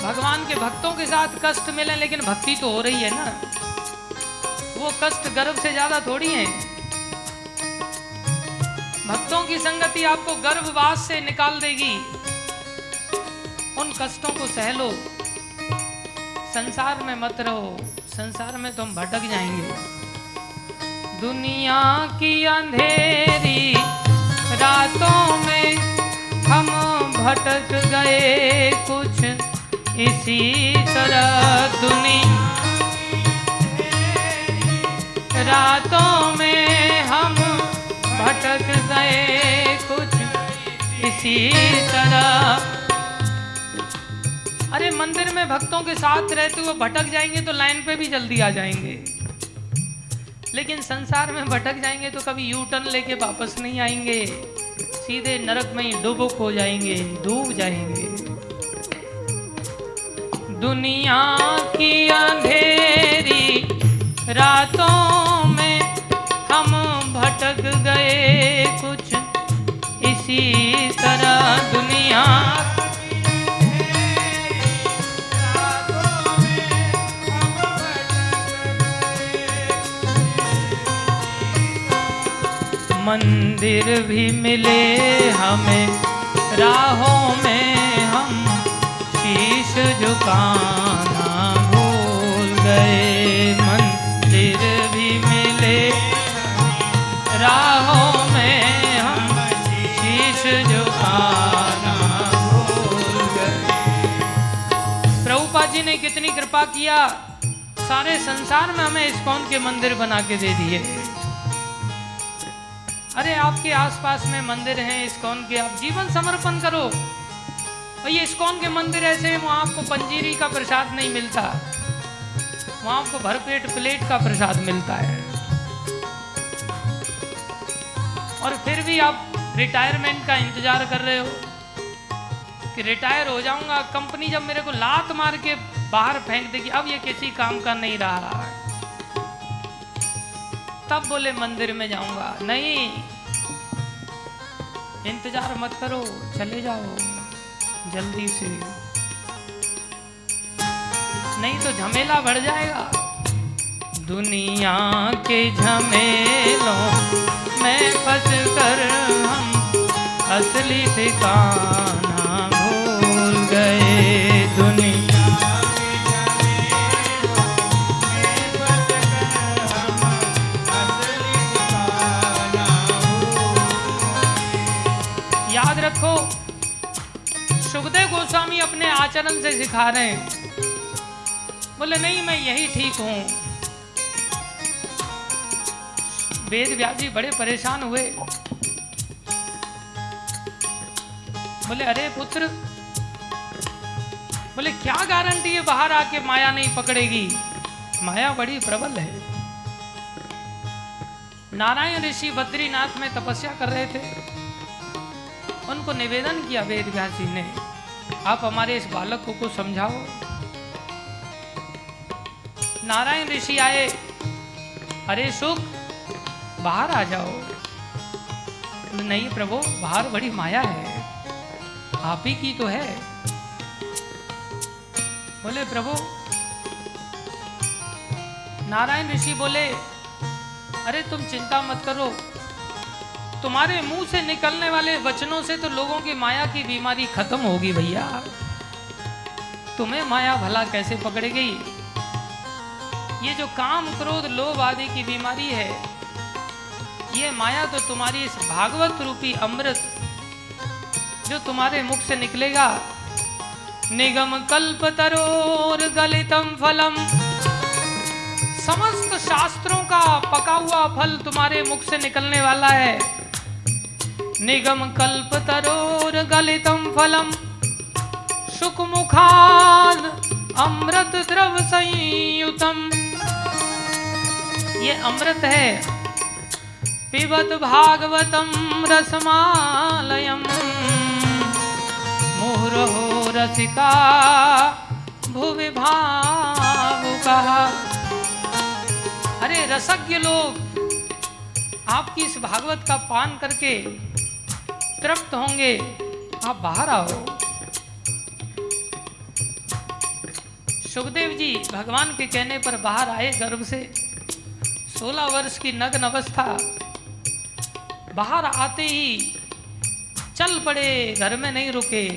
भगवान के भक्तों के साथ कष्ट मिले, लेकिन भक्ति तो हो रही है ना। वो कष्ट गर्भ से ज़्यादा थोड़ी है। भक्तों की संगति आपको गर्भवास से निकाल देगी। उन कष्टों को सह लो। संसार में मत रहो। संसार में तुम भटक जाएँगे। दुनिया की अंधेरी रातों में हम भटक गए कुछ इसी तरह। दुनिया रातों में भटक गए कुछ इसी तरह। अरे मंदिर में भक्तों के साथ रहते हुए भटक जाएँगे तो लाइन पे भी जल्दी आ जाएँगे। लेकिन संसार में भटक जाएँगे तो कभी यू टर्न लेके वापस नहीं आएँगे। सीधे नरक में ही डुबुक हो जाएँगे, डूब जाएँगे। दुनिया की अंधेरी रातों भटक गए कुछ। इसी तरह दुनिया। मंदिर भी मिले हमें, राहों में हम शीश झुकाना भूल गए। मंदिर भी मिले कितनी कृपा किया। सारे संसार में हमें इस्कॉन के मंदिर बना के दे दिए। अरे आपके आसपास में मंदिर हैं इस्कॉन के आप जीवन समर्पण करो। और ये इस्कॉन के मंदिर ऐसे हैं, वहाँ आपको पंजीरी का प्रसाद नहीं मिलता। वहाँ आपको भरपेट प्लेट का प्रसाद मिलता है। और फिर भी आप रिटायरमेंट का इंतज़ार कर रहे हो कि रिटायर हो जाऊँगा। कंपनी जब मेरे को लात मार के बाहर फेंक देगी, अब ये किसी काम का नहीं रहा है। तब बोले, मंदिर में जाऊँगा। नहीं, इंतज़ार मत करो, चले जाओ, जल्दी से। नहीं तो झमेला बढ़ जाएगा। दुनिया के झमेलों में फंस कर हम असली ठिकाना भूल गए दुनिया। याद रखो, सुखदेव गोस्वामी अपने आचरण से सिखा रहे हैं। बोले, नहीं, मैं यही ठीक हूँ। वेद व्यास जी बड़े परेशान हुए। बोले, अरे पुत्र, बोले, क्या गारंटी है बाहर आके माया नहीं पकड़ेगी? माया बड़ी प्रबल है। नारायण ऋषि बद्रीनाथ में तपस्या कर रहे थे। उनको निवेदन किया वेद व्यास जी ने, आप हमारे इस बालक को कुछ समझाओ। नारायण ऋषि आए, अरे सुख बाहर आ जाओ। नहीं प्रभु, बाहर बड़ी माया है। आप ही की तो है। बोले, प्रभु। नारायण ऋषि बोले, अरे, तुम चिंता मत करो। तुम्हारे मुँह से निकलने वाले वचनों से तो लोगों की माया की बीमारी खत्म होगी भैया। तुम्हें माया भला कैसे पकड़ गई ये जो काम क्रोध, लोभ आदि की बीमारी है ये माया तो तुम्हारी इस भागवत रूपी अमृत जो तुम्हारे मुख से निकलेगा। निगम कल्प तरोर गलितम फलम। समस्त शास्त्रों का पका हुआ फल तुम्हारे मुख से निकलने वाला है। निगम कल्प तरोर गलितम फलम। सुख मुखान अमृत द्रव संयुतम। ये अमृत है पिबत भागवतम रसमालयम। मुहुरहो रसिका, भुवि भावुका। अरे रसज्ञ लोग, आपकी इस भागवत का पान करके तृप्त होंगे। आप बाहर आओ। सुखदेव जी भगवान के कहने पर बाहर आए गर्भ से। सोलह वर्ष की नग्न अवस्था बाहर आते ही चल पड़े, घर में नहीं रुके।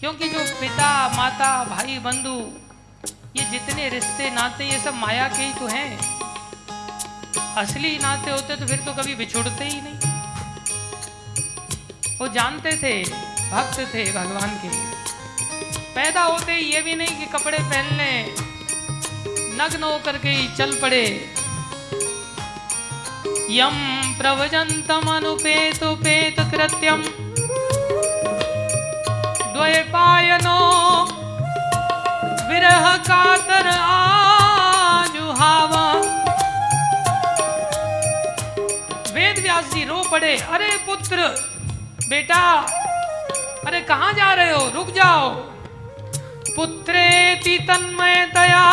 क्योंकि जो पिता, माता, भाई, बंधु, ये जितने रिश्ते, नाते, ये सब माया के ही तो हैं। असली नाते होते तो फिर तो कभी बिछुड़ते ही नहीं। वो जानते थे, भक्त थे भगवान के। पैदा होते ही ये भी नहीं कि कपड़े पहन लें, नग्न होकर के ही चल पड़े। यम प्रवजंतम कृत्यम द्वैपायनो विरह कातर आजुहावा। वेद व्यास जी रो पड़े, अरे पुत्र, बेटा, अरे कहाँ जा रहे हो? रुक जाओ। पुत्रेति तन्मयतया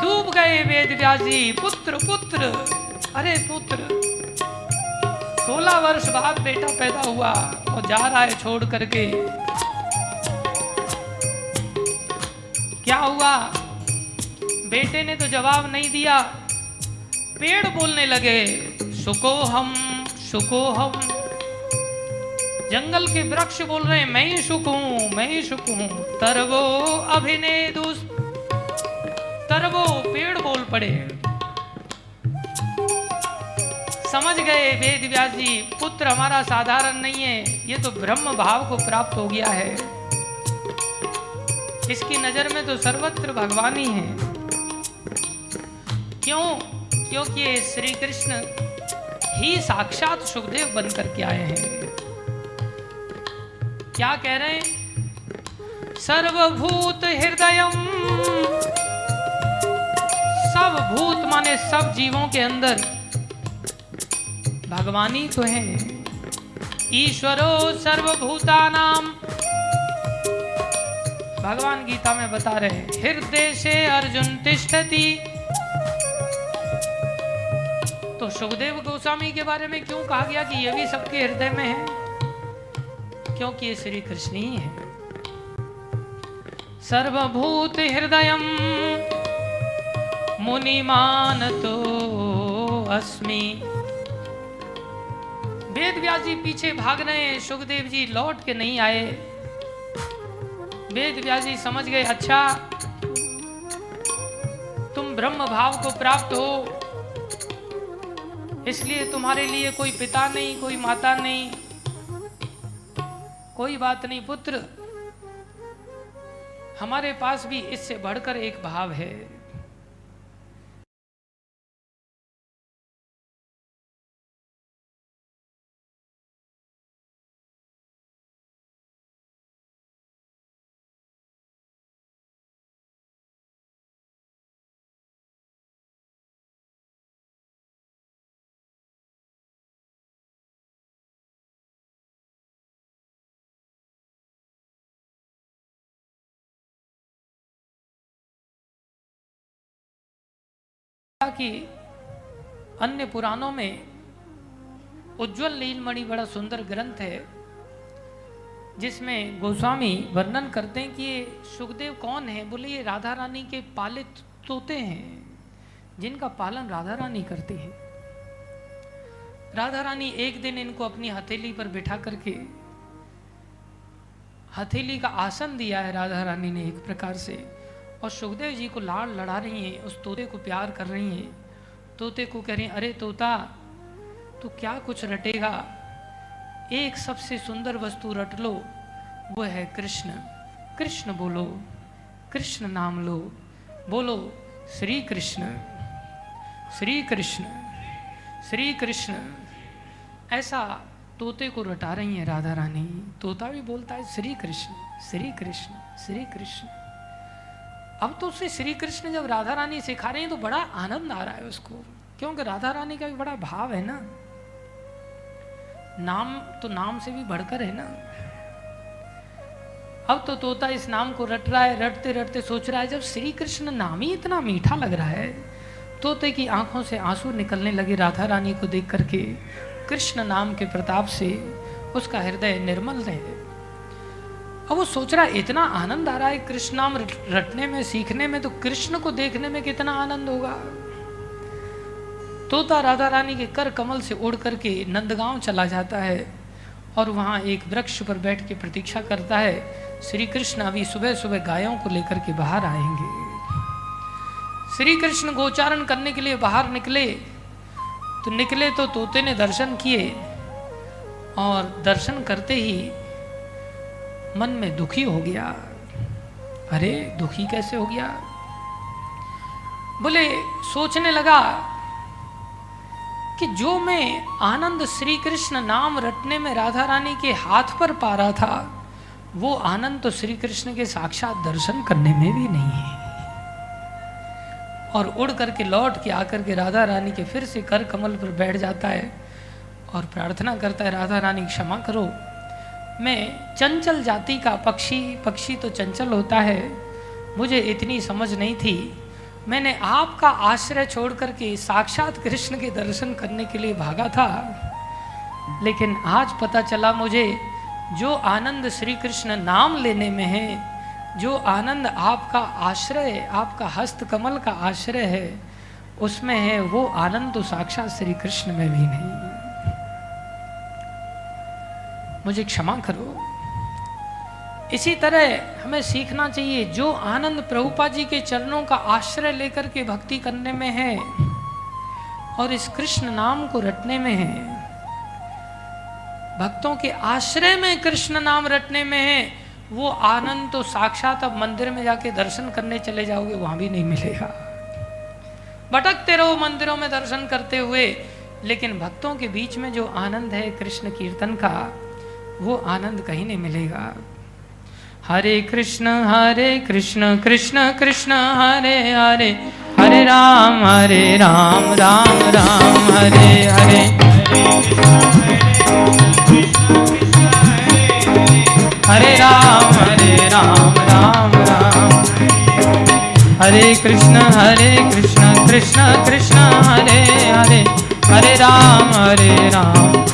डूब गए वेद व्यास जी पुत्र पुत्र अरे पुत्र, सोलह वर्ष बाद बेटा पैदा हुआ और जा रहा है छोड़ करके। क्या हुआ? बेटे ने तो जवाब नहीं दिया। पेड़ बोलने लगे, सुको हम सुको हम। जंगल के वृक्ष बोल रहे हैं मैं ही सुख हूँ मैं ही सुख हूँ तरवो अभिनय दुष तरवो पेड़ बोल पड़े। समझ गए, वेद व्यास जी पुत्र हमारा साधारण नहीं है। ये तो ब्रह्म भाव को प्राप्त हो गया है। इसकी नज़र में तो सर्वत्र भगवान ही है। क्यों? क्योंकि श्री कृष्ण ही साक्षात सुखदेव बन करके आए हैं। क्या कह रहे हैं? सर्वभूत हृदय सब भूत माने सब जीवों के अंदर। भगवानी तो है। ईश्वरो सर्वभूता नाम भगवान गीता में बता रहे हैं, हृदय से अर्जुन तिष्ठति। तो सुखदेव गोस्वामी के बारे में क्यों कहा गया कि ये भी सबके हृदय में है? क्योंकि ये श्री कृष्ण ही है। सर्वभूत हृदय मुनिमान तो अस्मि। वेद व्यास जी पीछे भाग रहे हैं, सुखदेव जी लौट के नहीं आए। वेद व्यास जी समझ गए अच्छा तुम ब्रह्म भाव को प्राप्त हो, इसलिए तुम्हारे लिए कोई पिता नहीं, कोई माता नहीं, कोई बात नहीं, पुत्र। हमारे पास भी इससे बढ़कर एक भाव है। कि अन्य पुराणों में उज्जवल नीलमणि बड़ा सुंदर ग्रंथ है, जिसमें गोस्वामी वर्णन करते हैं कि ये सुखदेव कौन है? बोले, ये राधा रानी के पालित तोते हैं, जिनका पालन राधा रानी करती है। राधा रानी एक दिन इनको अपनी हथेली पर बिठा करके हथेली का आसन दिया है राधा रानी ने एक प्रकार से। और सुखदेव जी को लाड़ लड़ा रही हैं, उस तोते को प्यार कर रही हैं। तोते को कह रही हैं, अरे तोता, तू क्या कुछ रटेगा? एक सबसे सुंदर वस्तु रट लो, वो है कृष्ण। कृष्ण बोलो, कृष्ण नाम लो। बोलो, श्री कृष्ण। श्री कृष्ण श्री कृष्ण। ऐसा तोते को रटा रही है राधा रानी। तोता भी बोलता है, श्री कृष्ण श्री कृष्ण श्री कृष्ण। अब तो उसे श्री कृष्ण जब राधा रानी सिखा रहे हैं तो बड़ा आनंद आ रहा है उसको। क्योंकि राधा रानी का भी बड़ा भाव है ना। नाम तो नाम से भी बढ़कर है ना। अब तो तोता इस नाम को रट रहा है, रटते रटते सोच रहा है, जब श्री कृष्ण नाम ही इतना मीठा लग रहा है, तोते की आँखों से आँसू निकलने लगे राधा रानी को देख करके, कृष्ण नाम के प्रताप से उसका हृदय निर्मल रहे। अब वो सोच रहा है, इतना आनंद आ रहा है कृष्ण नाम रटने में, सीखने में तो कृष्ण को देखने में कितना आनंद होगा? तोता राधा रानी के कर कमल से उड़ करके नंदगांव चला जाता है और वहाँ एक वृक्ष पर बैठ के प्रतीक्षा करता है श्री कृष्ण अभी सुबह सुबह गायों को लेकर के बाहर आएँगे। श्री कृष्ण गोचारण करने के लिए बाहर निकले तो निकले तो तोते ने दर्शन किए और दर्शन करते ही मन में दुखी हो गया। अरे, दुखी कैसे हो गया? बोले, सोचने लगा कि जो मैं आनंद श्री कृष्ण नाम रटने में राधा रानी के हाथ पर पा रहा था, वो आनंद तो श्री कृष्ण के साक्षात दर्शन करने में भी नहीं है। और उड़ करके लौट के आकर के राधा रानी के फिर से कर कमल पर बैठ जाता है और प्रार्थना करता है राधा रानी क्षमा करो। मैं चंचल जाति का पक्षी पक्षी तो चंचल होता है। मुझे इतनी समझ नहीं थी। मैंने आपका आश्रय छोड़ करके साक्षात कृष्ण के दर्शन करने के लिए भागा था। लेकिन आज पता चला मुझे, जो आनंद श्री कृष्ण नाम लेने में है, जो आनंद आपका आश्रय, आपका हस्त कमल का आश्रय है, उसमें है वो आनंद तो साक्षात श्री कृष्ण में भी नहीं। मुझे क्षमा करो। इसी तरह हमें सीखना चाहिए, जो आनंद प्रभुपा जी के चरणों का आश्रय लेकर के भक्ति करने में है और इस कृष्ण नाम को रटने में है, भक्तों के आश्रय में कृष्ण नाम रटने में है, वो आनंद तो साक्षात अब मंदिर में जाके दर्शन करने चले जाओगे, वहाँ भी नहीं मिलेगा। भटकते रहो मंदिरों में दर्शन करते हुए, लेकिन भक्तों के बीच में जो आनंद है कृष्ण कीर्तन का वो आनंद कहीं नहीं मिलेगा। हरे कृष्ण हरे कृष्ण कृष्ण कृष्ण, हरे हरे हरे राम हरे राम राम राम, हरे हरे। हरे राम हरे राम राम राम। हरे कृष्ण हरे कृष्ण कृष्ण कृष्ण, हरे हरे। हरे राम हरे राम।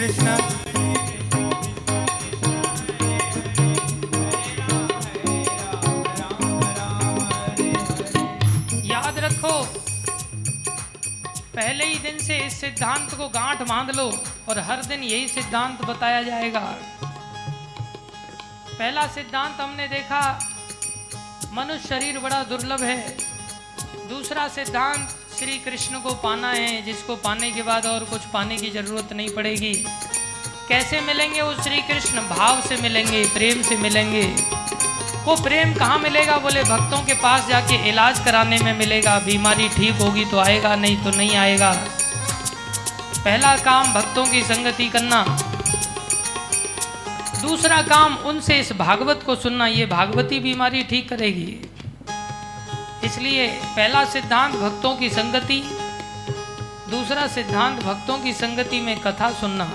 दिन से इस सिद्धांत को गांठ बाँध लो और हर दिन यही सिद्धांत बताया जाएगा। पहला सिद्धांत हमने देखा, मनुष्य शरीर बड़ा दुर्लभ है। दूसरा सिद्धांत, श्री कृष्ण को पाना है, जिसको पाने के बाद और कुछ पाने की ज़रूरत नहीं पड़ेगी। कैसे मिलेंगे वो श्री कृष्ण? भाव से मिलेंगे, प्रेम से मिलेंगे। वो प्रेम कहाँ मिलेगा? बोले, भक्तों के पास जाके इलाज कराने में मिलेगा। बीमारी ठीक होगी तो आएगा, नहीं तो नहीं आएगा। पहला काम भक्तों की संगति करना। दूसरा काम उनसे इस भागवत को सुनना, ये भागवती बीमारी ठीक करेगी। इसलिए पहला सिद्धांत भक्तों की संगति, दूसरा सिद्धांत भक्तों की संगति में कथा सुनना।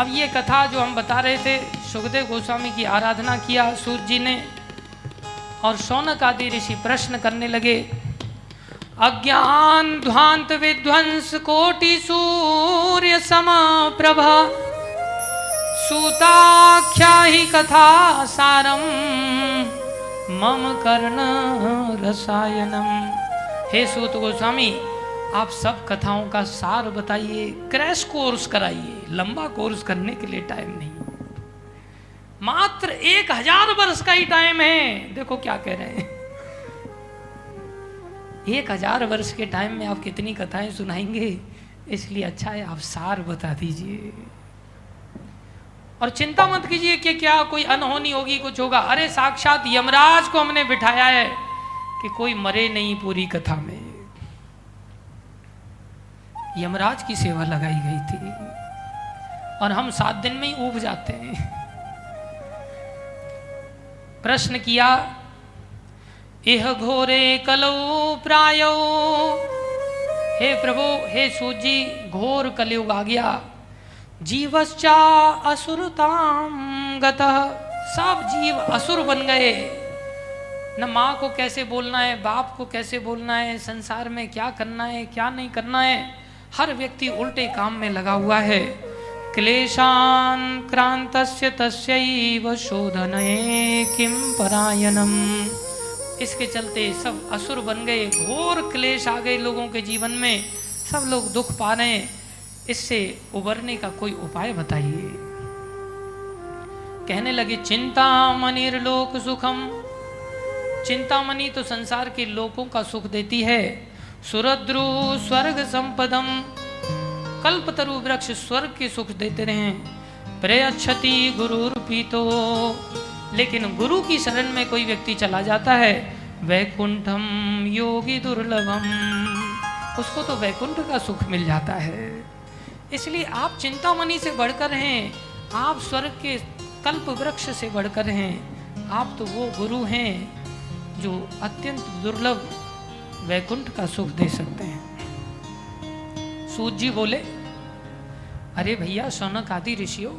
अब ये कथा जो हम बता रहे थे, सुखदेव गोस्वामी की आराधना किया सूर्य जी ने, और शौनक आदि ऋषि प्रश्न करने लगे अज्ञान ध्वांत विध्वंस कोटि सूर्य समा प्रभा सूताख्या ही कथा सारम मम कर्ण रसायनम हे सूत गोस्वामी, आप सब कथाओं का सार बताइए, क्रैश कोर्स कराइए, लंबा कोर्स करने के लिए टाइम नहीं। मात्र एक हज़ार वर्ष का ही टाइम है। देखो क्या कह रहे हैं। एक हज़ार वर्ष के टाइम में आप कितनी कथाएँ सुनाएँगे? इसलिए अच्छा है, आप सार बता दीजिए। और चिंता मत कीजिए कि क्या कोई अनहोनी होगी, कुछ होगा। अरे साक्षात यमराज को हमने बिठाया है कि कोई मरे नहीं पूरी कथा में। यमराज की सेवा लगाई गई थी और हम सात दिन में ही उब जाते हैं। प्रश्न किया इह घोरे कलो प्रायो। हे प्रभु, हे सूजी, घोर कलयुग आ गया जीवश्चा असुरताम गतः। सब जीव असुर बन गए। न माँ को कैसे बोलना है, बाप को कैसे बोलना है, संसार में क्या करना है, क्या नहीं करना है, हर व्यक्ति उल्टे काम में लगा हुआ है। क्लेशान क्रांतस्य तस्यैव शोधनये किम परायणम। इसके चलते सब असुर बन गए, घोर क्लेश आ गए लोगों के जीवन में। सब लोग दुख पा रहे हैं। इससे उबरने का कोई उपाय बताइए। कहने लगे चिंता मनिर्लोक सुखम। चिंतामणि तो संसार के लोगों का सुख देती है। सुरद्रु स्वर्ग संपदम। कल्पतरु वृक्ष स्वर्ग के सुख देते रहे। प्रयच्छति गुरु पीतो लेकिन गुरु की शरण में कोई व्यक्ति चला जाता है, वैकुंठम योगी दुर्लभम। उसको तो वैकुंठ का सुख मिल जाता है। इसलिए आप चिंतामणि से बढ़कर हैं, आप स्वर्ग के कल्प वृक्ष से बढ़कर हैं। आप तो वो गुरु हैं जो अत्यंत दुर्लभ वैकुंठ का सुख दे सकते हैं। सूत जी बोले, अरे भैया, सौनक आदि ऋषियों,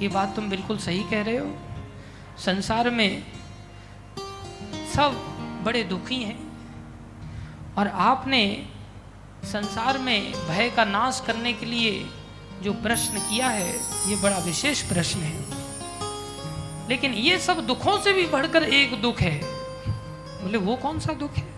ये बात तुम बिल्कुल सही कह रहे हो। संसार में सब बड़े दुखी हैं और आपने संसार में भय का नाश करने के लिए जो प्रश्न किया है, ये बड़ा विशेष प्रश्न है। लेकिन ये सब दुखों से भी बढ़कर एक दुख है। बोले, वो कौन सा दुख है?